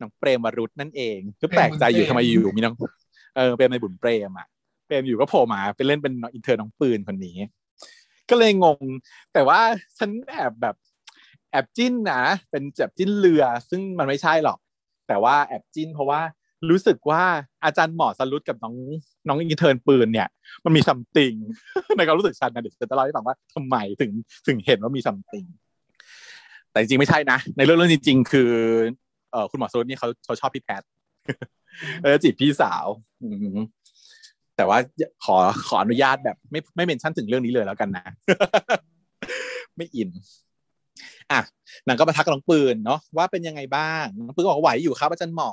น้องเปรมวรุษนั่นเองก็แปลกใจอยู่ทำไมอยู่มีน้องเออเปรมในบุญเปรมอะเปรมอยู่ก็โผล่มาเป็นเล่นเป็น intern น้องปืนคนนี้ ก็เลยงง แต่ว่าฉันแอบแบบแอบจิ้นนะเป็นแอบจิ้นเรือ ซึ่งมันไม่ใช่หรอก แต่ว่าแอบจิ้น เพราะว่ารู้สึกว่าอาจารย์หมอสรุตกับน้องน้อง intern ปืนเนี่ย มันมี something ในความรู้สึกฉันนะเดี๋ยวจะเล่าให้ฟังว่าทำไมถึงถึงเห็นว่ามี something แต่จริงไม่ใช่นะ ในเรื่องเรื่องจริง ๆ คือ เออคุณหมอสรุตนี่เขาเขาชอบพี่แพทแล้วจีบพี่สาวแต่ว่าขอขออนุญาตแบบ ไม่ไม่เมนชั่นถึงเรื่องนี้เลยแล้วกันนะ ไม่อิน อะนางก็มาทักน้องปืนเนาะว่าเป็นยังไงบ้างน้องปืนบอกไหวอยู่ครับอาจารย์หมอ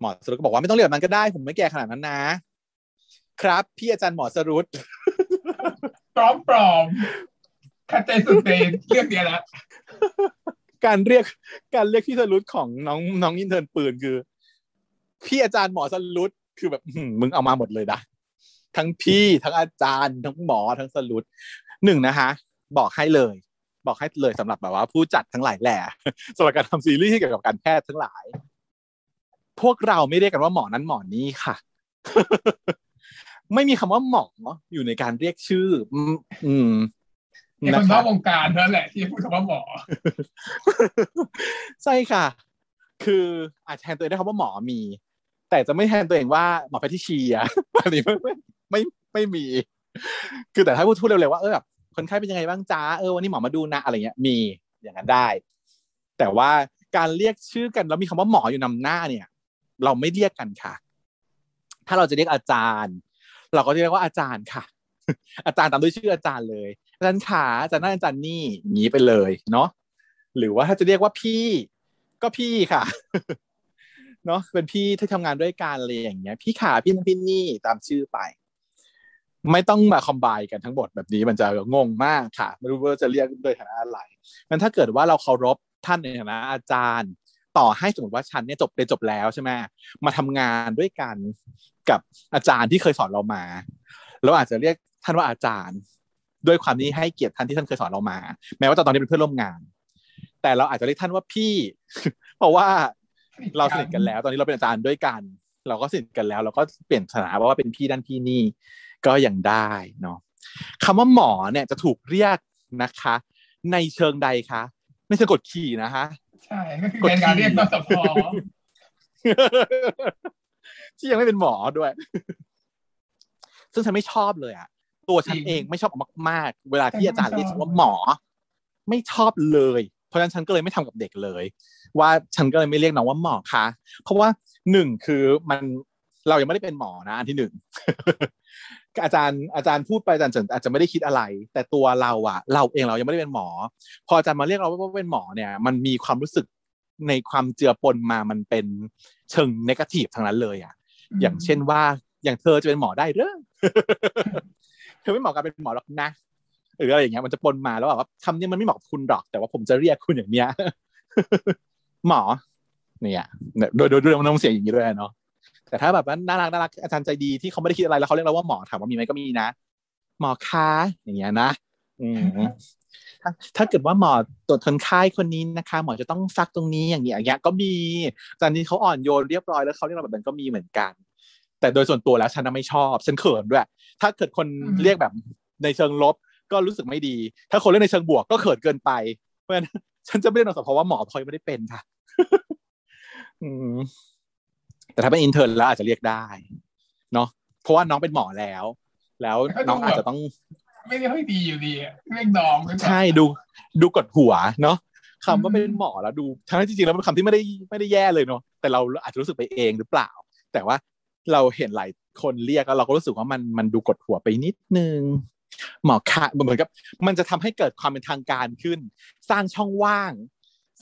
หมอสรุปก็บอกว่าไม่ต้องเรียกมันก็ได้ ผมไม่แก่ขนาดนั้นนะ ครับ พี่อาจารย์หมอสรุปปลอมปลอมขัดใจสุดในเรื่องเดียวละ การเรียกการเรียกพี่สรุปของน้องน้องอินเทอร์ปืนคือ พี่อาจารย์หมอสรุปคือแบบมึงเอามาหมดเลยนะทั้งพี่ทั้งอาจารย์ ทั้งหมอทั้งสรุปหนึ่งนะคะ บอกให้เลย บอกให้เลยสำหรับแบบว่า ผู้จัดทั้งหลายแหล่สำหรับการทำซีรีส์ที่เกี่ยวกับการแพทย์ทั้งหลาย พวกเราไม่เรียกกันว่าหมอนั้นหมอนี้ค่ะ ไม่มีคำว่าหมออยู่ในการเรียกชื่อ อืม คนนอกวงการนั่นแหละ ที่พูดคำว่าหมอ ใช่ค่ะ คืออาจแทนตัวเองได้คำว่าหมอมี แต่จะไม่แทนตัวเองว่าหมอแพทิชีอะอันนี้ไม่ไม่ไม่ไม่มี คือแต่ถ้าพูดพูดเร็วๆว่าเออแบบคนไข้เป็นยังไงบ้างจ้าเออวันนี้หมอมาดูนะอะไรเงี้ยมีอย่างนั้นได้ แต่ว่าการเรียกชื่อกันแล้วมีคำว่าหมออยู่นำหน้าเนี่ย เราไม่เรียกกันค่ะ ถ้าเราจะเรียกอาจารย์ เราก็เรียกว่าอาจารย์ค่ะ อาจารย์ตามด้วยชื่ออาจารย์เลย อาจารย์ขาอาจารย์นั่นอาจารย์นี่หนีไปเลยเนาะหรือว่าถ้าจะเรียกว่าพี่ ก็พี่ค่ะเนาะเป็นพี่ที่ทำงานด้วยกันอะไรอย่างเงี้ย พี่ขาพี่นั่นพี่นี่ตามชื่อไป ไม่ต้องมาคอมไบกันทั้งหมดแบบนี้มันจะงงมากค่ะ ไม่รู้ว่าจะเรียกโดยฐานะอะไรมันถ้าเกิดว่าเราเคารพท่านในฐานะอาจารย์ต่อให้สมมติว่าฉันเนี่ยจบเรียนจบแล้วใช่ไหมมาทำงานด้วยกันกับอาจารย์ที่เคยสอนเรามา เราอาจจะเรียก ท่านว่าอาจารย์ ด้วยความนี้ให้เกียรติท่านที่ท่านเคยสอนเรามา แม้ว่าตอนนี้เป็นเพื่อนร่วมงาน แต่เราอาจจะเรียกท่านว่าพี่ เพราะว่าเราสนิทกันแล้ว ตอนนี้เราเป็นอาจารย์ด้วยกัน เราก็สนิทกันแล้ว เราก็เปลี่ยนสถานะว่าเป็นพี่ด้านพี่นี่ก็ยังได้เนาะคำว่าหมอเนี่ยจะถูกเรียกนะคะ ในเชิงใดคะไม่ใช่กดขี่นะคะใช่ก็คือเป็นการเรียกนสพที่ยังไม่เป็นหมอด้วย ซึ่งฉันไม่ชอบเลยอะ ตัวฉันเองไม่ชอบมากๆ เวลาที่อาจารย์เรียกฉันว่าหมอ ไม่ชอบเลย เพราะฉะนั้นฉันก็เลยไม่ทำกับเด็กเลย ว่าฉันก็เลยไม่เรียกน้องว่าหมอคะเพราะว่าหนึ่งคือมันเรายังไม่ได้เป็นหมอนะอันที่หนึ่งอาจารย์อาจารย์พูดไปอาจารย์อาจจะไม่ได้คิดอะไร แต่ตัวเราอะเราเองเรายังไม่ได้เป็นหมอ พออาจารย์มาเรียกเราว่าเป็นหมอเนี่ย มันมีความรู้สึกในความเจือปนมามันเป็นเชิงนกาทีฟทั้งนั้นเลยอะอย่างเช่นว่าอย่างเธอจะเป็นหมอได้หรือเธ อไม่เหมาะกับเป็นหมอหรอกนะหรืออะไรอย่างเงี้ยมันจะปนมาแล้วแบบว่าคำนี้มันไม่เหมาะกับคุณหรอก แต่ว่าผมจะเรียกคุณอย่างเนี้ยหมอ เนี่ยโดยโดยด้วยน้ำเสียงอย่างนี้ด้วยเนาะแต่ถ้าแบบว่าน่ารักน่ารักอาจารย์ใจดีที่เขาไม่ได้คิดอะไรแล้วเขาเรียกเราว่าหมอถามว่ามีไหมก็มีนะหมอคะอย่างเงี้ยนะอืมถ้าถ้าเกิดว่าหมอตรวจคนไข้คนนี้นะคะ หมอจะต้องซักตรงนี้อย่างเงี้ยอย่างเงี้ยก็มีอาจารย์ที่เขาอ่อนโยนเรียบร้อยแล้วเขาเรียกเราแบบนั้นก็มีเหมือนกัน แต่โดยส่วนตัวแล้วฉันไม่ชอบฉันเขินด้วย ถ้าเกิดคนเรียกแบบในเชิงลบก็รู้สึกไม่ดี ถ้าคนเรียกในเชิงบวกก็เขินเกินไป เพราะฉะนั้นฉันจะไม่เรียกนสเพราะว่าหมอพอยไม่ได้เป็นค่ะอืมแต่ถ้าเป็นอินเทอร์แล้วอาจจะเรียกได้ เนาะเพราะว่าน้องเป็นหมอแล้ว แล้วน้องอาจจะต้อง ไม่ได้ค่อยดีอยู่ดีเรียกน้องใช่ดู ดูกดหัวเนาะคำว่าเป็นหมอแล้วดูทั้งที่จริงๆแล้วเป็นคำที่ไม่ได้ไม่ได้แย่เลยเนาะแต่เราอาจจะรู้สึกไปเองหรือเปล่า แต่ว่า เราเห็นหลายคนเรียกแล้วเราก็รู้สึกว่ามันมันดูกดหัวไปนิดนึงหมอคะเหมือนกับ มันจะทำให้เกิดความเป็นทางการขึ้น สร้างช่องว่าง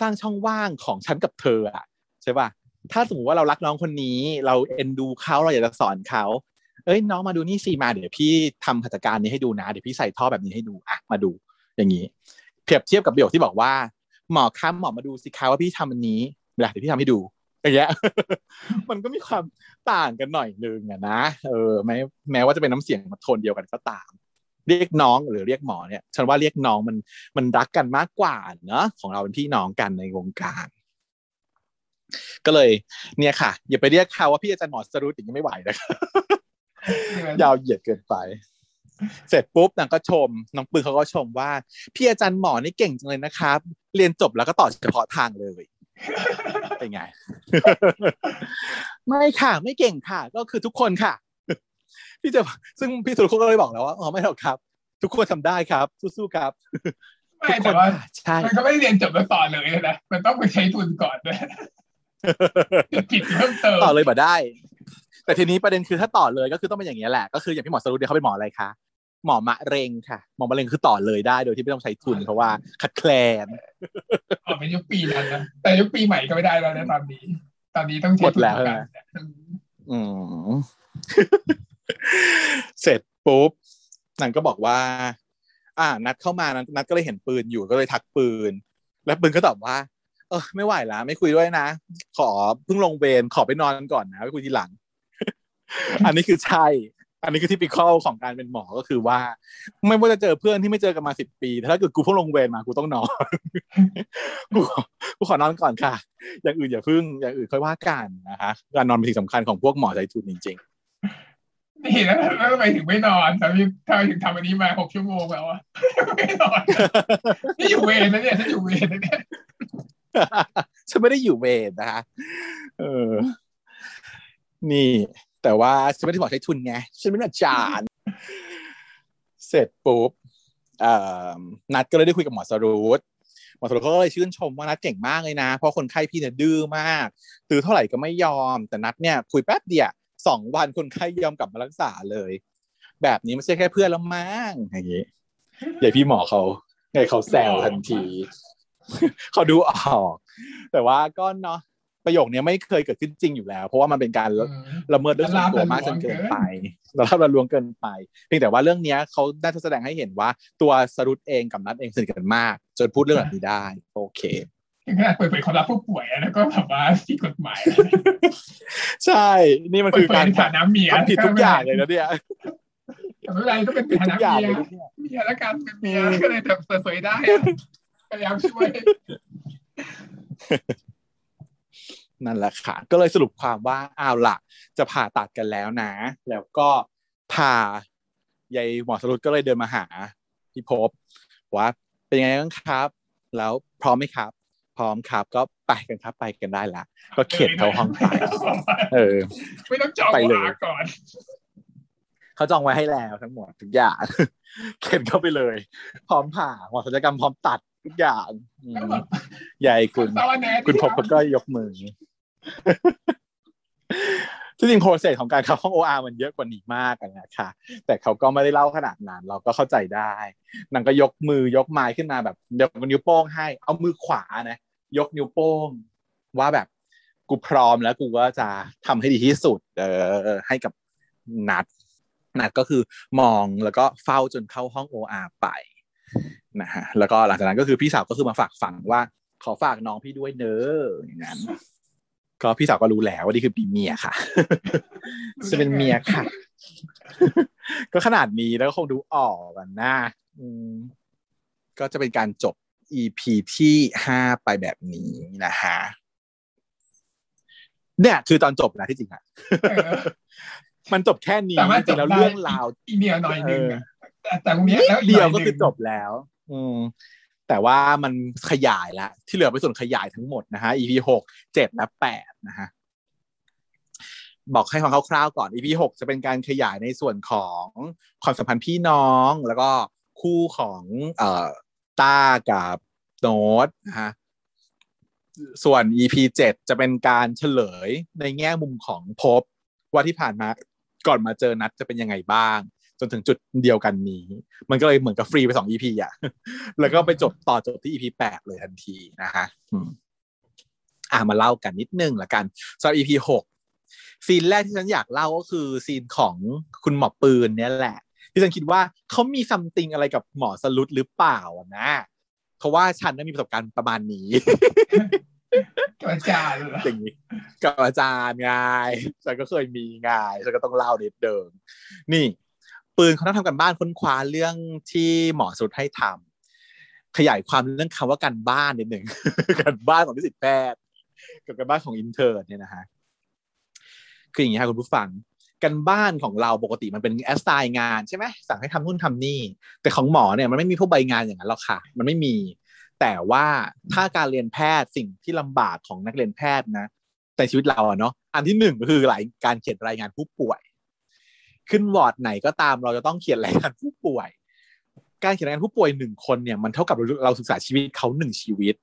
สร้างช่องว่างของฉันกับเธออะใช่ป่ะถ้าสมมติว่าเรารักน้องคนนี้ เราเอ็นดูเขาเราอยากจะสอนเขาเอ้ยน้องมาดูนี่สิมาเดี๋ยวพี่ทำกิจการนี้ให้ดูนะเดี๋ยวพี่ใส่ท่อแบบนี้ให้ดูอะมาดูอย่างนี้เปรียบเทียบกับประโยคที่บอกว่า หมอคะหมอมาดูสิคะว่าพี่ทำอันนี้เดี๋ยวพี่ทำให้ดู อย่างเงี้ยมันก็มีความต่างกันหน่อยนึงอะนะเออแม้แม้ว่าจะเป็นน้ำเสียงมาโทนเดียวกันก็ตาม เรียกน้องหรือเรียกหมอเนี่ย ฉันว่าเรียกน้องมันมันรักกันมากกว่าเนาะของเราเป็นพี่น้องกันในวงการก็เลยเนี่ยค่ะ อย่าไปเรียกเขาว่าพี่อาจารย์หมอสรุปอย่างนี้ไม่ไหวนะยาวเหยียดเกินไป เสร็จปุ๊บนางก็ชม น้องปืนเขาก็ชมว่า พี่อาจารย์หมอนี่เก่งจังเลยนะครับ เรียนจบแล้วก็ต่อเฉพาะทางเลย เป็นไง ไม่ค่ะ ไม่เก่งค่ะ ก็คือทุกคนค่ะ พี่จะซึ่งพี่สุรคุณก็เลยบอกแล้วว่าอ๋อไม่หรอกครับ ทุกคนทำได้ครับ สู้ๆครับไม่แต่ว่าใช่มันก็ไม่ได้เรียนจบแล้วต่อเลยนะมันต้องไปใช้ทุนก่อนด้วยผิดเพิ่มเติมต่อเลยบ่ได้ แต่ทีนี้ประเด็นคือถ้าต่อเลยก็คือต้องเป็นอย่างนี้ยแหละก็คืออย่างพี่หมอสรุปเนี่ยเขาเป็นหมออะไรคะ หมอมะเร็งค่ะ หมอมะเร็งคือต่อเลยได้ โดยที่ไม่ต้องใช้ทุนเพราะว่าคัดแคลนออกเป็นยุคปีนั้นนะแต่ยุคปีใหม่ก็ไม่ได้แล้วนะตอนนี้ ตอนนี้ต้องใช้หมดทุนแล้วกันอืมเสร็จปุ๊บนางก็บอกว่า อ่า นัดเข้ามานัดนัดก็เลยเห็นปืนอยู่ก็เลยทักปืน แล้วปืนก็ตอบว่า เออไม่ไหวแล้วไม่คุยด้วยนะ ขอเพิ่งลงเวรขอไปนอนก่อนนะไปคุยทีหลัง อันนี้คือใช่ อันนี้คือที่ปิคอลของการเป็นหมอก็คือว่า ไม่ว่าจะเจอเพื่อนที่ไม่เจอกันมาสิบปีแต่ถ้าเกิดกูเพิ่งลงเวรมากูต้องนอนกูขอกูขอนอนก่อนค่ะ อย่างอื่นอย่าพึ่งอย่างอื่นค่อยว่ากันนะคะการนอนเป็นสิ่งสำคัญของพวกหมอใจทุนจริงนี่แล้วแล้วทำไมถึงไม่นอนทำไมทำไมถึงทำอันนี้มาหกชั่วโมงแล้วอะไม่นอนๆนี่อยู่เวรนะเนี่ยฉันอยู่เวรนะเนี่ยฉันไม่ได้อยู่เวรนะคะเออ นี่ แต่ว่าฉันไม่ได้บอกใช้ทุนไงฉันเป็นอาจารย์ เสร็จปุ๊บนัดก็เลยได้คุยกับหมอสรุปหมอสรุปเขาก็เลยชื่นชมว่านัดเก่งมากเลยนะ เพราะคนไข้พี่เนี่ยดื้อมากตื้อเท่าไหร่ก็ไม่ยอม แต่นัดเนี่ยคุยแป๊บเดียวสองวันคนไข้ยอมกลับมารักษาเลย แบบนี้ไม่ใช่แค่เพื่อนแล้วมั้งอย่างนี้ใหญ่พี่หมอเขาไงเขาแซวทันที เขาดูออก แต่ว่าก็เนาะ ประโยคนี้ไม่เคยเกิดขึ้นจริงอยู่แล้ว เพราะว่ามันเป็นการละละเมิดเรื่องส่วนตัวมากจนเกินไปละลาบละลวงเกินไปเพียงแต่ว่าเรื่องเนี้ยเขาน่าจะแสดงให้เห็นว่า ตัวสรุปเองกับนัดเองสนิทกันมาก จนพูดเรื่องแบบนี้ได้ โอเคถึงขนาดเปิดเผยความลับผู้ป่วยอะแล้วก็แบบว่าผิดกฎหมาย ใช่ นี่มันเปิคืดอเผยการในฐานะเมียทำผิดทุกอย่างเลยนะเนี่ยแต่ไม่เป็นไรก็เป็นผิดฐาทุนะกอย่างเมียเลยเนี่ยเมียแล้วกันเป็นเมียก็เลยแบบเปิดเผยได้อะพยายามช่วย นั่นแหละค่ะ ก็เลยสรุปความว่าอ้าวละจะผ่าตัดกันแล้วนะ แล้วก็พายายหมอสรุปก็เลยเดินมาหาพี่พบว่าเป็นยังไงบ้างครับ แล้วพร้อมไหมครับ พร้อมครับก็ไปกันครับไปกันได้ละก็เข็นเข้าห้องไปเออ ไม่ต้องจองไปเลยวาก่อนเขาจองไว้ให้แล้วทั้งหมดทุกอย่างเข็นเข้าไปเลย พร้อมผ่าหมอศัลยกรรมพร้อมตัด ทุกอย่างอืมยายคุณตอนแนคุณพบเขาก็ยกมือที่จริงโปรเซสของการเข้าห้อง OR มันเยอะกว่านี้มากอะนะคะแต่เขาก็ไม่ได้เล่าขนาดนั้น เราก็เข้าใจได้นางก็ยกมือยกไม้ขึ้นมาแบบยกนิ้วโป้งให้ เอามือขวานะ ยกนิ้วโป้ง ว่าแบบกูพร้อมแล้วกูก็จะทำให้ดีที่สุด เออให้กับนัดนัดก็คือมองแล้วก็เฝ้าจนเข้าห้อง OR ไป นะฮะแล้วก็หลังจากนั้นก็คือพี่สาวก็คือมาฝากฝังว่า ขอฝากน้องพี่ด้วยเนอะอย่างนั้นก็พี่สาวก็รู้แล้วว่านี่คือปีเมียค่ะ จะเป็นเมียค่ะ ก็ขนาดนี้แล้วก็คงดูออกกันนะอืมก็จะเป็นการจบ EP ที่ห้าไปแบบนี้นะฮะเนี่ยคือตอนจบนะที่จริงอะเออมันจบแค่นี้สามารถจริงๆแล้วจบได้เรื่องราวอีเดียวหน่อยหนึงอะแต่แต่ตรงนิเนี้ยแล้วดเดียวหน่ก็หนึ่งคือจบแล้ว อืมแต่ว่ามันขยายละที่เหลือเป็นส่วนขยายทั้งหมดนะฮะ EP หกเจ็ดและแปดนะฮะบอกให้ฟังคร่าวๆก่อน EP หกจะเป็นการขยายในส่วนของความสัมพันธ์พี่น้อง แล้วก็คู่ของเอ่อต้ากับโน้ตนะฮะส่วน EP เจ็ดจะเป็นการเฉลยในแง่มุมของภพว่าที่ผ่านมาก่อนมาเจอนัดจะเป็นยังไงบ้าง จนถึงจุดเดียวกันนี้ มันก็เลยเหมือนกับฟรีไปสอง EP อะ แล้วก็ไปจบต่อจบที่ EP แปดเลยทันทีนะฮะอืมอะมาเล่ากันนิดนึงละกันสำหรับ EP หกซีนแรกที่ฉันอยากเล่าก็คือซีนของคุณหมอปืนเนี่ยแหละ ที่ฉันคิดว่าเขามีซัมติงอะไรกับหมอสลุดหรือเปล่าอะนะเพราะว่าฉันน่ะมีประสบการณ์ประมาณนี้กับอาจารย์เหรออย่างนี้กับอาจารย์ไงฉันก็เคยมีไงฉันก็ต้องเล่าเด็ดเดิมนี่ ปืนเขาต้องทำกันบ้านค้นคว้าเรื่องที่หมอสุดให้ทำขยายความเรื่องคำว่าการบ้านนิดหนึ่งการบ้านของนิสิตแพทย์กับการบ้านของอินเทอร์เนี่ยนะฮะคืออย่างนี้ค่ะคุณผู้ฟังกันบ้านของเราปกติมันเป็นแอสไซน์งานใช่ไหมสั่งให้ทำนู่นทำนี่ แต่ของหมอเนี่ยมันไม่มีพวกใบงานอย่างนั้นหรอกค่ะ มันไม่มี แต่ว่าถ้าการเรียนแพทย์สิ่งที่ลำบากของนักเรียนแพทย์นะในชีวิตเราอะเนาะอันที่หนึ่งก็คือรายการเขียนรายงานผู้ป่วย ขึ้นวอร์ดไหนก็ตามเราจะต้องเขียนรายงานผู้ป่วย การเขียนรายงานผู้ป่วยหนึ่งคนเนี่ยมันเท่ากับเราศึกษาชีวิตเขาหนึ่งชีวิต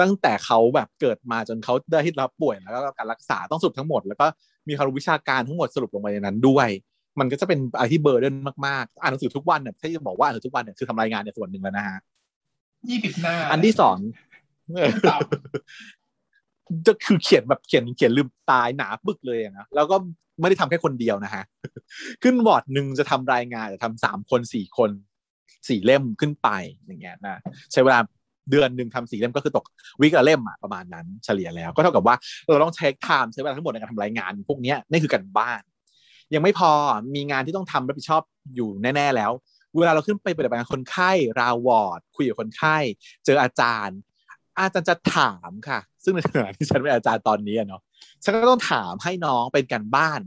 ตั้งแต่เขาแบบเกิดมาจนเขาได้ที่รับป่วยแล้วก็การรักษาต้องสรุปทั้งหมด แล้วก็มีความรู้วิชาการทั้งหมดสรุปลงไปในนั้นด้วย มันก็จะเป็นอะไรที่เบอร์เดนมากๆอ่านหนังสือทุกวันเนี่ยถ้าจะบอกว่าอ่านหนังสือทุกวันเนี่ยคือทำรายงานในส่วนหนึ่งแล้วนะฮะยี่สิบหน้าอันที่สองจะคือเขียนแบบเขียนเขียนลืมตายหนาปึกเลยนะแล้วก็ ไม่ได้ทำแค่คนเดียวนะฮะ ขึ้นวอร์ดหนึ่งจะทำรายงานจะทำสามคนสี่คนสี่เล่มขึ้นไปอย่างเงี้ยนะใช้เวลาเดือนหนึ่งทำสี่เล่มก็คือตกวิกละเล่มอะประมาณนั้นเฉลี่ยแล้ว ก็เท่ากับว่าเราต้อง check time ใช้เวลาทั้งหมดในการทำรายงาน พวกนี้นี่คือการบ้าน ยังไม่พอมีงานที่ต้องทำรับผิดชอบอยู่แน่ ๆ แล้ว เวลาเราขึ้นไปปฏิบัติงานคนไข้ round ward คุยกับคนไข้ เจออาจารย์ อาจารย์จะถามค่ะ ซึ่งในขณะที่ฉันเป็นอาจารย์ตอนนี้เนาะฉันก็ต้องถามให้น้องเป็นการบ้าน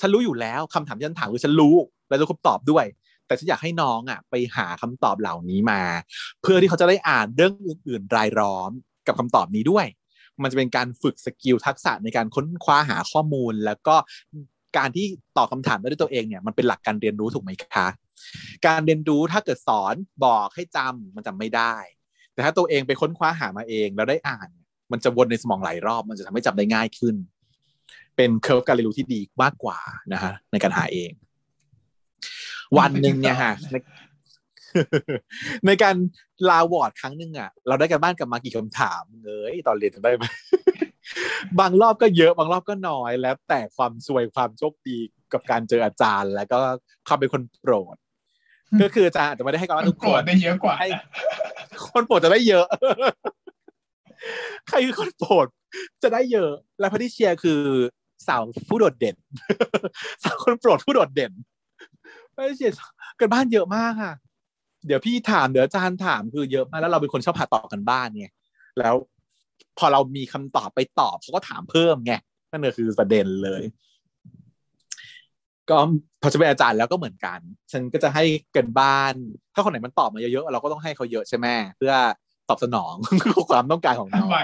ฉันรู้อยู่แล้วคำถามที่ฉันถามคือฉันรู้และรู้คำตอบด้วย แต่ฉันอยากให้น้องอะไปหาคำตอบเหล่านี้มา เพื่อที่เขาจะได้อ่านเรื่องอื่น ๆ รายล้อมกับคำตอบนี้ด้วย มันจะเป็นการฝึก skill ทักษะในการค้นคว้าหาข้อมูล แล้วก็การที่ตอบคำถามได้ด้วยตัวเองเนี่ยมันเป็นหลักการเรียนรู้ถูกไหมคะ การเรียนรู้ถ้าเกิดสอนบอกให้จำมันจำไม่ได้ แต่ถ้าตัวเองไปค้นคว้าหามาเองแล้วได้อ่าน มันจะวนในสมองหลายรอบ มันจะทำให้จำได้ง่ายขึ้น เป็น curve การเรียนรู้ที่ดีมากกว่านะฮะในการหาเอง วันหนึ่งเนี่ยฮะในในการลาวอร์ดครั้งหนึ่งอะ เราได้กันบ้านกลับมากี่คำถามเอ้ยตอนเรียนจำได้ไหมบางรอบก็เยอะบางรอบก็น้อย แล้วแต่ความสวยความโชคดีกับการเจออาจารย์ แล้วก็ความเป็นคนโปรด ก็คืออาจารย์อาจจะไม่ได้ให้กันบ้านทุกโกครธนได้เยอะกว่าให้คนโปรดจะได้เยอะ ใครคือคนโปรดจะได้เยอะ และพัทิเชียคือสาวผู้โดดเด่น สาวคนโปรดผู้โดดเด่นพัทิเชียกันบ้านเยอะมากค่ะ เดี๋ยวพี่ถามเดี๋ยวอาจารย์ถามคือเยอะมากแล้วเราเป็นคนชอบหาตอบกันบ้านไงแล้วพอเรามีคำตอบไปตอบเขาก็ถามเพิ่มไงนั่นก็คือประเด็นเลย ก็พอจะเป็นอาจารย์แล้วก็เหมือนกัน ฉันก็จะให้กันบ้าน ถ้าคนไหนมันตอบมาเยอะๆเราก็ต้องให้เขาเยอะใช่ไหมเพื่อ ตอบสนองความต้องการของน้องทำไม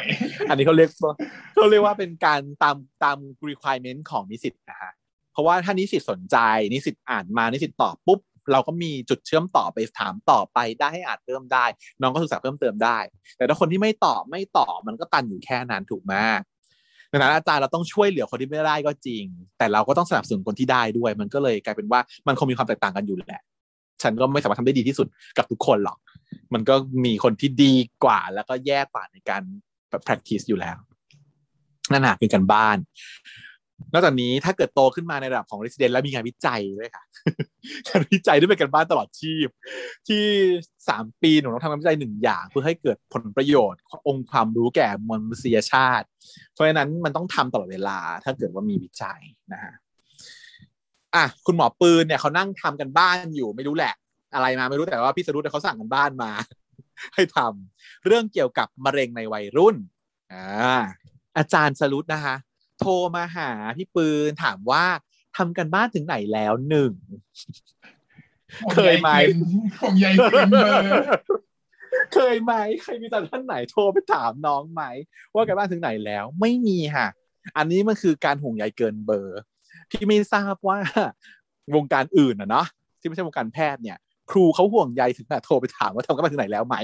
อันนี้เขาเรียกว่าเขาเรียกว่าเป็นการตามตาม requirement ของนิสิตนะฮะเพราะว่าถ้านิสิตสนใจนิสิตอ่านมานิสิตตอบปุ๊บเราก็มีจุดเชื่อมต่อไปถามต่อไปได้ให้อ่านเพิ่มได้ น้องก็ศึกษาเพิ่มเติมได้ แต่ถ้าคนที่ไม่ตอบไม่ตอบมันก็ตันอยู่แค่นั้นถูกไหมดังนั้นอาจารย์เราต้องช่วยเหลือคนที่ไม่ได้ก็จริง แต่เราก็ต้องสนับสนุนคนที่ได้ด้วย มันก็เลยกลายเป็นว่ามันคงมีความแตกต่างกันอยู่แหละ ฉันก็ไม่สามารถทำได้ดีที่สุดกับทุกคนหรอก มันก็มีคนที่ดีกว่า แล้วก็แย่กว่าในการแบบ practice อยู่แล้ว นั่นแหะคือการบ้าน นอกจากนี้ถ้าเกิดโตขึ้นมาในระดับของ resident แล้วมีงานวิจัยด้วยค่ะงานวิจัยด้วยเป็นการบ้านตลอดชีพ ที่สามปีหนูต้องทำงานวิจัยหนึ่งอย่าง เพื่อให้เกิดผลประโยชน์ องค์ความรู้แก่มนุษยชาติ เพราะฉะนั้นมันต้องทำตลอดเวลา ถ้าเกิดว่ามีวิจัยนะฮะอะคุณหมอปืนเนี่ยเขานั่งทำกันบ้านอยู่ไม่รู้แหละ อะไรมาไม่รู้แต่ว่าพี่สรุปเขาสั่งกันบ้านมา ให้ทำเรื่องเกี่ยวกับมะเร็งในวัยรุ่นอ่าอาจารย์สรุปนะคะ โทรมาหาพี่ปืนถามว่าทำกันบ้านถึงไหนแล้วหนึ่งเคยไหมผมใหญ่เกินเบอร์เคยไหมเคยมีแต่ท่านไหนโทรไปถามน้องไหม ว่ากันบ้านถึงไหนแล้ว ไม่มีค่ะ อันนี้มันคือการห่วงใยเกินเบอร์พี่ไม่ทราบว่าวงการอื่นอะเนาะที่ไม่ใช่วงการแพทย์เนี่ย ครูเขาห่วงใยถึงขนาดโทรไปถามว่าทำกันบ้านถึงไหนแล้วไหม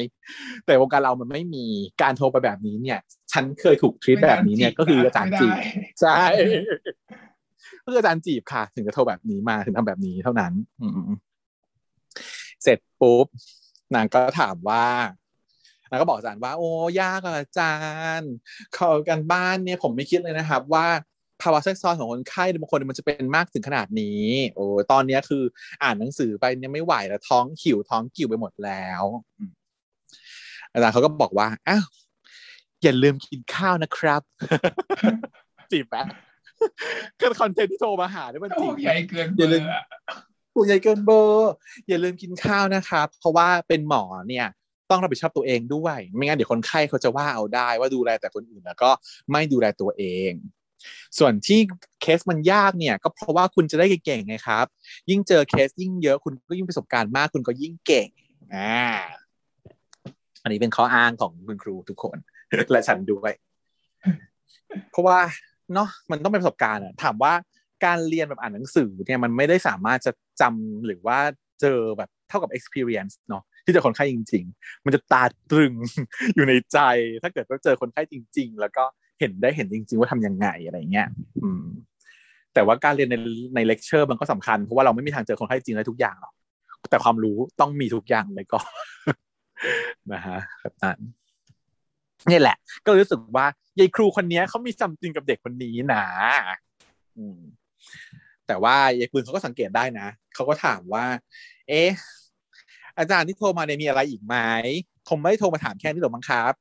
แต่วงการเรามันไม่มีการโทรไปแบบนี้เนี่ย ฉันเคยถูกทรีตแบบนี้เนี่ยก็คืออาจารย์จีบใช่ก็คืออาจารย์จีบค่ะ ถึงจะโทรแบบนี้มาถึงทำแบบนี้เท่านั้น อืมเสร็จปุ๊บนางก็ถามว่านางก็บอกอาจารย์ว่า โอ้ยากอะอาจารย์เขากันบ้านเนี่ย ผมไม่คิดเลยนะครับ ว่า ภาวะแทรกซ้อนของคนไข้บางคนมันจะเป็นมากถึงขนาดนี้ โอ้ตอนเนี้ยคืออ่านหนังสือไปเนี่ยไม่ไหวแล้วท้องขิวท้องกิ่วไปหมดแล้วอืมอาจารย์เขาก็บอกว่าอ้าวอย่าลืมกินข้าวนะครับจีบแป๊บคือคอนเทนต์ที่โทรมาหาเนี่ยมันจีโอ้บใหญ่เกินเบอย่าอลืมร์อะผู้ใหญ่เกินเบอร์ อย่าลืมกินข้าวนะครับ เพราะว่าเป็นหมอเนี่ยต้องรับผิดชอบตัวเองด้วย ไม่งั้นเดี๋ยวคนไข้เขาจะว่าเอาได้ว่าดูแลแต่คนอื่นแล้วก็ไม่ดูแลตัวเอง ส่วนที่เคสมันยากเนี่ย ก็เพราะว่าคุณจะได้เก่งไงครับ ยิ่งเจอเคสยิ่งเยอะคุณก็ยิ่งประสบการณ์มากคุณก็ยิ่งเก่งอ่าอันนี้เป็นข้ออ้างของคุณครูทุกคน และฉันด้วยเพราะว่าเนาะมันต้องเป็นประสบการณ์อะถามว่าการเรียนแบบอ่านหนังสือเนี่ยมันไม่ได้สามารถจะจำหรือว่าเจอแบบเท่ากับ experience เนาะที่จอคนไข้จริง ๆ มันจะตาตรึงอยู่ในใจ ถ้าเกิดว่าเจอคนไข้จริง ๆ แล้วก็ เห็นได้เห็นจริง ๆ ว่าทำยังไงอะไรเงี้ยอืม แต่ว่าการเรียนในในเลคเชอร์มันก็สำคัญเพราะว่าเราไม่มีทางเจอคนไข้จริงได้ทุกอย่างหรอกแต่ความรู้ต้องมีทุกอย่างเลยก็นะฮะแบบนั้นนี่แหละ ก็รู้สึกว่ายายครูคนนี้เขามี something กับเด็กคนนี้นะอืมแต่ว่ายายปืนเขาก็สังเกตได้นะเขาก็ถามว่า เอ๊ะอาจารย์ที่โทรมาเนี่ยมีอะไรอีกไหมคงไม่โทรมาถามแค่นี้หรอกมั้งครับ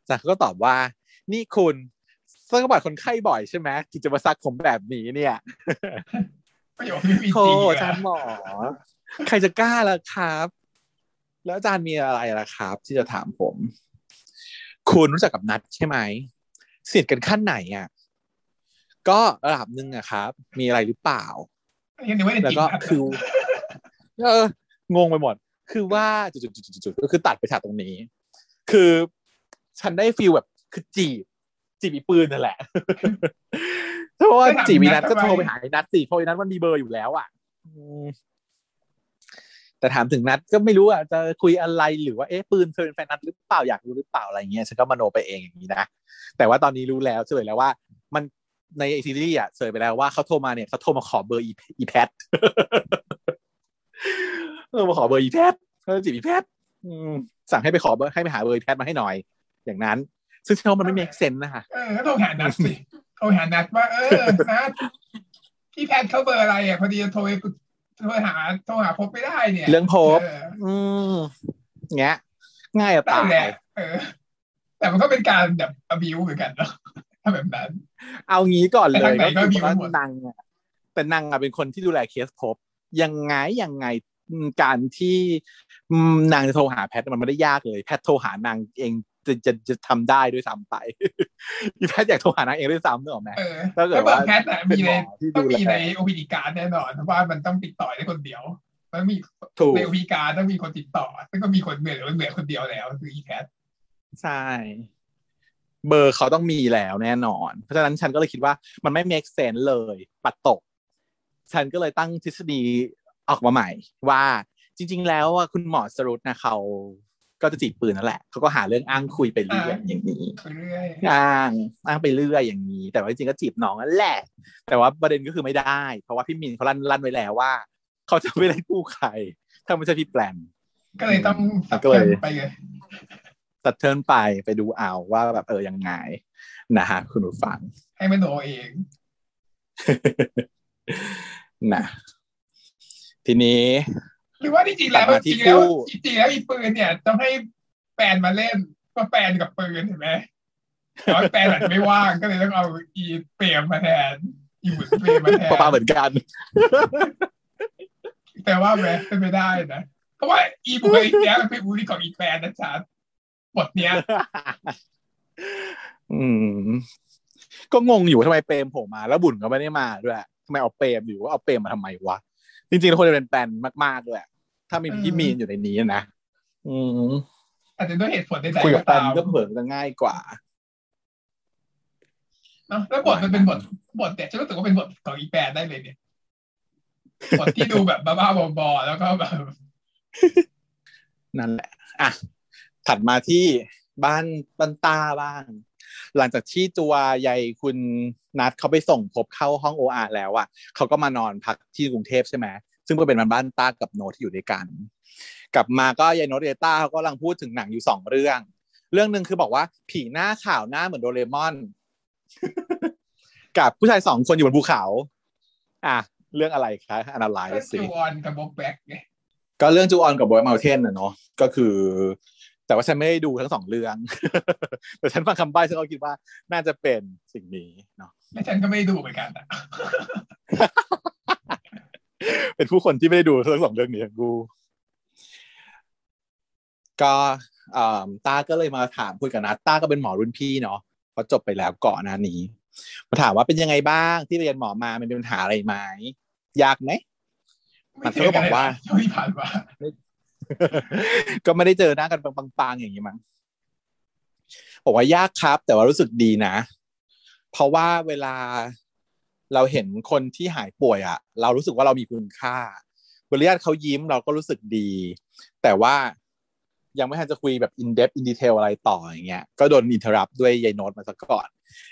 อาจารย์ก็ตอบว่า นี่คุณซักบัตรคนไข้บ่อยใช่ไหมที่จะมาซักผมแบบนี้เนี่ยประโยคนี้มีโทจริงอาจารย์หมอ ใครจะกล้าล่ะครับ แล้วอาจารย์มีอะไรล่ะครับ ที่จะถามผม คุณรู้จักกับนัดใช่ไหมสนิทกันขั้นไหนอะ ก็ระดับหนึ่งอะครับ มีอะไรหรือเปล่ายังนึกว่าจะแล้วจริงก็นะคือเอองงไปหมด คือว่าจุดๆๆๆก็คือตัดไปฉากตรงนี้ คือฉันได้ฟีลแบบ คือจีบ จีบอีปืนนั่นแหละเพราะว่าจีบอีนัทก็โทรไปหาอีนัทสิเพราะอีนัทมันมีเบอร์อยู่แล้วอะอืมแต่ถามถึงนัดก็ไม่รู้อะจะคุยอะไรหรือว่าเอ๊ะปืนเธอเป็นแฟนนัดหรือเปล่าอยากรู้หรือเปล่าอะไรเงี้ยฉันก็มโนไปเองอย่างนี้นะแต่ว่าตอนนี้รู้แล้วเฉลยแล้วว่า มันในซีรีส์อะเฉลยไปแล้วว่าเขาโทรมาเนี่ยเขาโทรมาขอเบอร์อีอีแพทเออมาขอเบอร์อีแพทเขาจะจีบอีแพทอืมสั่งให้ไปขอเบอร์ให้ไปหาเบอร์อีแพทมาให้หน่อย อย่างนั้น ซึ่งฉันว่ามันไม่ make sense นะคะเออก็โทรหานัดสิโทรหานัดว่าเออนัดพี่แพทเขาเบอร์อะไรอะพอดีจะโทรไปโทรหาโทรหาพบไม่ได้เนี่ย เรื่องพบเอออืมเงี้ย ง่ายอะนั่ตานแหละยเออแต่มันก็เป็นการแบบอบิวเหมือนกันเนาะถ้าแบบนั้น เอางี้ก่อนเลไปทายงไหนก็ก็มีคือว่าหมดนางอะแต่นางอะเป็นคนที่ดูแลเคสพบ ยังไงยังไงอืมการที่อืมนางจะโทรหาแพทย์มันไม่ได้ยากเลย แพทย์โทรหานางเอง จะจะจะทำได้ด้วยซ้ำไปอีแพทย์อยากโทรหานางเองด้วยซ้ำนึกออกไหมเออถ้าเกิดแล้วเบอว่าร์แพทอะมีในเป็นหมอที่ดูต้องมีแลในโอพีดีการแน่นอนเพราะว่ามันต้องติดต่อได้คนเดียวมันมีถูกในโอพีการต้องมีคนติดต่อซึ่งก็มีคนเหนื่อยหรือเหนื่อยคนเดียวแล้วคืออีแพทใช่เบอร์เขาต้องมีแล้วแน่นอน เพราะฉะนั้นฉันก็เลยคิดว่ามันไม่ make sense เลย ปัดตก ฉันก็เลยตั้งทฤษฎีออกมาใหม่ ว่าจริง ๆ แล้วอะคุณหมอสรุปนะเขา ก็จะจีบปืนนั่นแหละเขาก็หาเรื่องอ้างคุยไปเรื่อยอย่างนี้ไปเรื่อยอ้างอ้างไปเรื่อยอย่างนี้ แต่ว่าจริงๆก็จีบน้องนั่นแหละ แต่ว่าประเด็นก็คือไม่ได้ เพราะว่าพี่มินเขาลั่นลั่นไว้แล้วว่าเขาจะไม่ได้กู้ใคร ถ้าไม่ใช่พี่แปลนก็เลยต้องสับก็เลยเทิร์นไปเลยตัดเทิร์นไปไปดูเอาว่าแบบเออยังไงนะฮะคุณผู้ฟัง ให้มันโนเองนะทีนี้ หรือว่าที่จริงแล้วกลับมาจที่ริงๆแล้วคู่จริงๆแล้วอีปืนเนี่ยต้องให้แฟนมาเล่นก็แฟนกับปืนเห็นไหมแต่ว่าแฟนอาจจะไม่ว่างก็เลยต้องเอาอีเปรมมาแทนอีหมุนเปรมมาแทนปลาเหมือนกัน แต่ว่าแม้เป็นไม่ได้นะเพราะว่าอีบุคลิกเนี้ยมันเป็นบุคลิกของอีแฟนนะจ๊ะบทเนี้ยอืม ก็งงอยู่ว่าทำไมเปรมโผล่มา แล้วบุญก็ไม่ได้มาด้วยทำไมเอาเปรมอยู่ว่าเอาเปรมมาทำไมวะจริงๆคนจะเป็นแฟนมากๆด้วย ถ้ามีพี่มีนอยู่ในนี้นะอืมอาจจะด้วยเหตุผลใดคุยๆกัก็บแฟนตามก็เผินจะง่ายกว่าเนาะแล้วบทมันเป็นบทบทเนี่ยฉันรู้สึกว่าเป็นบทของอีแฟนได้เลยเนี่ยบทที่ดูแบบบ้าๆบอๆแล้วก็แบบนั่นแหละอะถัดมาที่บ้านบ้านตาบ้าง หลังจากที่ตัวยายคุณนัดเขาไปส่งพบเข้าห้องโออาแล้วอะเขาก็มานอนพักที่กรุงเทพใช่ไหม ซึ่งก็เป็นบ้านตากับโนตที่อยู่ด้วยกัน กลับมาก็ยายโนตเอต้าเขาก็กำลังพูดถึงหนังอยู่สองเรื่อง เรื่องหนึ่งคือบอกว่าผีหน้าขาวหน้าเหมือนโดเรมอน กับผู้ชายสองคนอยู่บนภูเขา อะเรื่องอะไรคะอนาลัยสิจูออนกับบ็อกแบ็กไงก็เรื่องจูออนกับบอยมาเทนนะเนาะก็คือ แต่ว่าฉันไม่ได้ดูทั้งสองเรื่อง แต่ฉันฟังคำใบ้ฉันก็คิดว่าน่าจะเป็นสิ่งนี้เนาะและฉันก็ไม่ได้ดูเหมือนกันอะ เป็นผู้คนที่ไม่ได้ดูทั้งสองเรื่องนี้ทั้งคู่ก็เอ่อต้าก็เลยมาถามคุยกับนัทต้าก็เป็นหมอรุ่นพี่เนาะเพราะจบไปแล้วก่อนหน้านี้มาถามว่าเป็นยังไงบ้างที่เรียนหมอมามันเป็นปัญหาอะไรไหมยากไหมมันก็บอกว่าช่วงที่ผ่านมาก็ไม่ได้เจอหน้ากันปังๆอย่างนี้มั้งบอกว่ายากครับ แต่ว่ารู้สึกดีนะ เพราะว่าเวลา เราเห็นคนที่หายป่วยอะเรารู้สึกว่าเรามีคุณค่าแบบญาติเขายิ้มเราก็รู้สึกดี แต่ว่ายังไม่ทันจะคุยแบบ in depth in detail อะไรต่ออย่างเงี้ยก็โดน interrupt ด้วยยายโนตมาซะก่อน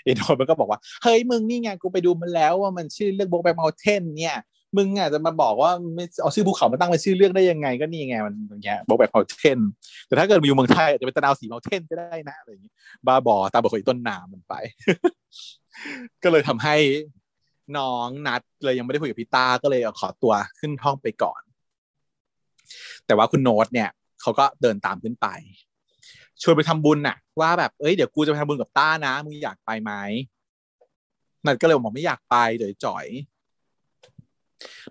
ยายโนตมันก็บอกว่า เฮ้ยมึงนี่ไงกูไปดูมันแล้วว่ามันชื่อเรื่อง Brokeback Mountain เนี่ยมึงอะจะมาบอกว่าไม่เอาชื่อภูเขามาตั้งเป็นชื่อเรื่องได้ยังไงก็นี่ไงมันอย่างเงี้ย Brokeback Mountainแต่ถ้าเกิดมาอยู่เมืองไทยอาจจะเป็นตะนาวสีเมลเทนก็ได้นะอะไรอย่างงี้บ้าบอตามบทของต้นน้ำมันไป ก็เลยทำให้ น้องนัดเลยยังไม่ได้คุยกับพี่ตาก็เลยขอตัวขึ้นห้องไปก่อน แต่ว่าคุณโน้ตเนี่ยเขาก็เดินตามขึ้นไปชวนไปทำบุญน่ะ ว่าแบบเอ้ยเดี๋ยวกูจะไปทำบุญกับต้านะมึงอยากไปไหมนัดก็เลยบอกไม่อยากไปเดี๋ยวจ่อย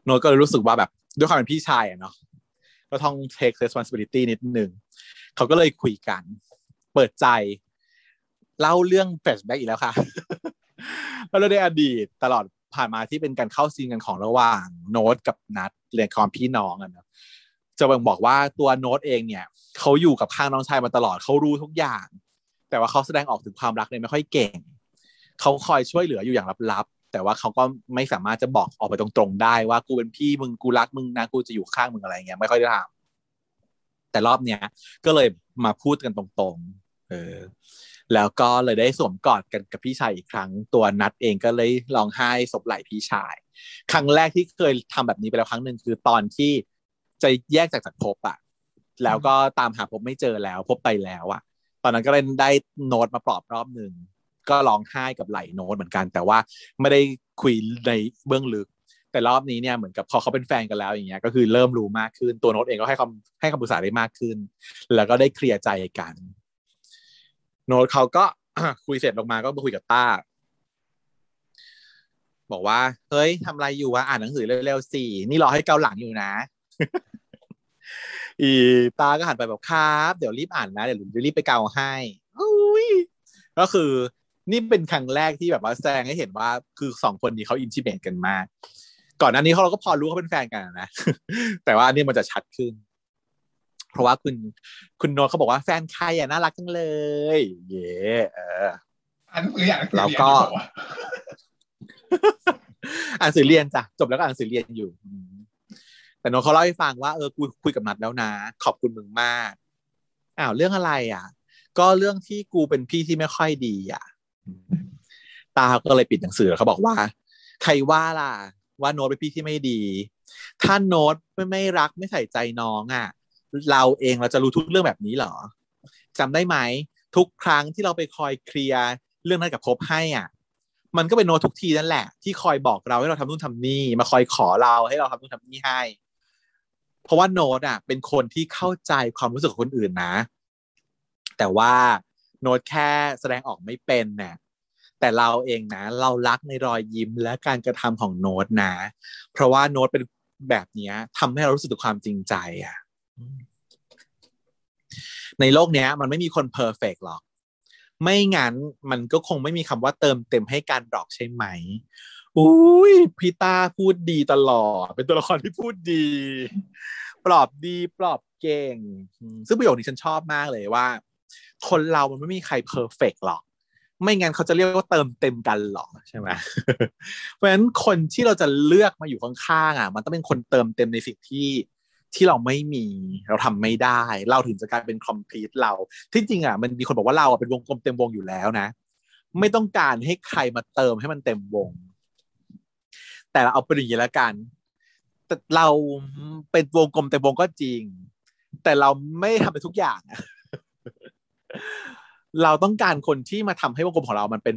โน้ตก็เลยรู้สึกว่าแบบ ด้วยความเป็นพี่ชายอะเนาะก็ต้อง take responsibility นิดนึงเขาก็เลยคุยกัน เปิดใจ เล่าเรื่อง flashback อีกแล้วค่ะแล้วเราได้อดีตตลอด ผ่านมาที่เป็นการเข้าซีนกันของระหว่างโน้ตกับนัดเรียนความพี่น้องอะเนาะจะบ่งบอกว่าตัวโน้ตเองเนี่ยเขาอยู่กับข้างน้องชายมาตลอดเขารู้ทุกอย่าง แต่ว่าเขาแสดงออกถึงความรักเนี่ยไม่ค่อยเก่งเขาคอยช่วยเหลืออยู่อย่างลับๆแต่ว่าเขาก็ไม่สามารถจะบอกออกไปตรงๆได้ว่ากูเป็นพี่มึงกูรักมึงนะกูจะอยู่ข้างมึงอะไรเงี้ยไม่ค่อยได้ทำแต่รอบเนี้ยก็เลยมาพูดกันตรงๆ เออ แล้วก็เลยได้สวมกอดกันกับพี่ชายอีกครั้ง ตัวนัดเองก็เลยร้องไห้ศพไหล่พี่ชาย ครั้งแรกที่เคยทำแบบนี้ไปแล้วครั้งหนึ่งคือตอนที่จะแยกจากจากพบอะแล้วก็ตามหาพบไม่เจอแล้ว พบไปแล้วอะตอนนั้นก็เลยได้โน้ตมาปลอบรอบหนึ่งก็ร้องไห้กับไหลโน้ตเหมือนกัน แต่ว่าไม่ได้คุยในเบื้องลึก แต่รอบนี้เนี่ยเหมือนกับพอเขาเป็นแฟนกันแล้วอย่างเงี้ยก็คือเริ่มรู้มากขึ้นตัวโน้ตเองก็ให้คำให้คำปรึกษาได้มากขึ้น แล้วก็ได้เคลียร์ใจกัน โน้ตเขาก็คุยเสร็จลงมาก็มาคุยกับต้า บอกว่า เฮ้ยทำอะไรอยู่วะอ่านหนังสือเร็วๆสินี่รอให้เกาหลังอยู่นะ อีตาก็หันไปแบบครับ เดี๋ยวรีบอ่านนะ เดี๋ยวจะรีบไปเกาให้อุ้ยก็คือนี่เป็นครั้งแรกที่แบบว่าแสดงให้เห็นว่าคือสองคนนี้เขาอินทิเมตกันมาก ก่อนหน้านี้เขาเราก็พอรู้เขาเป็นแฟนกันนะ แต่ว่านี่มันจะชัดขึ้น เพราะว่าคุณคุณโนตเขาบอกว่าแฟนใครอะน่ารักจังเลย เย่เอออ่านหนังสืออย่างหนังสือแล้วเรียนก็ดีว่าอ่านหนังสือเรียนจ้ะจบแล้วก็อ่านหนังสือเรียนอยู่อืมแต่โนตเขาเล่าให้ฟังว่าเออกูคุยกับนัดแล้วนะ ขอบคุณมึงมากอ้าวเรื่องอะไรอะ ก็เรื่องที่กูเป็นพี่ที่ไม่ค่อยดีอะอืมตาเขาก็เลยปิดหนังสือแล้วเขาบอกว่า ใครว่าล่ะ ว่าโน้ตเป็นพี่ที่ไม่ดี ถ้าโน้ตไม่ไม่รักไม่ใส่ใจน้องอะ เราเองเราจะรู้ทุกเรื่องแบบนี้เหรอจำได้ไหมทุกครั้งที่เราไปคอยเคลียร์เรื่องนั้นกับพบให้อะ มันก็เป็นโน้ตทุกทีนั่นแหละ ที่คอยบอกเราให้เราทำนู่นทำนี่ มาคอยขอเราให้เราทำนู่นทำนี่ให้ เพราะว่าโน้ตอะ เป็นคนที่เข้าใจความรู้สึกของคนอื่นนะ แต่ว่าโน้ตแค่แสดงออกไม่เป็นเนี่ยแต่เราเองนะเรารักในรอยยิ้มและการกระทำของโน้ตนะ เพราะว่าโน้ตเป็นแบบนี้ยทำให้เรารู้สึกถึงความจริงใจอะ ในโลกเนี้ย มันไม่มีคน perfect หรอก ไม่งั้นมันก็คงไม่มีคำว่าเติมเต็มให้กันหรอกใช่ไหมอุ้ยพี่ต้าพูดดีตลอด เป็นตัวละครที่พูดดี ปลอบดีปลอบเก่ง ซึ่งประโยคนี้ฉันชอบมากเลยว่า คนเรามันไม่มีใครเพอร์เฟกหรอก ไม่งั้นเขาจะเรียกว่าเติมเต็มกันหรอกใช่ไหมเพราะฉะนั้นคนที่เราจะเลือกมาอยู่ข้างๆอะ มันต้องเป็นคนเติมเต็มในสิ่งที่ ที่เราไม่มีเราทำไม่ได้ เราถึงจะกลายเป็น complete เรา ที่จริงอะมันมีคนบอกว่าเราอะเป็นวงกลมเต็มวงอยู่แล้วนะ ไม่ต้องการให้ใครมาเติมให้มันเต็มวง แต่เราเอาเป็นอย่างนี้แล้วกันแต่เราเป็นวงกลมเต็มวงก็จริง แต่เราไม่ทำไปทุกอย่างเราต้องการคนที่มาทำให้วงกลมของเรามันเป็น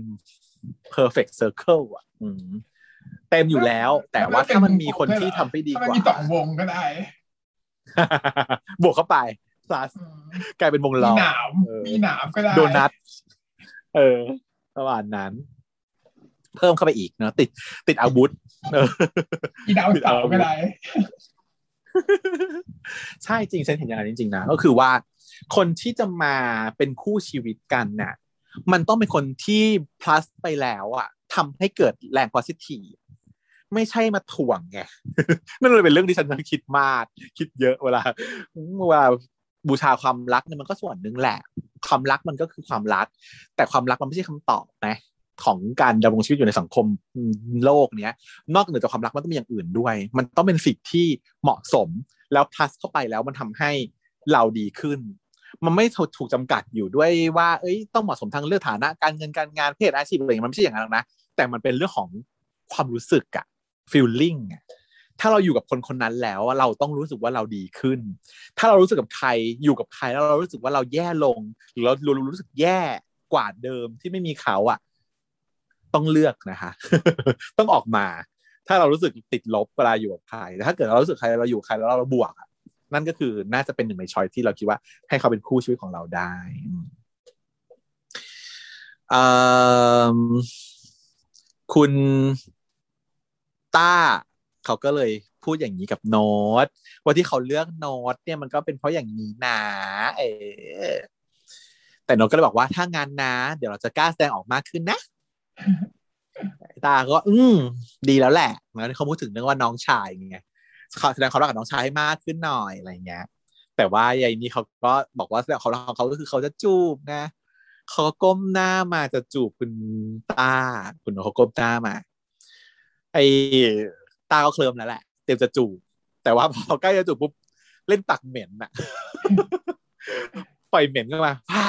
perfect circle อะเต็มอยู่แล้ว แต่ว่าถ้ามันมีคนที่ทำให้ดีถ้ากมันว่ามีสองวงก็ได้ บวกเข้าไป plus อืมกลายเป็นวงมีล้อหนามเออมีหนามก็ได้โดนัทเออประมาณนั้น เพิ่มเข้าไปอีกเนอะติด ติดอาวุธเออมีดาวเสาร์ก็ได้ใช่จริงฉันเห็นอย่างนั้นจริงๆนะก็คือว่าคนที่จะมาเป็นคู่ชีวิตกันน่ะ มันต้องเป็นคนที่ plus ไปแล้วอะทำให้เกิดแรง positive ไม่ใช่มาถ่วงไงนั่นเลยเป็นเรื่องที่ฉันคิดมากคิดเยอะเวลาเวลาบูชาความรักเนี่ยมันก็ส่วนหนึ่งแหละ ความรักมันก็คือความรัก แต่ความรักมันไม่ใช่คำตอบนะของการดำรงชีวิตอยู่ในสังคมโลกเนี้ย นอกเหนือจากความรักมันต้องมีอย่างอื่นด้วย มันต้องเป็นสิ่งที่เหมาะสมแล้วพลัสเข้าไปแล้วมันทำให้เราดีขึ้น มันไม่ถูกจำกัดอยู่ด้วยว่า เอ้ยต้องเหมาะสมทางเรื่องฐานะ การเงินการงานเพศอาชีพอะไรอย่างเงี้ยมันไม่ใช่อย่างนั้นหรอกนะแต่มันเป็นเรื่องของความรู้สึกอะ feeling อะถ้าเราอยู่กับคนคนนั้นแล้วเราต้องรู้สึกว่าเราดีขึ้น ถ้าเรารู้สึกกับใครอยู่กับใครแล้วเรารู้สึกว่าเราแย่ลง หรือเรารู้สึกแย่กว่าเดิมที่ไม่มีเขาอะต้องเลือกนะคะ ต้องออกมา ถ้าเรารู้สึกติดลบเวลาอยู่กับใครแต่ถ้าเกิดเรารู้สึกใครเราอยู่ใครแล้วเราบวกอะนั่นก็คือน่าจะเป็นหนึ่งในช้อยที่เราคิดว่า ให้เขาเป็นคู่ชีวิตของเราได้คุณ ต้าเขาก็เลยพูดอย่างนี้กับโน้ตว่าที่เขาเลือกโน้ตเนี่ยมันก็เป็นเพราะอย่างนี้นะเออแต่โน้ตก็เลยบอกว่าถ้างานนะ เดี๋ยวเราจะกล้าแสดงออกมากขึ้นนะตาก็อืมดีแล้วแหละแล้วเขาพูดถึงเรื่องว่าน้องชายไงเขาแสดงความรักกับน้องชายให้มากขึ้นหน่อยอะไรเงี้ย แต่ว่ายายนี่เขาก็บอกว่าแสดงความรักของเขาก็คือเขาจะจูบนะเขาก้มหน้ามาจะจูบคุณตาคุณเขาก้มหน้ามา ไอ้ตาก็เคลิมแล้วแหละเต็มจะจูบแต่ว่าพอใกล้จะจูบปุ๊บเล่นตักเหม็นอะปล่อยเหม็นขึ้นมาพ้า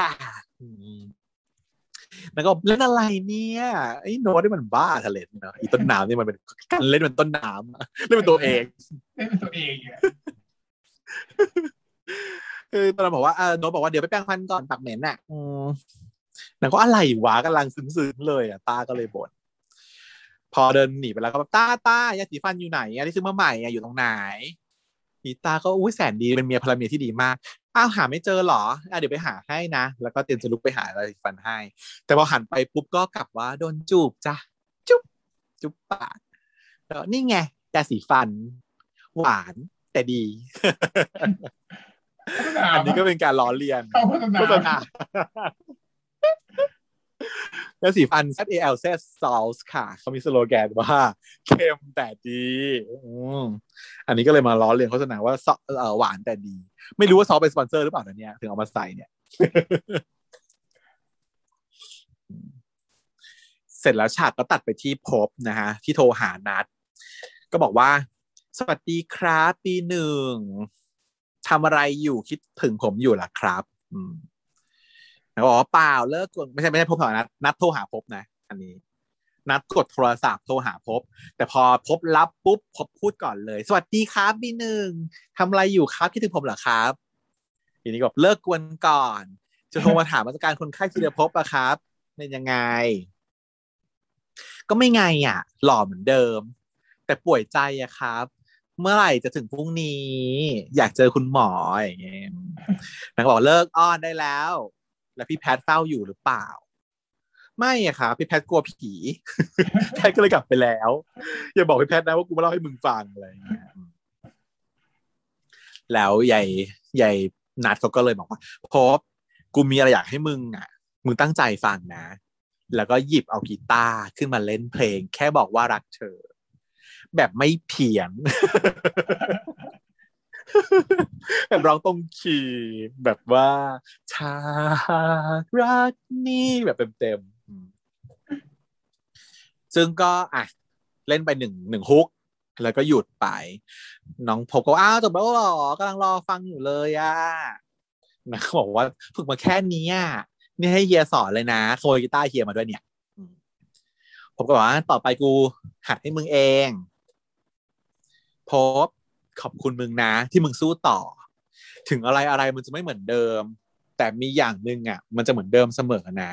แล้วก็เล่นอะไรเนี่ยไอ้โน้ตนี่มันบ้าทะเลนเนาะอีต้นน้ำนี่มันเป็นการเล่นเป็นต้นน้ำเล่นเป็นตัวเองเล่นเป็นตัวเองคือตอนบอกว่าโน้ตบอกว่าเดี๋ยวไปแปรงฟันก่อนปักเหม็นอะนางก็อะไรวะกำลังซึ้งๆเลยอะตาก็เลยบ่น พอเดินหนีไปแล้วก็แบบตาตายาสีฟันอยู่ไหนอะที่ซื้อมาใหม่อะอยู่ตรงไหนนีตาก็อุ้ยแสนดีเป็นเมียพลเมียที่ดีมากอ้าวหาไม่เจอหรออะเดี๋ยวไปหาให้นะ แล้วก็เตรียมจะลุกไปหาอะไรฟันให้ แต่พอหันไปปุ๊บก็กลับว่าโดนจูบจ้ะจุ๊บจุ๊บปากแล้วนี่ไงยาสีฟัน หวานแต่ดีอันนี้ก็เป็นการล้อเลียนโฆษณา แล้วสีฟัน Z A L Z Sauce ค่ะ เขามีสโลแกนว่าเค็มแต่ดีอันนี้ก็เลยมาล้อเลียนโฆษณาว่าหวานแต่ดี ไม่รู้ว่าซอสเป็นสปอนเซอร์หรือเปล่าเนี่ย ถึงเอามาใส่เนี่ย เสร็จแล้วฉากก็ตัดไปที่พบนะฮะ ที่โทรหานัด ก็บอกว่า สวัสดีครับปีหนึ่งทำอะไรอยู่คิดถึงผมอยู่ล่ะครับ อืม แล้วบอกว่าเปล่าเลิกกดไม่ใช่ไม่ใช่พบหอนัดนัดโทรหาพบนะ อันนี้ นัดกดโทรศัพท์โทรหาพบ แต่พอพบรับปุ๊บพบพูดก่อนเลย สวัสดีครับบีหนึ่งทำอะไรอยู่ครับคิดถึงผมเหรอครับทีนี้ก็เลิกกวนก่อน จะโทรมาถามมาตรการคนไข้ที่เดียพบอะครับเป็นยังไง ก็ไม่ไงอะ หล่อเหมือนเดิม แต่ป่วยใจอะครับ เมื่อไหร่จะถึงพรุ่งนี้ อยากเจอคุณหมออย่างเงี้ยนางบอกเลิกอ้อนได้แล้ว แล้วพี่แพทเฝ้าอยู่หรือเปล่า ไม่อะค่ะพี่แพทกลัวผีแพทก็เลยกลับไปแล้ว อย่าบอกพี่แพทนะว่ากูมาเล่าให้มึงฟังอะไรอย่างเงี้ยแล้วใหญ่ใหญ่นัดเขาก็เลยบอกว่าพบกูมีอะไรอยากให้มึงอะ มึงตั้งใจฟังนะ แล้วก็หยิบเอากีตาร์ขึ้นมาเล่นเพลง แค่บอกว่ารักเธอ แบบไม่เพียน แบบร้องตรงคีย์แบบว่าชารักนี่แบบเต็มๆซึ่งก็อะเล่นไปหนึ่งหนึ่งฮุก แล้วก็หยุดไป น้องพบก็อ้าวจบแล้วหรอกำลังรอฟังอยู่เลยอะนะบอกว่าฝึกมาแค่นี้อะนี่ให้เฮียสอนเลยนะโคยกีตาร์เฮียมาด้วยเนี่ยผมก็บอกว่าต่อไปกูหัดให้มึงเอง พบ ขอบคุณมึงนะ ที่มึงสู้ต่อ ถึงอะไรอะไรมันจะไม่เหมือนเดิม แต่มีอย่างหนึ่งอะ มันจะเหมือนเดิมเสมอนะ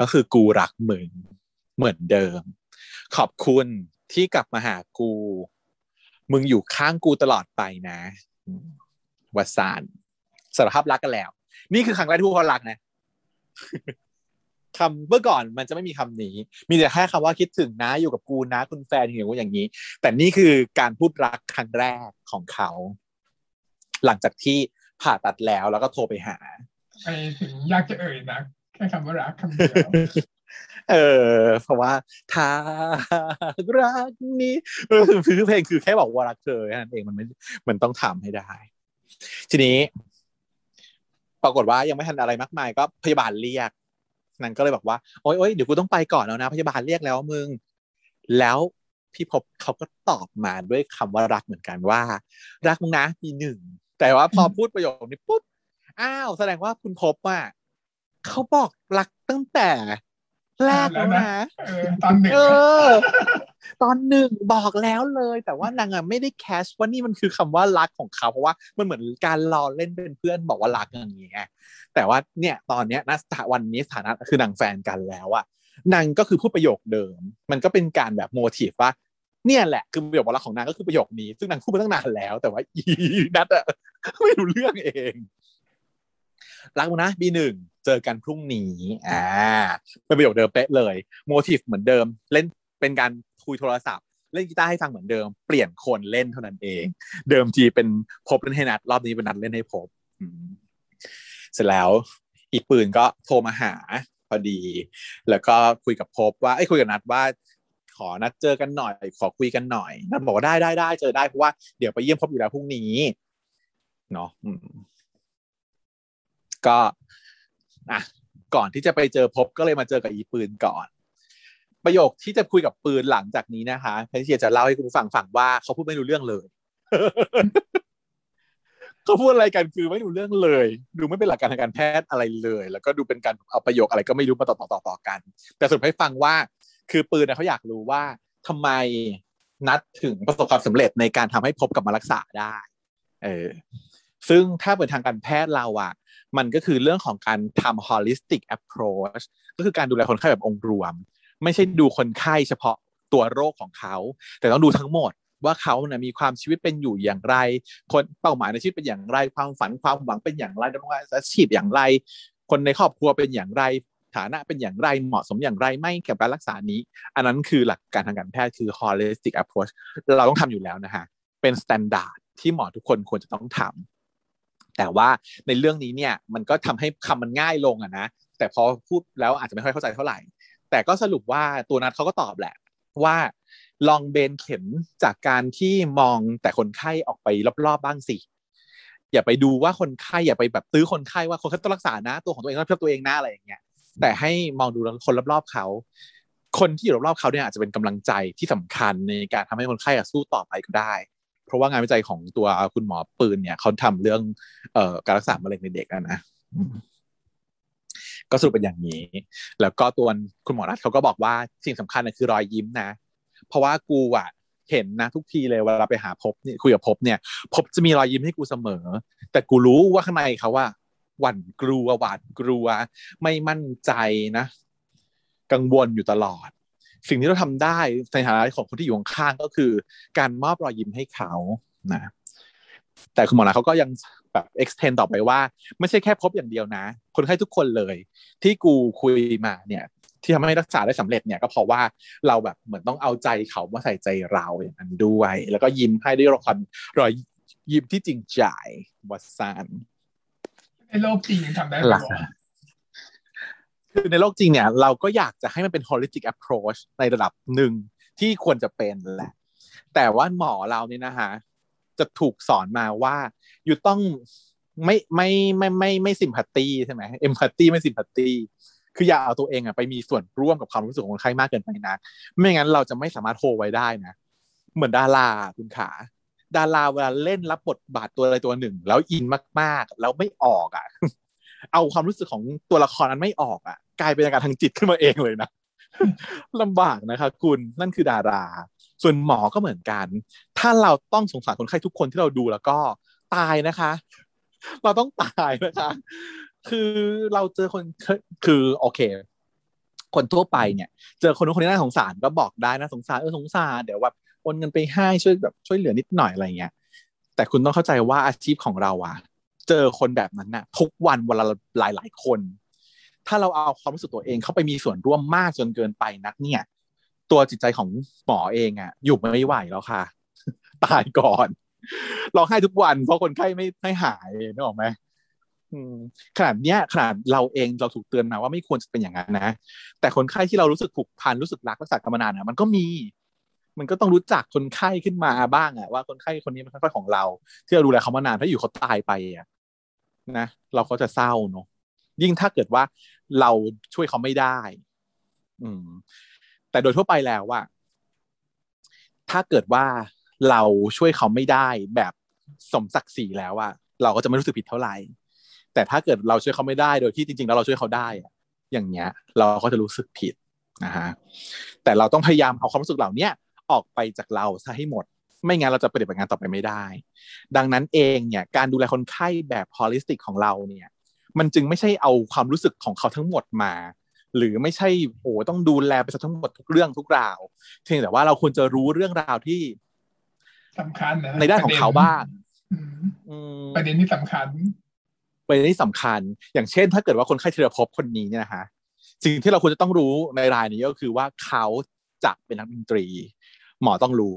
ก็คือกูรักมึงเหมือนเดิม ขอบคุณที่กลับมาหากู มึงอยู่ข้างกูตลอดไปนะวัสานสารภาพรักกันแล้ว นี่คือครั้งแรกที่พูดรักนะ คำเมื่อก่อนมันจะไม่มีคำนี้ มีแต่แค่คำว่าคิดถึงนะอยู่กับกูนะ คุณแฟนอย่างว่าอย่างนี้ แต่นี่คือการพูดรักครั้งแรกของเขา หลังจากที่ผ่าตัดแล้วแล้วก็โทรไปหาไปถึงยากจะเอ่ยนะแค่คำว่ารักคำเดียวเออเพราะว่าถ้ารักนี้เออคือเพลงคือแค่บอกว่ารักเธอแค่นั้นเองมันไม่มันต้องทำให้ได้ ทีนี้ ปรากฏว่ายังไม่ทันอะไรมากมาย ก็พยาบาลเรียก นางก็เลยบอกว่าโอ๊ยโอ๊ยเดี๋ยวกูต้องไปก่อนแล้วนะ พยาบาลเรียกแล้วมึง แล้วพี่พบเขาก็ตอบมาด้วยคำว่ารักเหมือนกันว่า รักมึงนะมีหนึ่ง แต่ว่าพอพูดประโยคนี้ปุ๊บอ้าวแสดงว่าคุณพบว่าเขาบอกรักตั้งแต่แรกแล้วนะเออตอนหนึ่งเออ ตอนหนึ่งบอกแล้วเลย แต่ว่านางอะไม่ได้แคชว่านี่มันคือคำว่ารักของเขา เพราะว่ามันเหมือนการรอเล่นเป็นเพื่อนบอกว่ารักอย่างเงี้ยแต่ว่าเนี่ยตอนเนี้ยณสถาวันนี้สถานะคือนางแฟนกันแล้วอะนางก็คือพูดประโยคเดิม มันก็เป็นการแบบโมทีฟว่าเนี่ยแหละคือประโยคว่ารักของนางก็คือประโยคนี้ซึ่งนางพูดมาตั้งนานแล้ว แต่ว่าอีนัทอะไม่รู้เรื่องเองรักนะบีหนึ่งเจอกันพรุ่งนี้อ่าเป็นประโยคเดิมเป๊ะเลย โมทีฟเหมือนเดิม เล่นเป็นการ คุยโทรศัพท์ เล่นกีตาร์ให้ฟังเหมือนเดิม เปลี่ยนคนเล่นเท่านั้นเอง เดิมทีเป็นพบเล่นให้นัด รอบนี้เป็นนัดเล่นให้พบเสร็จแล้ว อีกปืนก็โทรมาหาพอดี แล้วก็คุยกับพบว่าไอ้คุยกับนัดว่าขอนัดเจอกันหน่อย ขอคุยกันหน่อยนัดบอกว่าได้ได้ได้เจอได้เพราะว่าเดี๋ยวไปเยี่ยมพบอยู่แล้วพรุ่งนี้เนาะก็อะก่อนที่จะไปเจอพบก็เลยมาเจอกับอีปืนก่อน ประโยคที่จะคุยกับปืนหลังจากนี้นะคะแพทเชียจะเล่าให้คุณฟังฟังว่าเขาพูดไม่รู้เรื่องเลยเขาพูดอะไรกันคือไม่รู้เรื่องเลย ดูไม่เป็นหลักการทางการแพทย์อะไรเลย แล้วก็ดูเป็นการเอาประโยคอะไรก็ไม่รู้มาต่อต่อต่อต่อกัน แต่สรุปให้ฟังว่า คือปืนเขาอยากรู้ว่าทำไมนัดถึงประสบความสำเร็จในการทำให้พบกับมารักษาได้ เออ ซึ่งถ้าเป็นทางการแพทย์เราอะมันก็คือเรื่องของการทำ holistic approach ก็คือการดูแลคนไข้แบบองค์รวม ไม่ใช่ดูคนไข้เฉพาะตัวโรคของเขา แต่ต้องดูทั้งหมดว่าเขาเนี่ยมีความชีวิตเป็นอยู่อย่างไร คนเป้าหมายในชีวิตเป็นอย่างไร ความฝันความหวังเป็นอย่างไรดำรงอาชีพอย่างไร คนในครอบครัวเป็นอย่างไร ฐานะเป็นอย่างไรเหมาะสมอย่างไรไม่กับการรักษานี้ อันนั้นคือหลักการทางการแพทย์คือ holistic approach เราต้องทำอยู่แล้วนะฮะเป็น standard ที่หมอทุกคนควรจะต้องทำแต่ว่าในเรื่องนี้เนี่ยมันก็ทำให้คำมันง่ายลงอะนะแต่พอพูดแล้วอาจจะไม่ค่อยเข้าใจเท่าไหร่ แต่ก็สรุปว่าตัวนัดเขาก็ตอบแหละ ว่าลองเบนเข็มจากการที่มองแต่คนไข้ออกไปรอบๆบ้างสิอย่าไปดูว่าคนไข้อย่าไปแบบตื้อคนไข้ว่าคนไข้ต้องรักษานะ ตัวของตัวเองต้องรับผิดชอบตัวเองนะอะไรอย่างเงี้ยแต่ให้มองดูคนรอบๆเขาคนที่อยู่รอบๆเขาเนี่ยอาจจะเป็นกำลังใจที่สำคัญในการทำให้คนไข้สู้ต่อไปก็ได้ เพราะว่างานวิจัยของตัวคุณหมอปืนเนี่ยเขาทำเรื่องเอ่อการรักษามะเร็งในเด็กนะ ก็สรุปเป็นอย่างนี้ แล้วก็ตัวคุณหมอรัฐเขาก็บอกว่าสิ่งสำคัญคือรอยยิ้มนะ เพราะว่ากูอะเห็นนะทุกทีเลยเวลาไปหาพบเนี่ยคุยกับพบเนี่ยพบจะมีรอยยิ้มให้กูเสมอ แต่กูรู้ว่าข้างในเขาว่าหวั่นกลัวหวาดกลัว ไม่มั่นใจนะ กังวลอยู่ตลอด สิ่งที่เราทำได้ในฐานะของคนที่อยู่ข้างก็คือ การมอบรอยยิ้มให้เขานะ แต่คุณหมอนะเขาก็ยังแบบ extend ต่อไปว่า ไม่ใช่แค่พบอย่างเดียวนะ คนไข้ทุกคนเลย ที่กูคุยมาเนี่ย ที่ทำให้รักษาได้สำเร็จเนี่ยก็เพราะว่าเราแบบเหมือนต้องเอาใจเขามาใส่ใจเราอย่างนั้นด้วย แล้วก็ยิ้มให้ด้วยความรอยยิ้มที่จริงใจวัสานในโลกจริงยังทำได้ไหมหลักคือในโลกจริงเนี่ย เราก็อยากจะให้มันเป็น holistic approach ในระดับหนึ่งที่ควรจะเป็นแหละ แต่ว่าหมอเราเนี่ยนะฮะ จะถูกสอนมาว่า อยู่ต้องไม่ไม่ไม่ไม่ไม่สิมพัตตีใช่ไหมเอมพัตตีไม่สิมพัตตีคืออย่าเอาตัวเองอะไปมีส่วนร่วมกับความรู้สึกของคนไข้มากเกินไปนะไม่งั้นเราจะไม่สามารถโฮไว้ได้นะ เหมือนดาราคุณขา ดาราเวลาเล่นรับบทบาทตัวอะไรตัวหนึ่ง แล้วอินมากๆ แล้วไม่ออกอะเอาความรู้สึกของตัวละครนั้นไม่ออกอะกลายเป็นอาการทางจิตขึ้นมาเองเลยนะลำบากนะคะคุณนั่นคือดารา ส่วนหมอก็เหมือนกัน ถ้าเราต้องสงสารคนไข้ทุกคนที่เราดูแล้วก็ตายนะคะ เราต้องตายนะคะ คือเราเจอคนคือโอเค คนทั่วไปเนี่ย เจอคนนู้นคนนี้น่าสงสารก็บอกได้นะสงสารเออสงสารเดี๋ยวแบบโอนเงินไปให้ช่วยแบบช่วยเหลือนิดหน่อยอะไรเงี้ยแต่คุณต้องเข้าใจว่าอาชีพของเราอะเจอคนแบบนั้นน่ะ ทุกวันวันละหลายหลายคน ถ้าเราเอาความรู้สึกตัวเองเข้าไปมีส่วนร่วมมากจนเกินไปนักเนี่ย ตัวจิตใจของหมอเองอะอยู่ไม่ไหวแล้วค่ะ ตายก่อนร้องไห้ทุกวัน เพราะคนไข้ไม่ไม่หายนึกออกไหมขนาดเนี้ยขนาดเราเองเราถูกเตือนมาว่าไม่ควรจะเป็นอย่างนั้นนะ แต่คนไข้ที่เรารู้สึกผูกพันรู้สึกรักรักษากันมานานอะมันก็มี มันก็ต้องรู้จักคนไข้ขึ้นมาบ้างอะว่าคนไข้คนนี้เป็นคนไข้ของเรา ที่เราดูแลเขามานานถ้าอยู่เขาตายไปอะนะเราก็จะเศร้าเนาะยิ่งถ้าเกิดว่าเราช่วยเขาไม่ได้ อืม แต่โดยทั่วไปแล้วว่า ถ้าเกิดว่าเราช่วยเขาไม่ได้แบบสมศักดิ์ศรีแล้วอะเราก็จะไม่รู้สึกผิดเท่าไหร่ แต่ถ้าเกิดเราช่วยเขาไม่ได้โดยที่จริง ๆ แล้วเราช่วยเขาได้อะอย่างเงี้ย เราก็จะรู้สึกผิดนะฮะแต่เราต้องพยายามเอาความรู้สึกเหล่านี้ออกไปจากเราซะให้หมด ไม่งั้นเราจะปฏิบัติงานต่อไปไม่ได้ ดังนั้นเองเนี่ยการดูแลคนไข้แบบ holistic ของเราเนี่ย มันจึงไม่ใช่เอาความรู้สึกของเขาทั้งหมดมา หรือไม่ใช่โอ้ต้องดูแลไปทั้งหมดทุกเรื่องทุกราวเพียงแต่ว่าเราควรจะรู้เรื่องราวที่สำคัญนะในด้านของเขาบ้างประเด็นที่สำคัญประเด็นที่สำคัญ อย่างเช่น ถ้าเกิดว่าคนไข้เทเลพบคนนี้เนี่ยนะคะสิ่งที่เราควรจะต้องรู้ในรายนี้ก็คือว่าเขาจะเป็นนักดนตรี หมอต้องรู้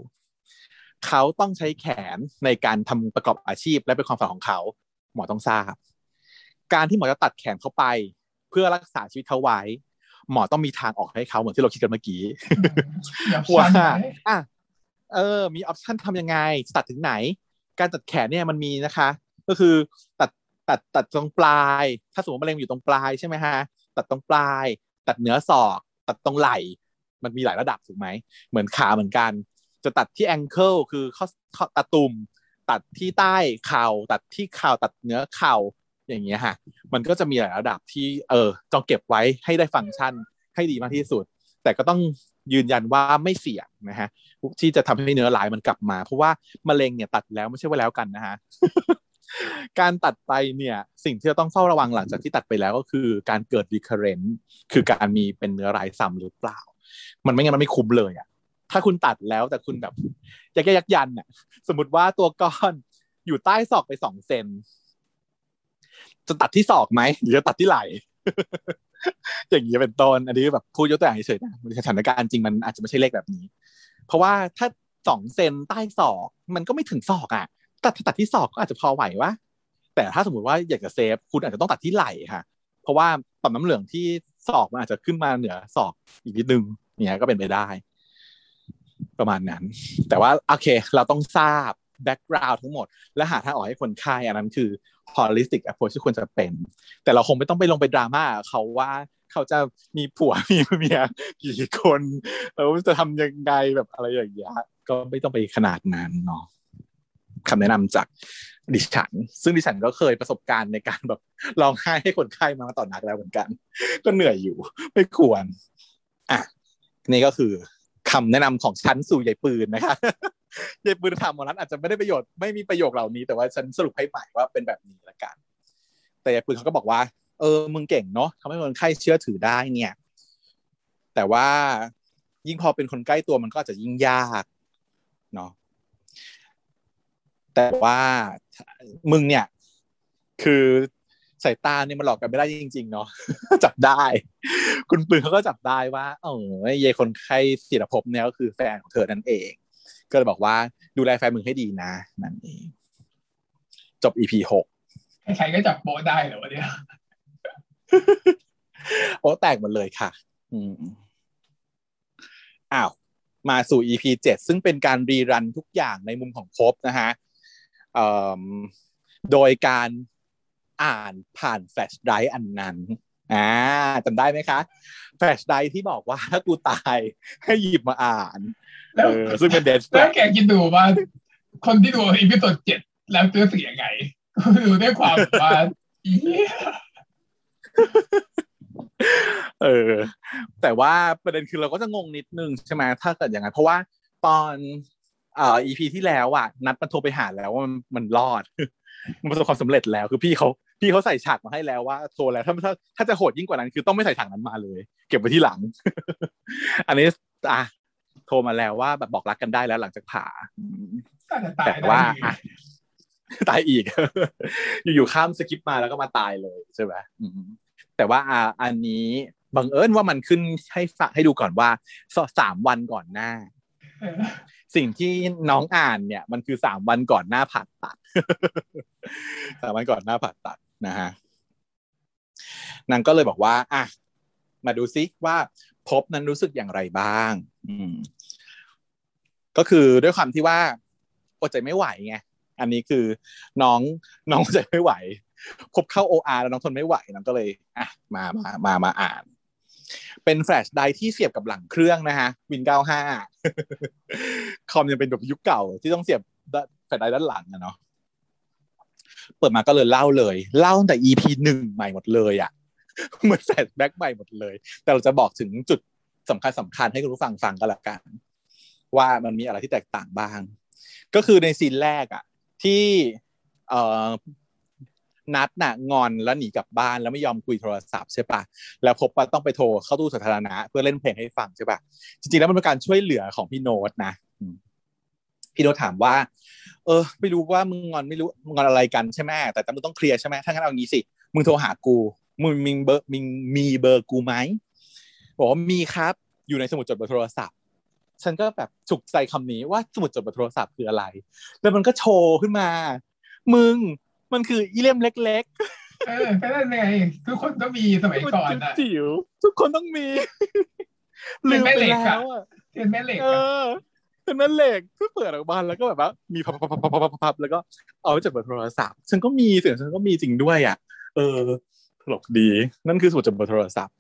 เขาต้องใช้แขนในการทำประกอบอาชีพและเป็นความฝันของเขา หมอต้องทราบ การที่หมอจะตัดแขนเขาไป เพื่อรักษาชีวิตเขาไว้ หมอต้องมีทางออกให้เขาเหมือนที่เราคิดกันเมื่อกี้ว่าอะเออ มีออปชันทำยังไง ตัดถึงไหน การตัดแขนเนี่ยมันมีนะคะ ก็คือตัดตัดตัดตรงปลาย ถ้าสมมติมะเร็งอยู่ตรงปลายใช่ไหมฮะ ตัดตรงปลาย ตัดเนื้อศอก ตัดตรงไหล่ มันมีหลายระดับถูกไหม เหมือนขาเหมือนกัน จะตัดที่แองเกิลคือข้อตะตุ่มตัดที่ใต้เข่า ตัดที่เข่าตัดเนื้อเข่า อย่างเงี้ยฮะมันก็จะมีหลายระดับที่เออต้องเก็บไว้ให้ได้ฟังก์ชันให้ดีมากที่สุด แต่ก็ต้องยืนยันว่าไม่เสี่ยงนะฮะที่จะทำให้เนื้อลายมันกลับมา เพราะว่ามะเร็งเนี่ยตัดแล้วไม่ใช่ว่าแล้วกันนะฮะการตัดไปเนี่ยสิ่งที่เราต้องเฝ้าระวังหลังจากที่ตัดไปแล้วก็คือการเกิด recurrent คือการมีเป็นเนื้อลายซ้ำหรือเปล่า มันไม่งั้นมันไม่คุ้มเลยอะถ้าคุณตัดแล้วแต่คุณแบบยักยักยันอะสมมติว่าตัวก้อนอยู่ใต้ศอกไปสองเซน จะตัดที่ศอกไหมหรือจะตัดที่ไหล่อย่างนี้เป็นต้นอันนี้แบบพูดยกตัวอย่างเฉยๆนะสถานการณ์จริงมันอาจจะไม่ใช่เลขแบบนี้ เพราะว่าถ้าสองเซนใต้ศอกมันก็ไม่ถึงศอกอะตัดตัดที่ศอกก็อาจจะพอไหววะแต่ถ้าสมมติว่าอยากจะเซฟคุณอาจจะต้องตัดที่ไหล่ค่ะ เพราะว่าต่อมน้ำเหลืองที่ศอกมันอาจจะขึ้นมาเหนือศอกอีกนิดนึงเนี่ยก็เป็นไปได้ ประมาณนั้น แต่ว่าโอเค เราต้องทราบ แบ็กกราวด์ทั้งหมด และหาทางออกให้คนไข้อันนั้นคือ holistic approach ที่ควรจะเป็น แต่เราคงไม่ต้องไปลงไปดราม่าเขาว่าเขาจะมีผัวมีเมียกี่คนแล้วจะทำยังไงแบบอะไรอย่างเงี้ยก็ไม่ต้องไปขนาดนั้นเนาะคำแนะนำจากดิฉัน ซึ่งดิฉันก็เคยประสบการณ์ในการแบบร้องไห้ให้คนไข้มาต่อหนักแล้วเหมือนกัน ก็เหนื่อยอยู่ ไม่ควร อะ นี่ก็คือ คำแนะนำของฉันสู่ใหญ่ปืนนะคะยายปืนทำวันนั้นอาจจะไม่ได้ประโยชน์ไม่มีประโยคเหล่านี้แต่ว่าฉันสรุปให้ใหม่ว่าเป็นแบบนี้ละกัน แต่ยายปืนเขาก็บอกว่า เออมึงเก่งเนาะทำให้คนไข้เชื่อถือได้เนี่ย แต่ว่ายิ่งพอเป็นคนใกล้ตัวมันก็อาจจะยิ่งยากเนาะแต่ว่ามึงเนี่ย คือ สายตาเนี่ยมันหลอกกันไม่ได้จริง ๆ เนาะจับได้ คุณปืนเขาก็จับได้ว่าเออเยคนไข้ศิรภพเนี่ยก็คือแฟนของเธอนั่นเอง ก็เลยบอกว่าดูแลแฟนมึงให้ดีนะนั่นเองจบ EP หกใครก็จับโป๊ได้เหรอวะเนี่ยโอ้แตกหมดเลยค่ะ อืมอ้าวมาสู่ EP เจ็ดซึ่งเป็นการ rerun ทุกอย่างในมุมของพบนะฮะโดยการ อ่านผ่าน flash drive อันนั้นอ่าจำได้ไหมคะ flash drive ที่บอกว่าถ้ากูตายให้หยิบมาอ่านแล้วซึ่งเป็น death แล้วแกคิดดูว่า คนที่ดู episode เจ็ดแล้วเจอเสียงไงดูด้วยความว่าอีเออ แต่ว่าประเด็นคือเราก็จะงงนิดนึงใช่ไหมถ้าเกิดอย่างนั้นเพราะว่าตอนอ่า EP ที่แล้วอะ นัดมาโทรไปหาแล้วว่ามันมันรอด มันประสบความสำเร็จแล้วคือพี่เขา พี่เขาใส่ฉากมาให้แล้วว่าโทรแล้วถ้าถ้าถ้าจะโหดยิ่งกว่านั้นคือต้องไม่ใส่ฉากนั้นมาเลย เก็บไว้ที่หลัง อันนี้อะโทรมาแล้วว่าแบบบอกรักกันได้แล้วหลังจากผ่าแต่ว่าตายอีก อยู่ๆข้ามสกิปมาแล้วก็มาตายเลยใช่ไหมแต่ว่าอ่าอันนี้บังเอิญว่ามันขึ้นให้ฝากให้ดูก่อนว่าสามวันก่อนหน้า สิ่งที่น้องอ่านเนี่ย มันคือสามวันก่อนหน้าผ่าตัดสามวันก่อนหน้าผ่าตัด นะฮะนางก็เลยบอกว่า อะ มาดูซิว่าพบนั้นรู้สึกอย่างไรบ้าง อืม ก็คือด้วยความที่ว่าอดใจไม่ไหวไงอันนี้คือน้องน้องอดใจไม่ไหวพบเข้า OR แล้วน้องทนไม่ไหวน้องก็เลยอะมามามามาอ่าน เป็นแฟลชไดร์ที่เสียบกับหลังเครื่องนะฮะวินเก้าห้าคอมยังเป็นแบบยุคเก่าที่ต้องเสียบflash drive้านหลังอะเนาะ เปิดมาก็เลยเล่าเลย เล่าตั้งแต่ EP หนึ่งใหม่หมดเลยอะเหมือน flashback ใหม่หมดเลย แต่เราจะบอกถึงจุดสำคัญสำคัญให้คุณผู้ฟังฟังกันละกัน ว่ามันมีอะไรที่แตกต่างบ้าง ก็คือใน scene แรกอะที่เอ่อนัดน่ะงอนแล้วหนีกลับบ้านแล้วไม่ยอมคุยโทรศัพท์ใช่ปะแล้วพบว่าต้องไปโทรเข้าตู้สาธารณะเพื่อเล่นเพลงให้ฟังใช่ปะจริงๆแล้วมันเป็นการช่วยเหลือของพี่โน้ตนะพี่โน้ตถามว่า เออไม่รู้ว่ามึงงอนไม่รู้งอนอะไรกันใช่ไหมแต่แต่มึงต้องเคลียร์ใช่ไหมถ้างั้นเอางี้สิมึงโทรหากูมึงมีเบอร์มีมีเบอร์กูไหมบอกว่ามีครับ อยู่ในสมุดจดเบอร์โทรศัพท์ ฉันก็แบบฉุกใจคำนี้ว่าสมุดจดเบอร์โทรศัพท์คืออะไร แล้วมันก็โชว์ขึ้นมา มึงมันคืออีเล่มเล็กเออก็นั่นไงทุกคนต้องมีสมัยๆก่อนมันอะจิ๋วทุกคนต้องมีเป็ลืนมแม่ไปเหล็กอะแล้วอะเป็นแม่เหล็กเออะอ เป็นแม่เหล็กก็เปิดออกมาแล้วก็แบบว่ามีพับพับพับพับพับแล้วก็เอาไว้จดเบอร์โทรศัพท์ฉันก็มีเสียงฉันก็มีจริงด้วยอะ เออตลกดี นั่นคือสมุดจดเบอร์โทรศัพท์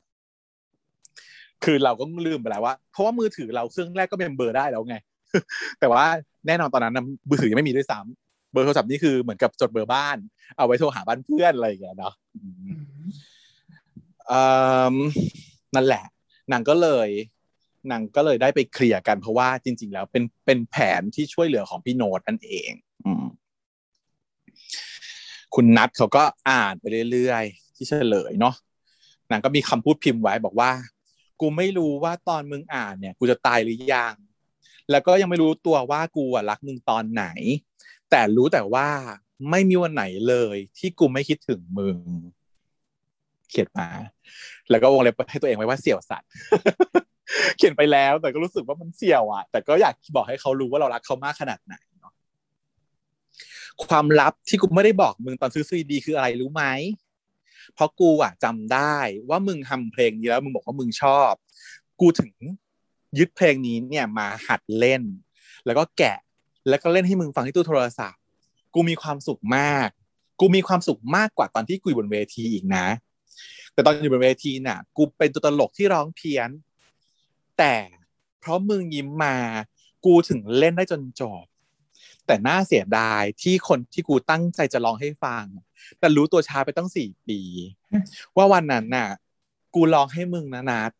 คือเราก็ลืมไปแล้วว่า เพราะว่ามือถือเราเครื่องแรกก็เป็นเบอร์ได้แล้วไง แต่ว่าแน่นอนตอนนั้นมือถือยังไม่มีด้วยซ้ำเบอร์โทรศัพท์นี่คือเหมือนกับจดเบอร์บ้าน เอาไว้โทรหาบ้านเพื่อนอะไรอย่างเงี้ยเนาะอืมอืมอืมนั่นแหละนางก็เลย นางก็เลยได้ไปเคลียร์กันเพราะว่าจริง ๆ แล้วเป็นเป็นแผนที่ช่วยเหลือของพี่โน้ตนั่นเองอคุณนัทเขาก็อ่านไปเรื่อยๆ ที่เฉลยเนาะนางก็มีคำพูดพิมพ์ไว้บอกว่า กูไม่รู้ว่าตอนมึงอ่านเนี่ย กูจะตายหรือยัง แล้วก็ยังไม่รู้ตัวว่ากูอะรักมึงตอนไหน แต่รู้แต่ว่าไม่มีวันไหนเลย ที่กูไม่คิดถึงมึงเขียนมา แล้วก็วงเล็บให้ตัวเองไว้ว่าเสี่ยวสัตว์ เขียนไปแล้ว แต่ก็รู้สึกว่ามันเสี่ยวอะแต่ก็อยากบอกให้เขารู้ว่าเรารักเขามากขนาดไหนเนาะความลับที่กูไม่ได้บอกมึงตอนซื้อซีดีคืออะไรรู้ไหมเพราะกูอะจำได้ว่ามึงทำเพลงนี้แล้วมึงบอกว่ามึงชอบ กูถึงยึดเพลงนี้เนี่ยมาหัดเล่น แล้วก็แกะแล้วก็เล่นให้มึงฟังที่ตู้โทรศัพท์ กูมีความสุขมาก กูมีความสุขมากกว่าตอนที่กูอยู่บนเวทีอีกนะ แต่ตอนอยู่บนเวทีน่ะ กูเป็นตัวตลกที่ร้องเพี้ยน แต่เพราะมึงยิ้มมากูถึงเล่นได้จนจบ แต่น่าเสียดายที่คนที่กูตั้งใจจะร้องให้ฟัง แต่รู้ตัวช้าไปตั้งสี่ปี ว่าวันนั้นน่ะ กูร้องให้มึงนะนัด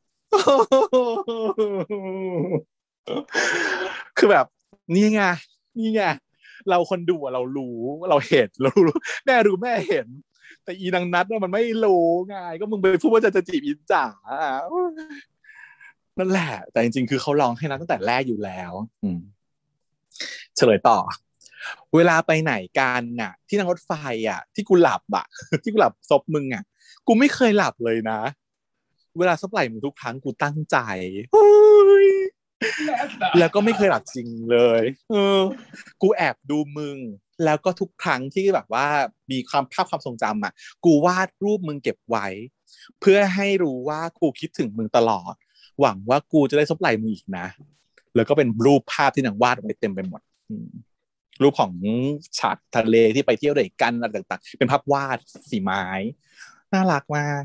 คือแบบ นี่ไงนี่ไงเราคนดูเรารู้เราเห็นเรารู้แม่รู้แม่เห็น แต่อีนางนัดเนี่ยมันไม่รู้ไงก็มึงไปพูดว่าจะจะจีบอินจ๋า นั่นแหละ แต่จริงๆ คือเขาร้องให้นัดตั้งแต่แรกอยู่แล้ว อืมเฉลยต่อ เวลาไปไหนกันน่ะ ที่นั่งรถไฟอะ ที่กูหลับอะ ที่กูหลับซบมึงอะ กูไม่เคยหลับเลยนะ เวลาซบไหล่มึงทุกครั้งกูตั้งใจเฮ้ยแล้วก็ไม่เคยหลับจริงเลย เออ กูแอบดูมึง แล้วก็ทุกครั้งที่แบบว่า มีความภาพความทรงจำอะ กูวาดรูปมึงเก็บไว้ เพื่อให้รู้ว่ากูคิดถึงมึงตลอด หวังว่ากูจะได้ซบไหล่มึงอีกนะ แล้วก็เป็นรูปภาพที่นางวาดไว้เต็มไปหมดรูปของฉากทะเลที่ไปเที่ยวด้วยกันอะไรต่างๆ เป็นภาพวาดสีไม้ น่ารักมาก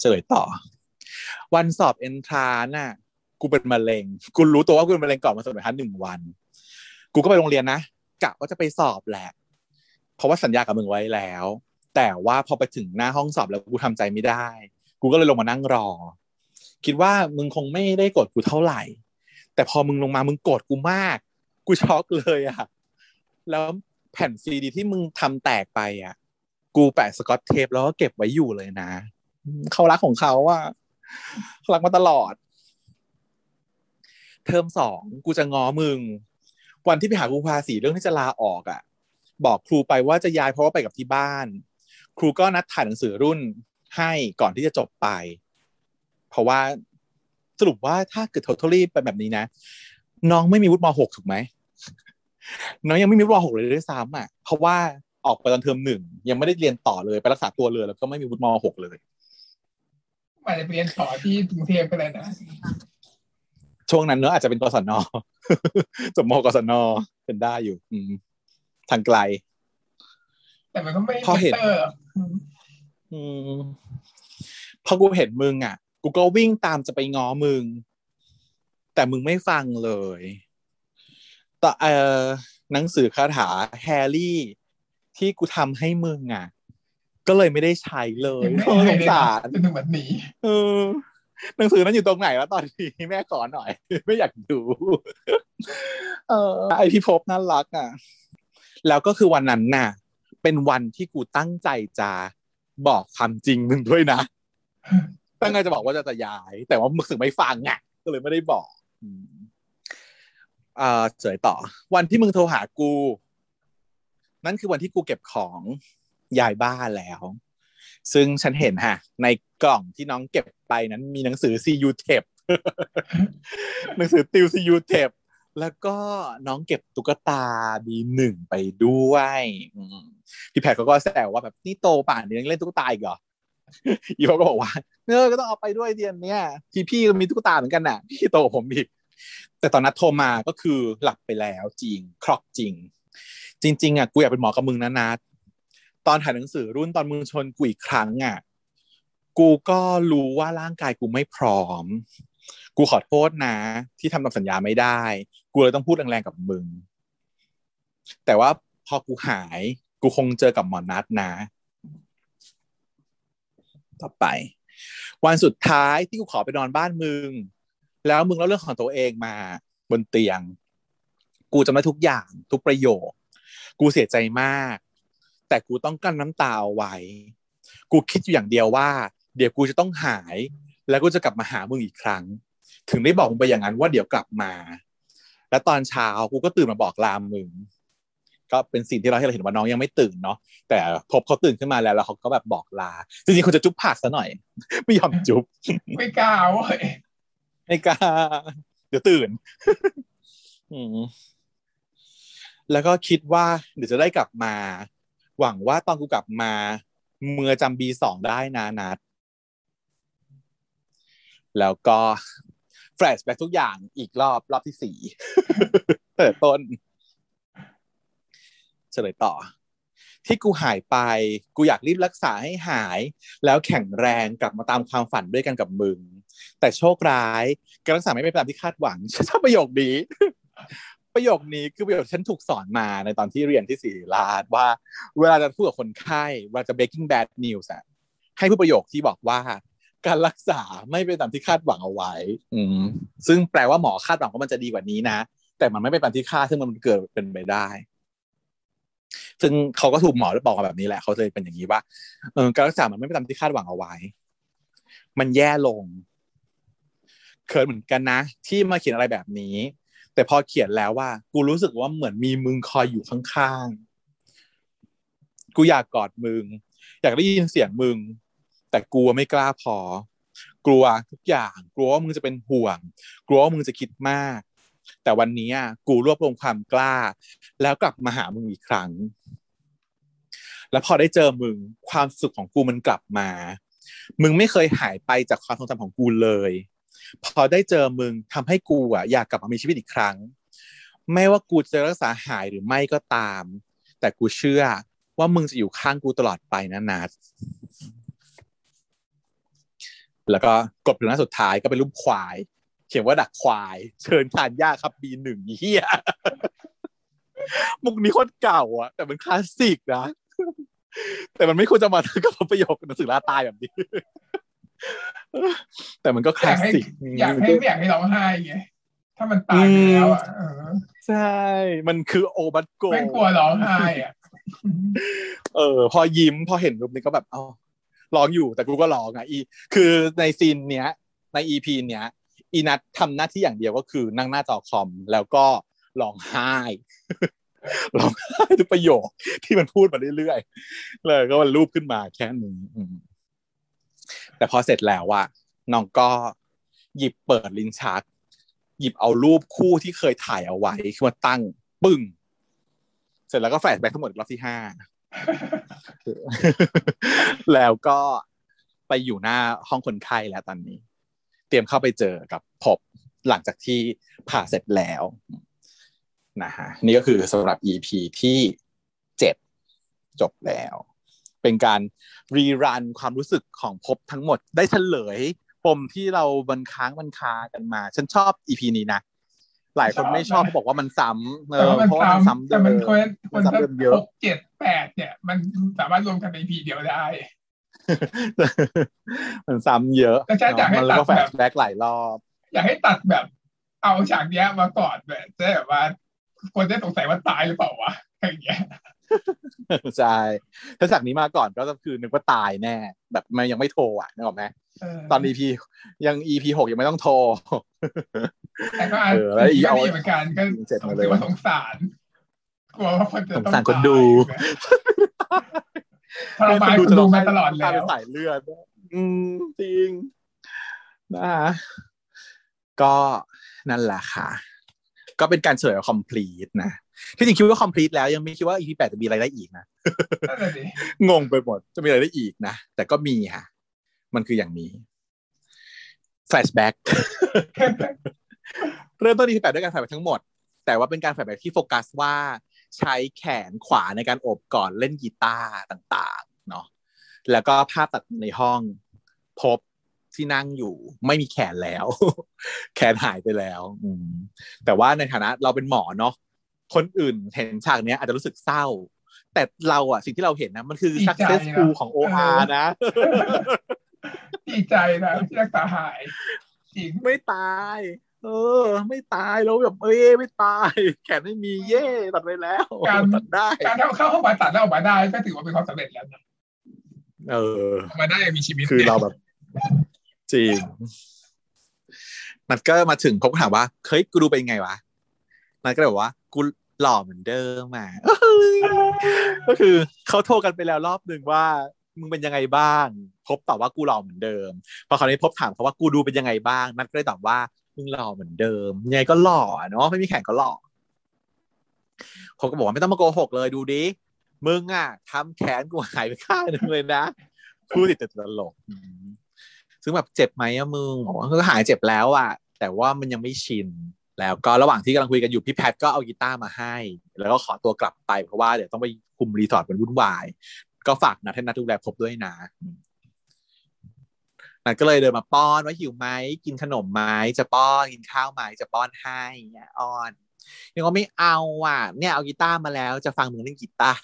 เฉลยต่อ วันสอบเอนทรานน่ะ กูเป็นมะเร็ง กูรู้ตัวว่ากูเป็นมะเร็งก่อนมาสอบเอนทรานหนึ่งวัน กูก็ไปโรงเรียนนะกะว่าจะไปสอบแหละ เพราะว่าสัญญากับมึงไว้แล้ว แต่ว่าพอไปถึงหน้าห้องสอบแล้วกูทำใจไม่ได้ กูก็เลยลงมานั่งรอ คิดว่ามึงคงไม่ได้โกรธกูเท่าไหร่ แต่พอมึงลงมามึงโกรธกูมาก กูช็อกเลยอะแล้วแผ่นซีดีที่มึงทำแตกไปอะกูแปะสกอตเทปแล้วก็เก็บไว้อยู่เลยนะเขารักของเขาอะเขารักมาตลอด เทอมสองกูจะง้อมึง วันที่ไปหาครูภาษีเรื่องที่จะลาออกอะ่ะ บอกครูไปว่าจะย้ายเพราะว่าไปกับที่บ้าน ครูก็นัดถ่ายหนังสือรุ่นให้ก่อนที่จะจบไป เพราะว่าสรุปว่าถ้าเกิด totally เป็นแบบนี้นะ น้องไม่มีวุฒิมหกถูกไหมน้องยังไม่มีวุฒิมหกเลยด้วยซ้ำอะเพราะว่าออกไปตอนเทอมหนึ่งยังไม่ได้เรียนต่อเลยไปรักษาตัวเลย แล้วก็ไม่มีวุฒิมหกเลยอาจจะเรียนต่อที่กรุงเทพก็ได้นะช่วงนั้นเนอะอาจจะเป็นกศนจบมกศนเป็นได้อยู่ อืมทางไกล แต่มันก็ไม่พอเห็นเตอร์หรอกอืมอืมพอกูเห็นมึงอะ กูก็วิ่งตามจะไปง้อมึง แต่มึงไม่ฟังเลยต่อเออหนังสือคาถาแฮร์รี่ ที่กูทำให้มึงอะ ก็เลยไม่ได้ใช้เลยยังไม่โอ้สให้งเลยสารจนถึงวันนี้เออหนังสือนั้นอยู่ตรงไหนแล้วตอนนี้แม่ขอหน่อย ไม่อยากดูเออไอพี่พบน่ารักอะ แล้วก็คือวันนั้นน่ะ เป็นวันที่กูตั้งใจจะบอกความจริงมึงด้วยนะ ตั้งใจจะบอกว่าจะจะย้าย แต่ว่ามึงสึกไม่ฟังอะก็เลยไม่ได้บอกอ่าเฉยต่อ วันที่มึงโทรหากู นั่นคือวันที่กูเก็บของยายบ้านแล้ว ซึ่งฉันเห็นฮะ ในกล่องที่น้องเก็บไปนั้นมีหนังสือ CU t a p หนังสือติว CU t a p แล้วก็น้องเก็บตุ๊กตาบีหนึ่งไปด้วย พี่แพรเขาก็แซวว่าแบบนี่โตป่านนี้ยังเล่นตุ๊กตาอีกเหรอ อีโอก็บอกว่าเออก็ต้องเอาไปด้วยเดือนเนี้ยพี่พี่ก็มีตุ๊กตาเหมือนกันน่ะ พี่โตกว่าผมอีกแต่ตอนนัดโทรมาก็คือหลับไปแล้วจริงครอกจริง จริง ๆอะกูอยากเป็นหมอกับมึงนะนัดตอนถ่ายหนังสือรุ่นตอนมึงชนกูอีกครั้งอะกูก็รู้ว่าร่างกายกูไม่พร้อม กูขอโทษนะ ที่ทำตามสัญญาไม่ได้ กูเลยต้องพูดแรงๆกับมึง แต่ว่าพอกูหาย กูคงเจอกับหมอนัดนะ ต่อไป วันสุดท้ายที่กูขอไปนอนบ้านมึง แล้วมึงเล่าเรื่องของตัวเองมาบนเตียง กูจำได้ทุกอย่างทุกประโยค กูเสียใจมาก แต่กูต้องกั้นน้ำตาเอาไว้ กูคิดอยู่อย่างเดียวว่า เดี๋ยวกูจะต้องหาย แล้วกูจะกลับมาหามึงอีกครั้ง ถึงได้บอกมึงไปอย่างนั้นว่าเดี๋ยวกลับมา แล้วตอนเช้ากูก็ตื่นมาบอกลามึง ก็เป็นสิ่งที่เราให้เราเห็นว่าน้องยังไม่ตื่นเนาะแต่พบเขาตื่นขึ้นมาแล้วแล้วเขาก็แบบบอกลาจริงๆควรจะจุ๊บผักซะหน่อย ไม่ยอมจุ๊บไม่กล้าเว้ยไม่กล้าเดี๋ยวตื่นอืมแล้วก็คิดว่า เดี๋ยวจะได้กลับมา หวังว่าตอนกูกลับมาเมื่อจำบีสองได้นะนัดแล้วก็แฟลชแบ็กทุกอย่างอีกรอบรอบที่สี่เปิดต้น เฉลยต่อ ที่กูหายไป กูอยากรีบรักษาให้หาย แล้วแข็งแรงกลับมาตามความฝันด้วยกันกับมึง แต่โชคร้ายการรักษาไม่เป็นตามที่คาดหวังฉันชอบประโยคนี้ประโยคนี้คือประโยคฉันถูกสอนมาในตอนที่เรียนที่ศิริราชว่า เวลาจะพูดกับคนไข้เวลาจะ breaking bad news อะให้พูดประโยคที่บอกว่า การรักษาไม่เป็นตามที่คาดหวังเอาไว้ อืมซึ่งแปลว่าหมอคาดหวังว่ามันจะดีกว่านี้นะ แต่มันไม่เป็นตามที่คาดซึ่งมันเกิดเป็นไปได้ ซึ่งเขาก็ถูกหมอบอกมาแบบนี้แหละเขาเลยเป็นอย่างนี้ว่าเออการรักษามันไม่เป็นตามที่คาดหวังเอาไว้ มันแย่ลงเขินเหมือนกันนะ ที่มาเขียนอะไรแบบนี้ แต่พอเขียนแล้วว่า กูรู้สึกว่าเหมือนมีมึงคอยอยู่ข้างๆกูอยากกอดมึง อยากได้ยินเสียงมึง แต่กลัวไม่กล้าพอกลัวทุกอย่าง กลัวว่ามึงจะเป็นห่วง กลัวว่ามึงจะคิดมาก แต่วันนี้กูรวบรวมความกล้า แล้วกลับมาหามึงอีกครั้ง แล้วพอได้เจอมึงความสุขของกูมันกลับมา มึงไม่เคยหายไปจากความทรงจำของกูเลย พอได้เจอมึงทำให้กูอะอยากกลับมามีชีวิตอีกครั้ง ไม่ว่ากูจะรักษาหายหรือไม่ก็ตาม แต่กูเชื่อว่ามึงจะอยู่ข้างกูตลอดไปนะนัดแล้วก็กดถึงหน้าสุดท้ายก็เป็นรูปควาย ขียนว่าดักควาย เชิญทานยาครับบีหนึ่งเฮียมุกนี้โคตรเก่าอะแต่มันคลาสสิกนะ แต่มันไม่ควรจะมากับประโยคหนังสือลาตายแบบนี้ แต่มันก็คอลายากสให้สิก อยากให้ไม่อยากให้ร้องไห้ไงถ้ามันตายไปแล้วอะเออใช่ มันคือโอบัตโกไม่กลัวร้องไห้อะเออ พอยิ้มพอเห็นรูปนี้ก็แบบอ๋อร้องอยู่แต่กูก็ร้องอะอี คือในซีนเนี้ย ในอีพีเนี้ย อีนัททำหน้าที่อย่างเดียวก็คือนั่งหน้าจอคอมแล้วก็ร้องไห้ร้องไห้ทุกประโยคที่มันพูดมาเรื่อยๆเลยก็มันรูปขึ้นมาแค่นี้แต่พอเสร็จแล้วอะน้องก็หยิบเปิดลิ้นชัก หยิบเอารูปคู่ที่เคยถ่ายเอาไว้ขึ้นมาตั้ง ปึ้ง เสร็จแล้วก็ flashback ทั้งหมดรอบที่ห้าแล้วก็ไปอยู่หน้าห้องคนไข้แล้วตอนนี้ เตรียมเข้าไปเจอกับพบหลังจากที่ผ่าเสร็จแล้วนะฮะนี่ก็คือสำหรับ EP ที่เจ็ดจบแล้ว เป็นการ rerun ความรู้สึกของพบทั้งหมดได้เฉลยปมที่เราบันค้างบันคากันมา ฉันชอบ EP นี้นะหลายคนไม่ชอบเขาบอกว่ามันซ้ำเอแต่อว่ามันเพราะว่ามันซ้ำซ้ำเดิแต่มมันคนคมันนซ้ำจะเดิมเยอะหกเจ็ดแปดเนี่ย มันสามารถรวมกันในพีเดียวได้ มันซ้ำเยอะแต่ฉันอยากให้มันแล้วก็ตัแฟดลแบบชแบ็กหลายรอบ อยากให้ตัดแบบ เอาฉากเนี้ยมาก่อนแบบจะแบบว่า คนจะสงสัยว่าตายหรือเปล่าวะอย่างเงี้ยใช่ถ้าจากนี้มาก่อนก็คือนึกว่าตายแน่ แบบมันยังไม่โทรอะนึกออกไหมเออตอน EP ยัง EP หกยังไม่ต้องโทรแต่ก็อาจเออแล้วอีก็เอาดีเหมือนกันก็เสร็จสมางเลยสัยว่าสงสารกลัวว่าคนจะสต้องงสารคนดู ทรมานคนดูมาตลอดแล้ตามวเป็นสายเลือด อืมจริงนะฮะก็นั่นแหละค่ะ ก็เป็นการเฉลยคอมพลีทนะที่จริงคิดว่าคอมพลีทแล้วยังไม่คิดว่า EP แปดจะมีอะไรได้อีกนะนั่นแหละดิงงไปหมดจะมีอะไรได้อีกนะ แต่ก็มีค่ะ มันคืออย่างนี้ flashback เริ่มต้นที่แปดด้วยการ flashback ทั้งหมด แต่ว่าเป็นการ flashback ที่โฟกัสว่า ใช้แขนขวาในการโอบก่อนเล่นกีตาร์ต่างๆเนาะแล้วก็ภาพตัดในห้องพบที่นั่งอยู่ไม่มีแขนแล้ว แขนหายไปแล้วอืมแต่ว่าในฐานะเราเป็นหมอเนาะคนอื่นเห็นฉากเนี้ยอาจจะรู้สึกเศร้า แต่เราอะสิ่งที่เราเห็นนะมันคือ successful ของ OR นะดีใจนะที่รักษาหายจริงไม่ตาย เออ ไม่ตายแล้วแบบเอ้ยไม่ตาย แขนไม่มีเย่ตัดไปแล้วการตัดได้การเข้าห้องผ่าตัดแล้วออกมาได้ก็ถือว่าเป็นความสำเร็จแล้วนะเออออกมาได้ยังมีชีวิตคือนี่ยเราแบบจริงนัดก็มาถึงเขาก็ถามว่าเฮ้ยกูดูเป็นไงวะนัดก็เลยบอกว่ากูหล่อเหมือนเดิมมาก็คือเขาโทรกันไปแล้วรอบหนึ่งว่ามึงเป็นยังไงบ้าง พบตอบว่ากูหล่อเหมือนเดิม พอคราวนี้พบถามเขาว่ากูดูเป็นยังไงบ้าง นัดก็เลยตอบว่า มึงหล่อเหมือนเดิมยังไงก็หล่อเนาะไม่มีแข่งก็หล่อผมก็บอกว่าไม่ต้องมาโกหกเลยดูดิมึงอะทำแขนกูหายไปข้างหนึ่งเลยนะพูดติดตลก ซึ่งแบบเจ็บไหมอะมึงบอกว่าก็หายเจ็บแล้วอะแต่ว่ามันยังไม่ชินแล้วก็ระหว่างที่กำลังคุยกันอยู่พี่แพทก็เอากีตาร์มาให้ แล้วก็ขอตัวกลับไปเพราะว่าเดี๋ยวต้องไปคุมรีสอร์ทเป็นวุ่นวาย ก็ฝากนัดให้นัดดูแลพบด้วยนะ นัดก็เลยเดินมาป้อนว่าหิวไหมกินขนมไหมจะป้อนกินข้าวไหมจะป้อนให้เนี่ยอ้อนยังก็ไม่เอาอะ เนี่ยเอากีตาร์มาแล้วจะฟังมึงเล่นกีตาร์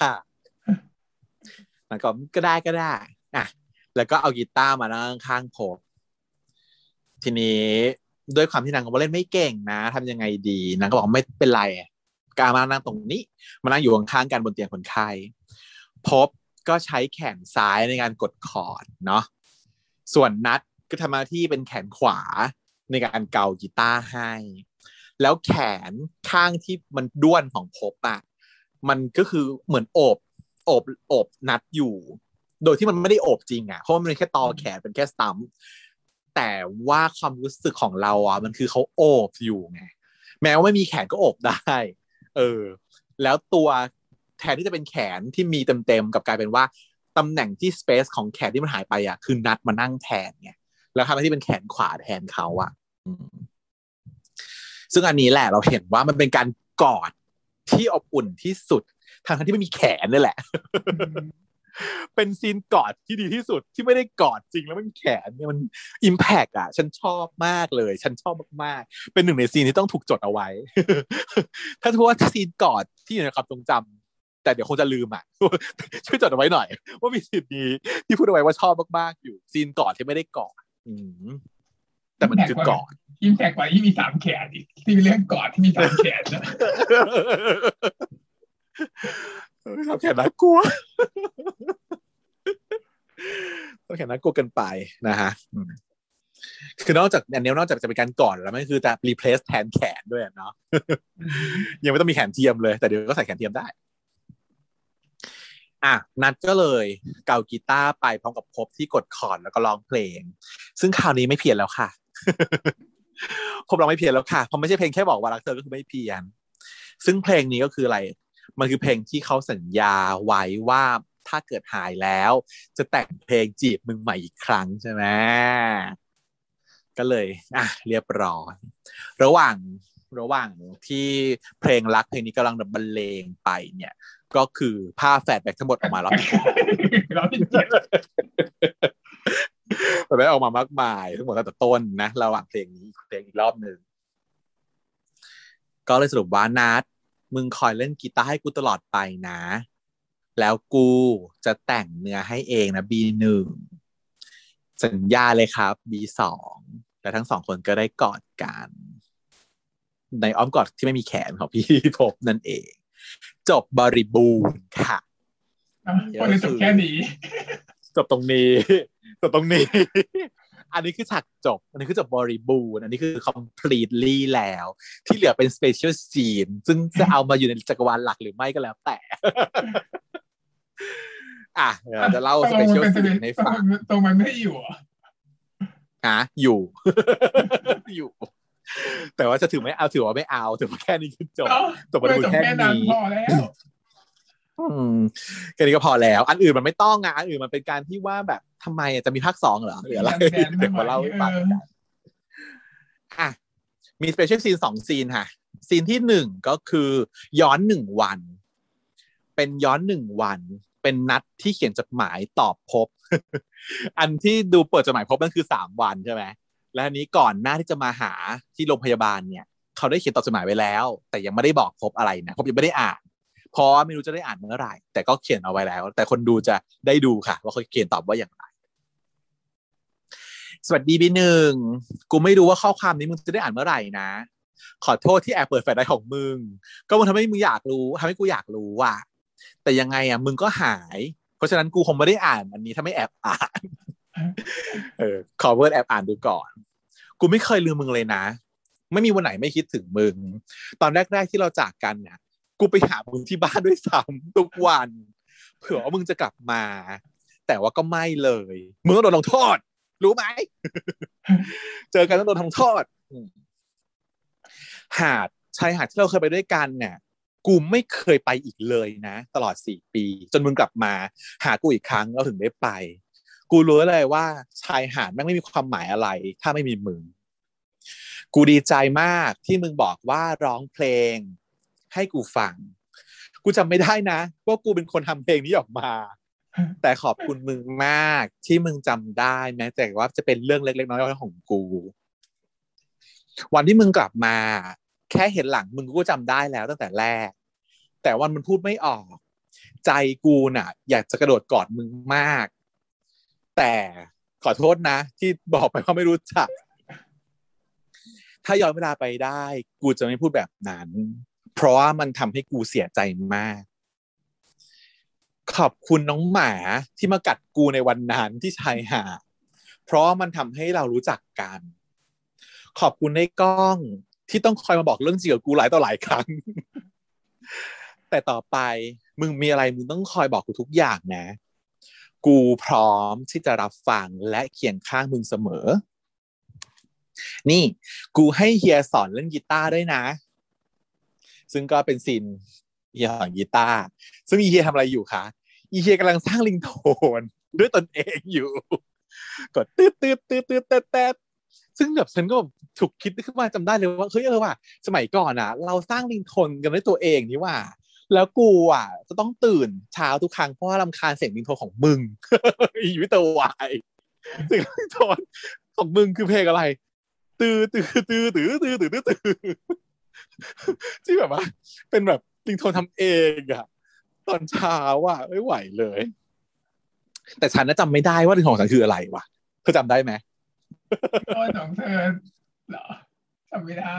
นัดก็ก็ได้ก็ได้อะแล้วก็เอากีตาร์มานั่งข้างพบทีนี้ด้วยความที่นางก็เล่นไม่เก่งนะทำยังไงดีนางก็บอกไม่เป็นไรการมานั่งตรงนี้ มานั่งอยู่ข้างๆกันบนเตียงคนไข้พบก็ใช้แขนซ้ายในการกดคอร์ดเนาะ ส่วนนัดก็ทำหน้าที่เป็นแขนขวาในการเกากีตาร์ให้ แล้วแขนข้างที่มันด้วนของพบอะมันก็คือเหมือนโอบโอบโอบนัดอยู่ โดยที่มันไม่ได้โอบจริงอะเพราะมันเป็นแค่ตอแขนเป็นแค่สตัมแต่ว่าความรู้สึกของเราอะมันคือเขาโอบอยู่ไงแม้ว่าไม่มีแขนก็โอบได้ เออ แล้วตัวแทนที่จะเป็นแขนที่มีเต็มๆกับกลายเป็นว่า ตำแหน่งที่สเปซของแขนที่มันหายไปอะคือนัดมานั่งแทนไงแล้วทำหน้าที่เป็นแขนขวาแทนเขาอะซึ่งอันนี้แหละเราเห็นว่ามันเป็นการกอดที่อบอุ่นที่สุดทางที่ไม่มีแขนนี่แหละ เป็นซีนกอดที่ดีที่สุดที่ไม่ได้กอดจริงแล้วม่มีแขนเนี่ยมันอิมแพกอะ ฉันชอบมากเลย ฉันชอบมากๆ เป็นหนึ่งในซีนที่ต้องถูกจดเอาไว้ ถ้าทัวาซีนกอดที่อยู่ในความทรงจำ แต่เดี๋ยวคงจะลืมอะช่วยจดเอาไว้หน่อย ว่ามีซีนนี้ที่พูดเอาไว้ว่าชอบมากๆอยู่ซีนกอดที่ไม่ได้กอดอืมแต่มันคือกอดอิมแพกกว่าที่มีสามแขนอีกที่เป็นเรื่องกอดที่มีสามแขนนะทำแขนน่ากลัวทำแขนน่ากลัวเกินไปนะฮะอืมคือนอกจากอันนี้นอกจากจะเป็นการกอดแล้วมันคือจะ replace แทนแขนด้วยเนาะยังไม่ต้องมีแขนเทียมเลย แต่เดี๋ยวก็ใส่แขนเทียมได้ อะนัดก็เลยเกากีตาร์ไปพร้อมกับพบที่กดคอร์ดแล้วก็ร้องเพลง ซึ่งคราวนี้ไม่เพี้ยนแล้วค่ะพบร้องไม่เพี้ยนแล้วค่ะเพราะไม่ใช่เพลงแค่บอกว่ารักเธอก็คือไม่เพี้ยน ซึ่งเพลงนี้ก็คืออะไร มันคือเพลงที่เขาสัญญาไว้ว่าถ้าเกิดหายแล้ว จะแต่งเพลงจีบมึงใหม่อีกครั้งใช่ไหมก็เลยอะเรียบร้อย ระหว่าง ระหว่างที่เพลงรักเพลงนี้กำลังบรรเลงไปเนี่ย ก็คือผ้าแฟดแบ็กทั้งหมดออกมาแล้วเราที่เจ็ดมันไม่ออกมามากมายทั้งหมดตั้งแต่ต้นนะระหว่างเพลงนี้เพลงอีกรอบหนึ่งก็เลยสรุปว่านัดมึงคอยเล่นกีตาร์ให้กูตลอดไปนะ แล้วกูจะแต่งเนื้อให้เองนะ B หนึ่งสัญญาเลยครับ B สองและทั้งสองคนก็ได้กอดกัน ในอ้อมกอดที่ไม่มีแขนของพี่พบนั่นเอง จบบริบูรณ์ค่ะคนเลยจบแค่นี้ จบตรงนี้ จบตรงนี้ อันนี้คือฉากจบ อันนี้คือจบบริบูรณ์ อันนี้คือ completely แล้ว ที่เหลือเป็น special scene ซึ่งจะเอามาอยู่ในจักรวาลหลักหรือไม่ก็แล้วแต่ อะเดี๋ยวจะเล่า special scene ให้ฟังตรงมันไม่อยู่อะฮะอยู่ อยู่ แต่ว่าจะถือไม่เอาถือว่าไม่เอาถือว่าแค่นี้คือจบจบบริบูรณ์แค่นี้นั้นพอแล้วอืมแค่นี้ก็พอแล้ว อันอื่นมันไม่ต้องไงอันอื่นมันเป็นการที่ว่าแบบทำไมอะจะมีภาคสองเหรอหรืออะไรแดนๆเดี๋ยวมาเล่าให้ฟังกันอะมีสเปเชียลซีนสองซีนค่ะ ซีนที่หนึ่งก็คือย้อนหนึ่งวัน เป็นย้อนหนึ่งวัน เป็นนัดที่เขียนจดหมายตอบพบ อันที่ดูเปิดจดหมายพบนั่นคือสามวันใช่ไหม และนี้ก่อนหน้าที่จะมาหาที่โรงพยาบาลเนี่ย เขาได้เขียนตอบจดหมายไว้แล้ว แต่ยังไม่ได้บอกพบอะไรนะพบยังไม่ได้อ่านเพราะไม่รู้จะได้อ่านเมื่อไหร่แต่ก็เขียนเอาไว้แล้ว แต่คนดูจะได้ดูค่ะ ว่าเขาเขียนตอบว่าอย่างไรสวัสดีบีหนึ่งกูไม่รู้ว่าข้อความนี้มึงจะได้อ่านเมื่อไหร่นะ ขอโทษที่แอบเปิด flash drive ของมึง ก็มันทำให้มึงอยากรู้ทำให้กูอยากรู้ว่าแต่ยังไงอะมึงก็หาย เพราะฉะนั้นกูคงไม่ได้อ่านอันนี้ถ้าไม่แอบอ่าน เออขอ word แอบอ่านดูก่อน กูไม่เคยลืมมึงเลยนะ ไม่มีวันไหนไม่คิดถึงมึง ตอนแรก ๆที่เราจากกันเนี่ย กูไปหามึงที่บ้านด้วยซ้ำทุกวัน เผื่อว่ามึงจะกลับมา แต่ว่าก็ไม่เลย มึงต้องโดนลงโทษ รู้ไหม เจอกันต้องโดนทำโทษอืมหาดชายหาดที่เราเคยไปด้วยกันเนี่ยกูไม่เคยไปอีกเลยนะ ตลอดสี่ปี จนมึงกลับมา หากูอีกครั้งเราถึงได้ไป กูรู้เลยว่าชายหาดแม่งไม่มีความหมายอะไร ถ้าไม่มีมึง กูดีใจมากที่มึงบอกว่าร้องเพลง ให้กูฟัง กูจำไม่ได้นะว่ากูเป็นคนทำเพลงนี้ออกมา แต่ขอบคุณมึงมากที่มึงจำได้แม้แต่ว่าจะเป็นเรื่องเล็กๆน้อยๆของกู วันที่มึงกลับมา แค่เห็นหลังมึงกูก็จำได้แล้วตั้งแต่แรก แต่วันมันพูดไม่ออก ใจกูน่ะ อยากจะกระโดดกอดมึงมาก แต่ขอโทษนะ ที่บอกไปว่าไม่รู้จัก ถ้าย้อนเวลาไปได้ กูจะไม่พูดแบบนั้น เพราะว่ามันทำให้กูเสียใจมาก ขอบคุณน้องหมาที่มากัดกูในวันนั้นที่ชายหาดเพราะมันทำให้เรารู้จักกัน ขอบคุณในกล้องที่ต้องคอยมาบอกเรื่องจริงกับกูหลายต่อหลายครั้ง แต่ต่อไปมึงมีอะไรมึงต้องคอยบอกกูทุกอย่างนะ กูพร้อมที่จะรับฟังและเคียงข้างมึงเสมอ นี่กูให้เฮียสอนเล่นกีตาร์ด้วยนะ ซึ่งก็เป็น scene เฮียสอนกีตาร์ซึ่งอีเฮียทำอะไรอยู่คะอีเฮียกำลังสร้างลิงโทนด้วยตนเองอยู่ กดตืดตืดตืดตืดตืดตืดซึ่งแบบฉันก็ถูกคิดขึ้นมาจำได้เลยว่าเฮ้ยเออว่ะสมัยก่อนอะ เราสร้างลิงโทนกันด้วยตัวเองนี่ว่า แล้วกูอะ จะต้องตื่นเช้าทุกครั้งเพราะว่ารำคาญเสียงบิงโทรของมึงอีวิตเตอร์วายเสียงบิงโทรของมึงคือเพลงอะไร ตื่อตื่อตื่อตื่อตื่อตื่อตื่อที่แบบว่า เป็นแบบบิงโทรทำเองอะ ตอนเช้าอะไม่ไหวเลย แต่ฉันน่ะจำไม่ได้ว่าดิงโทของฉันคืออะไรวะเธอจำได้ไหมโอ้ของเธอเหรอจำไม่ได้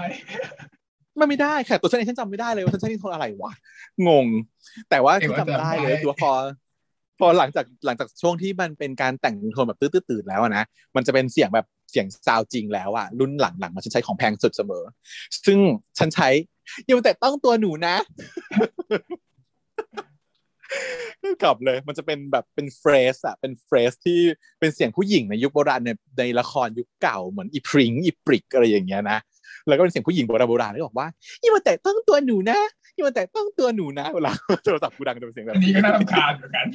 มันไม่ได้ค่ะ ตัวฉันเองฉันจำไม่ได้เลยว่าฉันใช้ลิงโทนอะไรวะงง แต่ว่าที่จำได้เลยคือว่าพอพอหลังจากหลังจากช่วงที่มันเป็นการแต่งลิงโทนแบบตื้อตื่นแล้วอะนะมันจะเป็นเสียงแบบเสียงซาวจริงแล้วอะรุ่นหลังๆมันฉันใช้ของแพงสุดเสมอ ซึ่งฉันใช้อย่าแตะต้องตัวหนูนะกลับเลย มันจะเป็นแบบเป็น phrase อะเป็น phrase ที่เป็นเสียงผู้หญิงในยุคโบราณในในละครยุคเก่าเหมือนอีพริงอีปริกอะไรอย่างเงี้ยนะ แล้วก็เป็นเสียงผู้หญิงโบราณโบราณที่บอกว่าอย่ามาแตะต้องตัวหนูนะอย่ามาแตะต้องตัวหนูนะเวลาโทรศัพท์กูดังจะเป็นเสียงแบบอันนี้ก็น่ารำคาญเหมือนกัน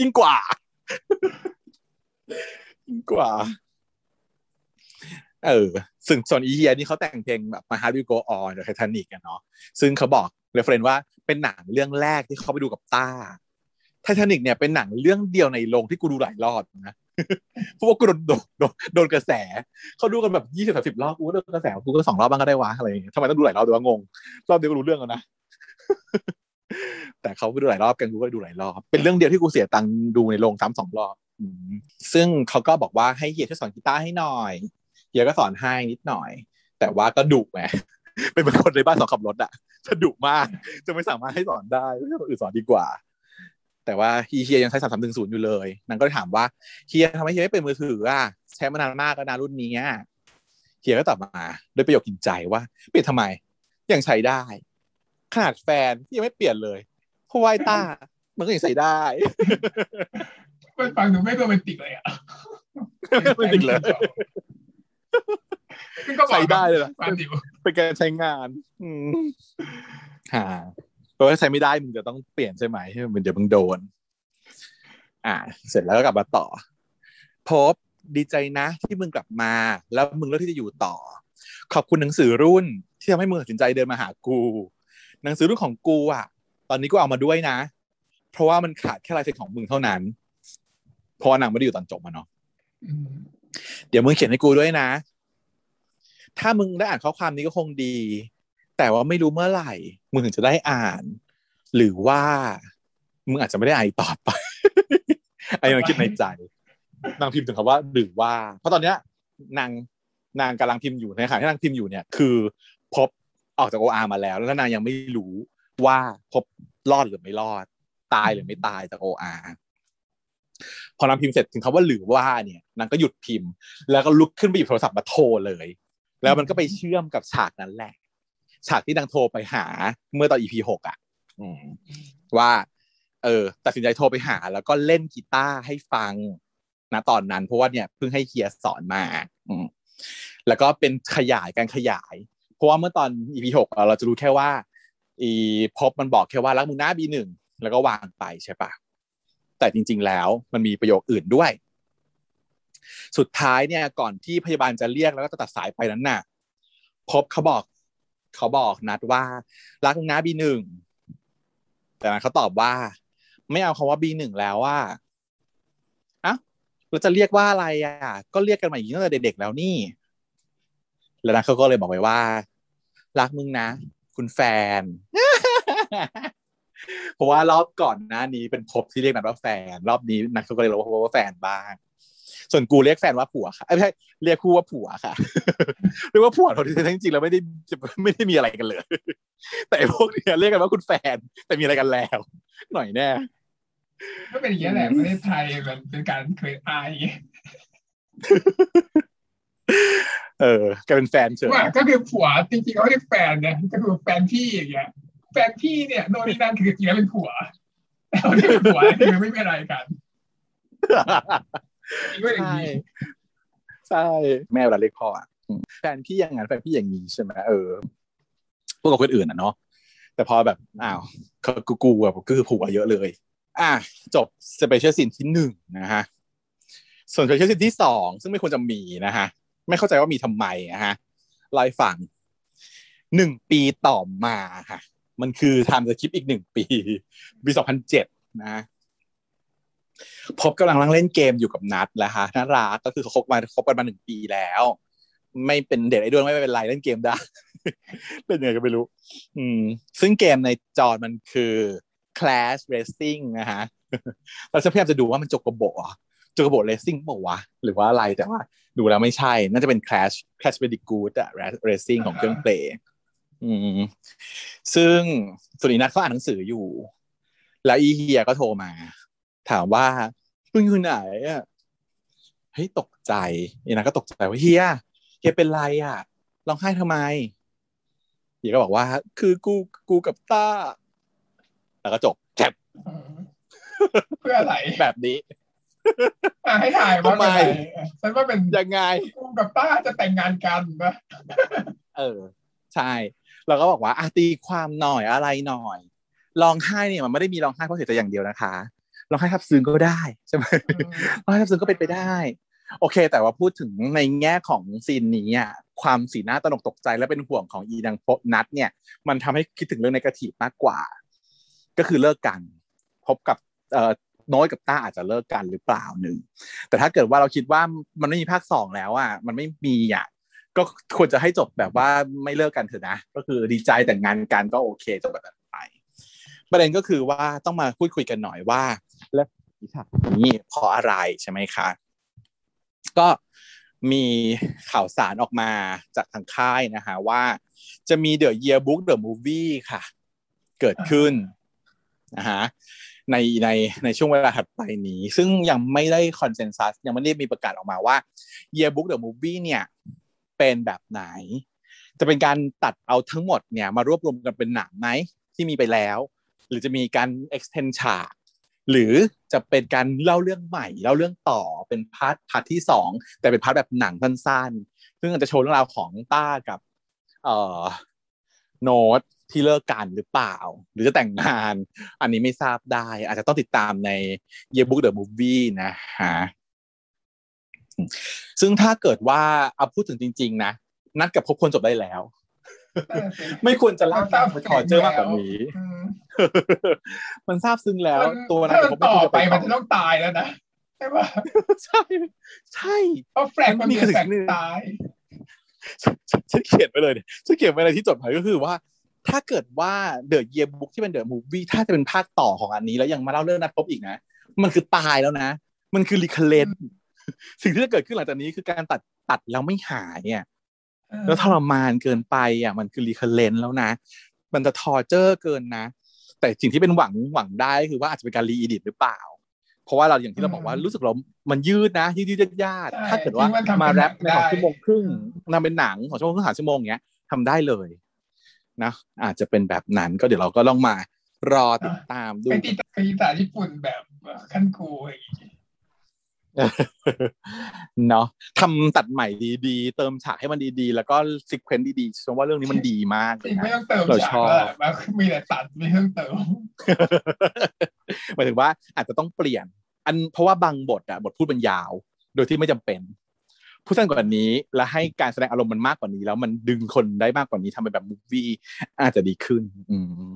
ยิ่งกว่ายิ่งกว่า เออซึ่งส่วนอีเฮียนี่เขาแต่งเพลงแบบ My Heart Will Go On หรือไททานิกกันเนาะซึ่งเขาบอก reference ว่าเป็นหนังเรื่องแรกที่เขาไปดูกับต้าไททานิกเนี่ยเป็นหนังเรื่องเดียวในโรงที่กูดูหลายรอบนะ เพราะว่ากูโดนโดนโดนกระแสเขาดูกันแบบยี่สิบสามสิบรอบกูก็โดนกระแสกูก็สองรอบบ้างก็ได้วะอะไรอย่างเงี้ยทำไมต้องดูหลายรอบด้วยวะงงรอบเดียวก็รู้เรื่องแล้วนะแต่เขาไปดูหลายรอบกันกูก็ดูหลายรอบเป็นเรื่องเดียวที่กูเสียตังค์ดูในโรงซ้ำสองรอบซึ่งเขาก็บอกว่าให้เฮียช่วยสอนกีตาร์ให้หน่อยเฮียก็สอนให้นิดหน่อย แต่ว่าก็ดุแหมเป็นเหมือนคนในบ้านสอนขับรถอะจะดุมากจะไม่สามารถให้สอนได้ให้คนอื่นสอนดีกว่า แต่ว่าเฮียยังใช้สามสามหนึ่งศูนย์อยู่เลยนางก็เลยถามว่าเฮียทำไมเฮียไม่เป็นมือถืออะใช้มานานมากแล้วนะรุ่นนี้อะเฮียก็ตอบมาด้วยประโยคกินใจว่าเปลี่ยนทำไมยังใช้ได้ ขนาดแฟนที่ยังไม่เปลี่ยนเลยเพราะว่าไอ้ต้า มันก็ยังใส่ได้มันฟังดูไม่โรแมนติกเลยอะไม่ติดเลยซึ่งก็บอกใส่ได้เลยเหรอฟังอยู่เป็นการใช้งาน อืมฮะ เพราะว่าใช้ไม่ได้มึงจะต้องเปลี่ยนใช่ไหมมันเดี๋ยวมึงโดน อ่า เสร็จแล้วก็กลับมาต่อ พบดีใจนะที่มึงกลับมา แล้วมึงเลือกที่จะอยู่ต่อ ขอบคุณหนังสือรุ่น ที่ทำให้มึงตัดสินใจเดินมาหากู หนังสือรุ่นของกูอะ ตอนนี้กูเอามาด้วยนะ เพราะว่ามันขาดแค่ลายเซ็นของมึงเท่านั้นเพราะว่านางไม่ได้อยู่ตอนจบมาเนาะเดี๋ยวมึงเขียนให้กูด้วยนะ ถ้ามึงได้อ่านข้อความนี้ก็คงดี แต่ว่าไม่รู้เมื่อไหร่มึงถึงจะได้อ่าน หรือว่ามึงอาจจะไม่ได้อ่านต่อไปไอ้ยังคิดในใจนางพิมพ์ถึงคำว่าหรือว่า เพราะตอนเนี้ยนางนางกำลังพิมพ์อยู่ในขณะที่นางพิมพ์อยู่เนี่ยคือ พบออกจากโออามาแล้ว แล้วนางยังไม่รู้ว่าพบรอดหรือไม่รอด ตายหรือไม่ตายจากโออาพอนางพิมพ์เสร็จถึงคำว่าหรือว่าเนี่ยนางก็หยุดพิมพ์ แล้วก็ลุกขึ้นไปหยิบโทรศัพท์มาโทรเลย แล้วมันก็ไปเชื่อมกับฉากนั้นแหละ ฉากที่นางโทรไปหาเมื่อตอน EP หกอะอืมว่า เออตัดสินใจโทรไปหา แล้วก็เล่นกีตาร์ให้ฟังนะตอนนั้น เพราะว่าเนี่ยเพิ่งให้เฮียสอนมาอืมแล้วก็เป็นขยายการขยาย เพราะว่าเมื่อตอน EP หกอะเราจะรู้แค่ว่า อีพบมันบอกแค่ว่ารักมึงหน้า B หนึ่งแล้วก็วางไปใช่ปะแต่จริง ๆ แล้วมันมีประโยคอื่นด้วย สุดท้ายเนี่ยก่อนที่พยาบาลจะเรียกแล้วก็จะตัดสายไปนั้นน่ะ พบเขาบอก เขาบอกนัดว่ารักมึงนะ B หนึ่งแต่นั้นเขาตอบว่า ไม่เอาคำว่า B หนึ่งแล้วว่าอะเราจะเรียกว่าอะไรอะ ก็เรียกกันมาอย่างนี้ตั้งแต่เด็กๆแล้วนี่ แล้วนะเขาก็เลยบอกไปว่า รักมึงนะ คุณแฟนเพราะว่ารอบก่อนหน้านี้เป็นพบที่เรียกนัดว่าแฟน รอบนี้นัดเขาก็เลยรู้ว่าว่าแฟนบ้าง ส่วนกูเรียกแฟนว่าผัวค่ะเอ้ยไม่ใช่เรียกคู่ว่าผัวค่ะเรียกว่าผัวเท่าที่จริงๆแล้วไม่ได้จะไม่ได้มีอะไรกันเลย แต่ไอ้พวกเนี้ยเรียกกันว่าคุณแฟน แต่มีอะไรกันแล้ว หน่อยแน่ก็เป็นอย่างนี้ยแหละประเทศไทยมันเป็นการเคยอายเออกลายเป็นแฟนเฉยว่าก็คือผัวจริงๆเขาเรียกแฟนเนี่ยก็คือแฟนพี่อย่างเงี้ยแฟนพี่เนี่ยโน่นนี่นั่นคือจริงๆแล้วเป็นผัวแต่เขาเรียกเป็นผัวคือไม่มีอะไรกันจริงก็อย่าง ใช่ใช่แม่เวลาเรียกพ่ออะแฟนพี่อย่างนั้นแฟนพี่อย่างนี้ใช่ไหมเออพวกกับคนอื่นอะเนาะแต่พอแบบอ้าวกูกูแบบก็คือผัวเยอะเลย อะจบ special scene ที่หนึ่งนะฮะส่วน special scene ที่สองซึ่งไม่ควรจะมีนะฮะไม่เข้าใจว่ามีทำไมนะฮะเล่าให้ฟังหนึ่งปีต่อมาค่ะ มันคือไทม์สคริปอีกหนึ่งปี ปีสองพันเจ็ดนะ พบกำลังนั่งเล่นเกมอยู่กับนัดแล้วฮะน่ารักก็คือเขาคบมาคบกันมาหนึ่งปีแล้ว ไม่เป็นเด็กไอ้ด้วยไม่เป็นไรเล่นเกมได้ เป็นยังไงก็ไม่รู้ อืม ซึ่งเกมในจอมันคือ Clash Racing นะฮะเราจะพยายามจะดูว่ามันโจโกโบะโจโกโบเรซิ่งเปล่าวะหรือว่าอะไรแต่ว่า ดูแล้วไม่ใช่ น่าจะเป็น Clash Clash Very Good อะ Racing ของเครื่องเพลงอืม ซึ่งสุรินัทเขาอ่านหนังสืออยู่ แล้วอีเฮียก็โทรมา ถามว่ามึงอยู่ไหนอะเฮ้ยตกใจอีนัทก็ตกใจว่าเฮียเฮียเป็นไรอะร้องไห้ทำไมเฮียก็บอกว่า คือกูกูกับต้าแล้วก็จบแคปเออเพื่ออะไรแบบนี้อะให้ถ่ายว่าทำไมเป็นอะไรฉันว่าเป็นยังไงกูกับป้าจะแต่งงานกันนะเออ ใช่เราก็บอกว่าอะตีความหน่อยอะไรหน่อยร้องไห้เนี่ยมันไม่ได้มีร้องไห้เพราะเสียใจอย่างเดียวนะคะ ร้องไห้ทับซึ้งก็ได้ใช่ไหมร้องไห้ทับซึ้งก็เป็นไปได้ โอเค แต่ว่าพูดถึงในแง่ของซีนนี้อะความสีหน้าตนกตกใจและเป็นห่วงของอีดังโพนัทเนี่ย มันทำให้คิดถึงเรื่องในกระถีบมากกว่า ก็คือเลิกกัน พบกับเอ่อน้อยกับต้าอาจจะเลิกกันหรือเปล่าหนึ่งแต่ถ้าเกิดว่าเราคิดว่ามันไม่มีภาคสองแล้วอะมันไม่มีอะก็ควรจะให้จบแบบว่าไม่เลิกกันเถอะนะ ก็คือดีใจแต่งงานกันก็โอเคจบแบบนั้นไประเด็นก็คือว่าต้องมาพูดคุยกันหน่อยว่า แล้วฉากนี้เพราะอะไรใช่ไหมคะ ก็มีข่าวสารออกมาจากทางค่ายนะฮะว่าจะมี The Yearbook The Movie ค่ะ เกิดขึ้นนะฮะในในในช่วงเวลาถัดไปนี้ ซึ่งยังไม่ได้ consensus ยังไม่ได้มีประกาศออกมาว่า Yearbook The Movie เนี่ยเป็นแบบไหน จะเป็นการตัดเอาทั้งหมดเนี่ยมารวบรวมกันเป็นหนังไหมที่มีไปแล้ว หรือจะมีการ extend ฉากหรือจะเป็นการเล่าเรื่องใหม่เล่าเรื่องต่อเป็น part part ที่สองแต่เป็นพาร์ทแบบหนังสั้นๆ ซึ่งอาจจะโชว์เรื่องราวของต้ากับเอ่อโน้ตที่เลิกกันหรือเปล่า หรือจะแต่งงาน อันนี้ไม่ทราบได้ อาจจะต้องติดตามใน Yearbook the Movie นะฮะซึ่งถ้าเกิดว่าเอาพูดถึงจริง ๆ นะ นัดกับพบคนจบได้แล้ว ไม่ควรจะลากไปถอดเจอมากกว่านี้มันซาบซึ้งแล้ว ตัวนั้นผมต่อไปมันจะต้องตายแล้วนะใช่ปะใช่ ใช่เพราะ flag มันมี flag ตายฉันเขียนไปเลยฉันเขียนไปเลยที่จดหมายก็คือว่า ถ้าเกิดว่า The Yearbook ที่เป็น The Movie ถ้าจะเป็นภาคต่อของอันนี้แล้วยังมาเล่าเรื่องนัดพบอีกนะ มันคือตายแล้วนะ มันคือ recurrent สิ่งที่จะเกิดขึ้นหลังจากนี้คือการตัดตัดแล้วไม่หายเนี่ย แล้วทรมานเกินไปอะมันคือ recurrent แล้วนะ มันจะทอร์เจอร์เกินนะ แต่สิ่งที่เป็นหวังหวังได้คือว่าอาจจะเป็นการรีอิดิตหรือเปล่า เพราะว่าเราอย่างที่เราบอกว่ารู้สึกเรา มันยืดนะยืดยืดยาดถ้าเกิดว่ามาแรปในสองชั่วโมงครึ่งนำเป็นหนังของชั่วโมงครึ่งสามชั่วโมงเงี้ยทำได้เลยนะอาจจะเป็นแบบนั้นก็เดี๋ยวเราก็ลองมารอติดตามดูไปติดไปติดตามญี่ปุ่นแบบขั้นกูเนาะทำตัดใหม่ดีๆ เติมฉากให้มันดีๆ แล้วก็ซีเควนต์ดีๆฉันว่าเรื่องนี้มันดีมากเลยนะไม่ต้องเติมฉากแล้วมีแต่ตัดไม่ต้องเติมหมายถึงว่าอาจจะต้องเปลี่ยน อันเพราะว่าบางบทอะบทพูดมันยาว โดยที่ไม่จำเป็นพูดสั้นกว่านี้ และให้การแสดงอารมณ์มันมากกว่านี้ แล้วมันดึงคนได้มากกว่านี้ทำเป็นแบบมูฟวี่อาจจะดีขึ้น อืม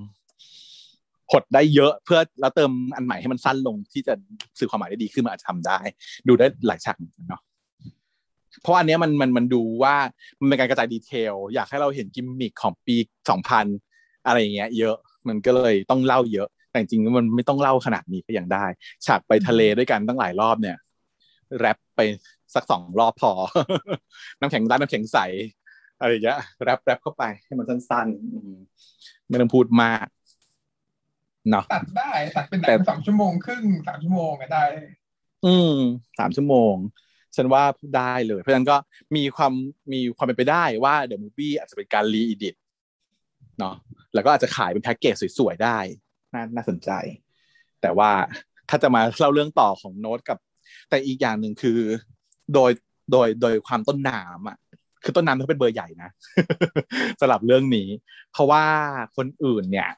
หดได้เยอะเพื่อแล้วเติมอันใหม่ให้มันสั้นลงที่จะสื่อความหมายได้ดีขึ้นมาอาจจะทำได้ ดูได้หลายฉากเนาะเพราะอันนี้มันมันมันดูว่ามันเป็นการกระจายดีเทล อยากให้เราเห็นกิมมิคของปีสองพันอะไรเงี้ย เยอะมันก็เลยต้องเล่าเยอะ แต่จริงๆมันไม่ต้องเล่าขนาดนี้ก็ยังได้ ฉากไปทะเลด้วยกันตั้งหลายรอบเนี่ยแรปไปสักสองรอบพอ น้ำแข็งร้านน้ำแข็งใสอะไรอย่างเงี้ยแรปแรปเข้าไปให้มันสั้นๆไม่ต้องพูดมาก เนาะตัดได้ตัดเป็นหนังสองชั่วโมงครึ่งสามชั่วโมงก็ได้ อืมสามชั่วโมง ฉันว่าได้เลย เพราะฉะนั้นก็มีความมีความเป็นไปได้ว่าเดอะมูฟวี่อาจจะเป็นการรีอิดิทเนาะแล้วก็อาจจะขายเป็นแพ็กเกจสวยๆได้น่าน่าสนใจ แต่ว่าถ้าจะมาเล่าเรื่องต่อของโน้ตกับ แต่อีกอย่างหนึ่งคือ โดยโดยโดยความต้นน้ำอะคือต้นน้ำเขาเป็นเบอร์ใหญ่นะสำหรับเรื่องนี้ เพราะว่าคนอื่นเนี่ย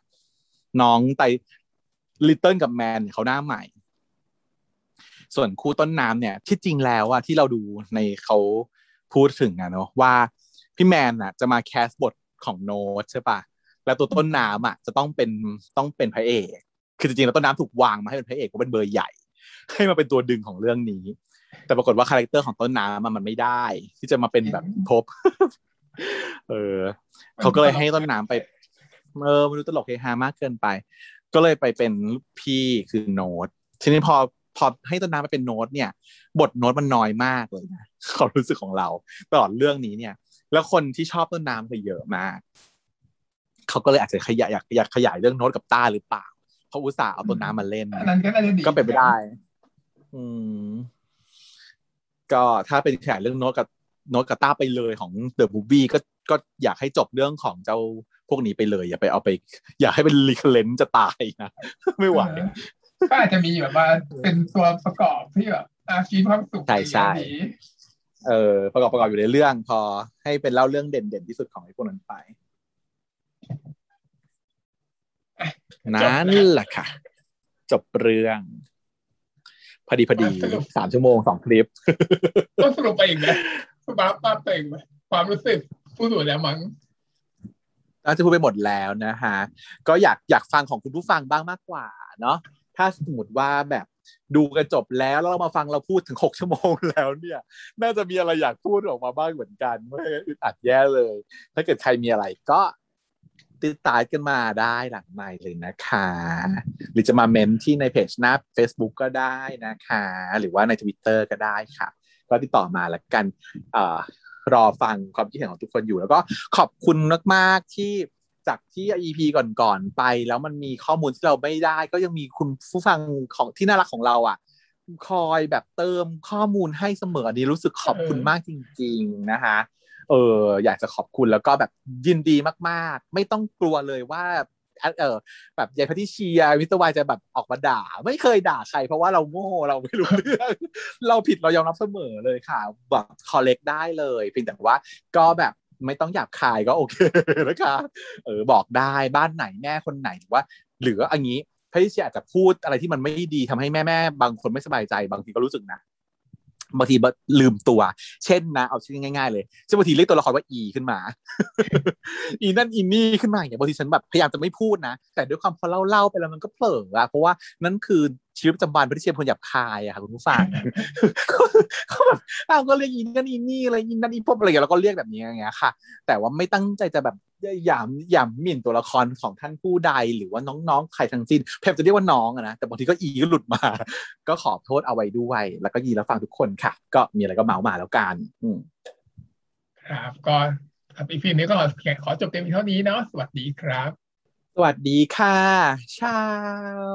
น้องไตลิตเติ้ลกับแมนเขาหน้าใหม่ ส่วนคู่ต้นน้ำเนี่ย ที่จริงแล้วอะที่เราดูในเขาพูดถึงอะเนาะว่าพี่แมนอะจะมา cast บทของโน้ตใช่ปะแล้วตัวต้นน้ำอะจะต้องเป็นต้องเป็นพระเอก คือจริงๆแล้วต้นน้ำถูกวางมาให้เป็นพระเอกเพราะเป็นเบอร์ใหญ่ ให้มาเป็นตัวดึงของเรื่องนี้ แต่ปรากฏว่า character ของต้นน้ำมันไม่ได้ ที่จะมาเป็นแบบพบ เออเขาก็เลยให้ต้นน้ำไป เออมันดูตลกเฮฮามากเกินไป ก็เลยไปเป็นพี่คือโน้ตทีนี้พอพอให้ต้นน้ำมาเป็นโน้ตเนี่ย บทโน้ตมันน้อยมากเลยนะความรู้สึกของเราตลอดเรื่องนี้เนี่ย แล้วคนที่ชอบต้นน้ำก็เยอะมากเขาก็เลยอาจจะขยายอยากอยากขยายเรื่องโน้ตกับต้าหรือเปล่าเพราะอุตส่าห์เอาต้นน้ำมาเล่นนั้นก็น่าจะดีก็เป็นไปได้ อืม ก็ถ้าเป็นขยายเรื่องโน้ตกับโน้ตกับต้าไปเลยของเดอะบูบี้ก็ก็อยากให้จบเรื่องของเจ้า พวกนี้ไปเลย อย่าไปเอาไป อย่าให้เป็นรีเคเลนจะตายนะไม่ไหวก็อาจจะมีแบบว่าเป็นตัวประกอบที่แบบอาชีพความสุขใช่ใช่เออประกอบประกอบอยู่ในเรื่อง พอให้เป็นเล่าเรื่องเด่นเด่นที่สุดของไอ้พวกนั้นไปนั่นแหละค่ะ จบเรื่อง พอดีพอดีสามชั่วโมงสองคลิปต้องสรุปไปอีกไหมสรุปป้าไปอีกไหมความรู้สึกผู้สูแล้วมั้ง เราจะพูดไปหมดแล้วนะฮะก็อยากอยากฟังของคุณผู้ฟังบ้างมากกว่าเนาะถ้าสมมติว่าแบบดูกันจบแล้วแล้วเรามาฟังเราพูดถึงหกชั่วโมงแล้วเนี่ย น่าจะมีอะไรอยากพูดออกมาบ้างเหมือนกันไม่อึดอัดแย่เลย ถ้าเกิดใครมีอะไรก็ติดตามกันมาได้หลังใหม่เลยนะคะ หรือจะมาเมนที่ในเพจหน้า Facebook ก็ได้นะคะ หรือว่าใน Twitter ก็ได้ค่ะ ก็ติดต่อมาแล้วกันอ่อ รอฟังความคิดเห็นของทุกคนอยู่ แล้วก็ขอบคุณมากๆที่จากที่ EP ก่อนๆไป แล้วมันมีข้อมูลที่เราไม่ได้ ก็ยังมีคุณผู้ฟังของที่น่ารักของเราอะ คอยแบบเติมข้อมูลให้เสมออันนี้รู้สึกขอบคุณมากจริง ๆนะคะเอออยากจะขอบคุณแล้วก็แบบยินดีมาก ๆ ไม่ต้องกลัวเลยว่า เออแบบยายพัทิเชียวิตวายจะแบบออกมาด่า ไม่เคยด่าใคร เพราะว่าเราโง่เราไม่รู้เรื่องเราผิดเรายอมรับเสมอเลยค่ะแบบคอลเลกได้เลยเพียงแต่ว่าก็แบบไม่ต้องหยาบคายก็โอเคนะคะเออบอกได้บ้านไหนแม่คนไหนหรือว่า หรืออันนี้พัทิเชียอาจจะพูดอะไรที่มันไม่ดีทำให้แม่แม่บางคนไม่สบายใจ บางทีก็รู้สึกนะ บางทีลืมตัว เช่นนะเอาชื่อง่ายๆเลยเช่นบางทีเรียกตัวละครว่าอีขึ้นมา อีนั่นอีนี่ขึ้นมาอย่างบางทีฉันแบบพยายามจะไม่พูดนะ แต่ด้วยความพอเล่าเล่าไปแล้วมันก็เผลออะเพราะว่านั่นคือชีวิตประจำวันพระที่เชียนคนหยาบคายอะค่ะคุณผู้ฟังเขาแบบอ้าวก็เรียกอีนั่นอีนี่อะไรอีนั่นอีพวกอะไรอย่างเงี้ยแล้วก็เรียกแบบนี้อย่างเงี้ยค่ะ แต่ว่าไม่ตั้งใจจะแบบ หยามหยามหมิ่นตัวละครของท่านผู้ใดหรือว่าน้องๆใครทั้งสิ้นเพมจะเรียกว่าน้องอะนะแต่บางทีก็อีก็หลุดมา ก็ขอโทษเอาไว้ด้วย แล้วก็ยีแล้วฟังทุกคนค่ะ ก็มีอะไรก็เมาส์มาแล้วกันอืมครับก็ครับอีพีนี้ก็ขอจบเต็มเท่านี้เนาะสวัสดีครับ สวัสดีค่ะชาว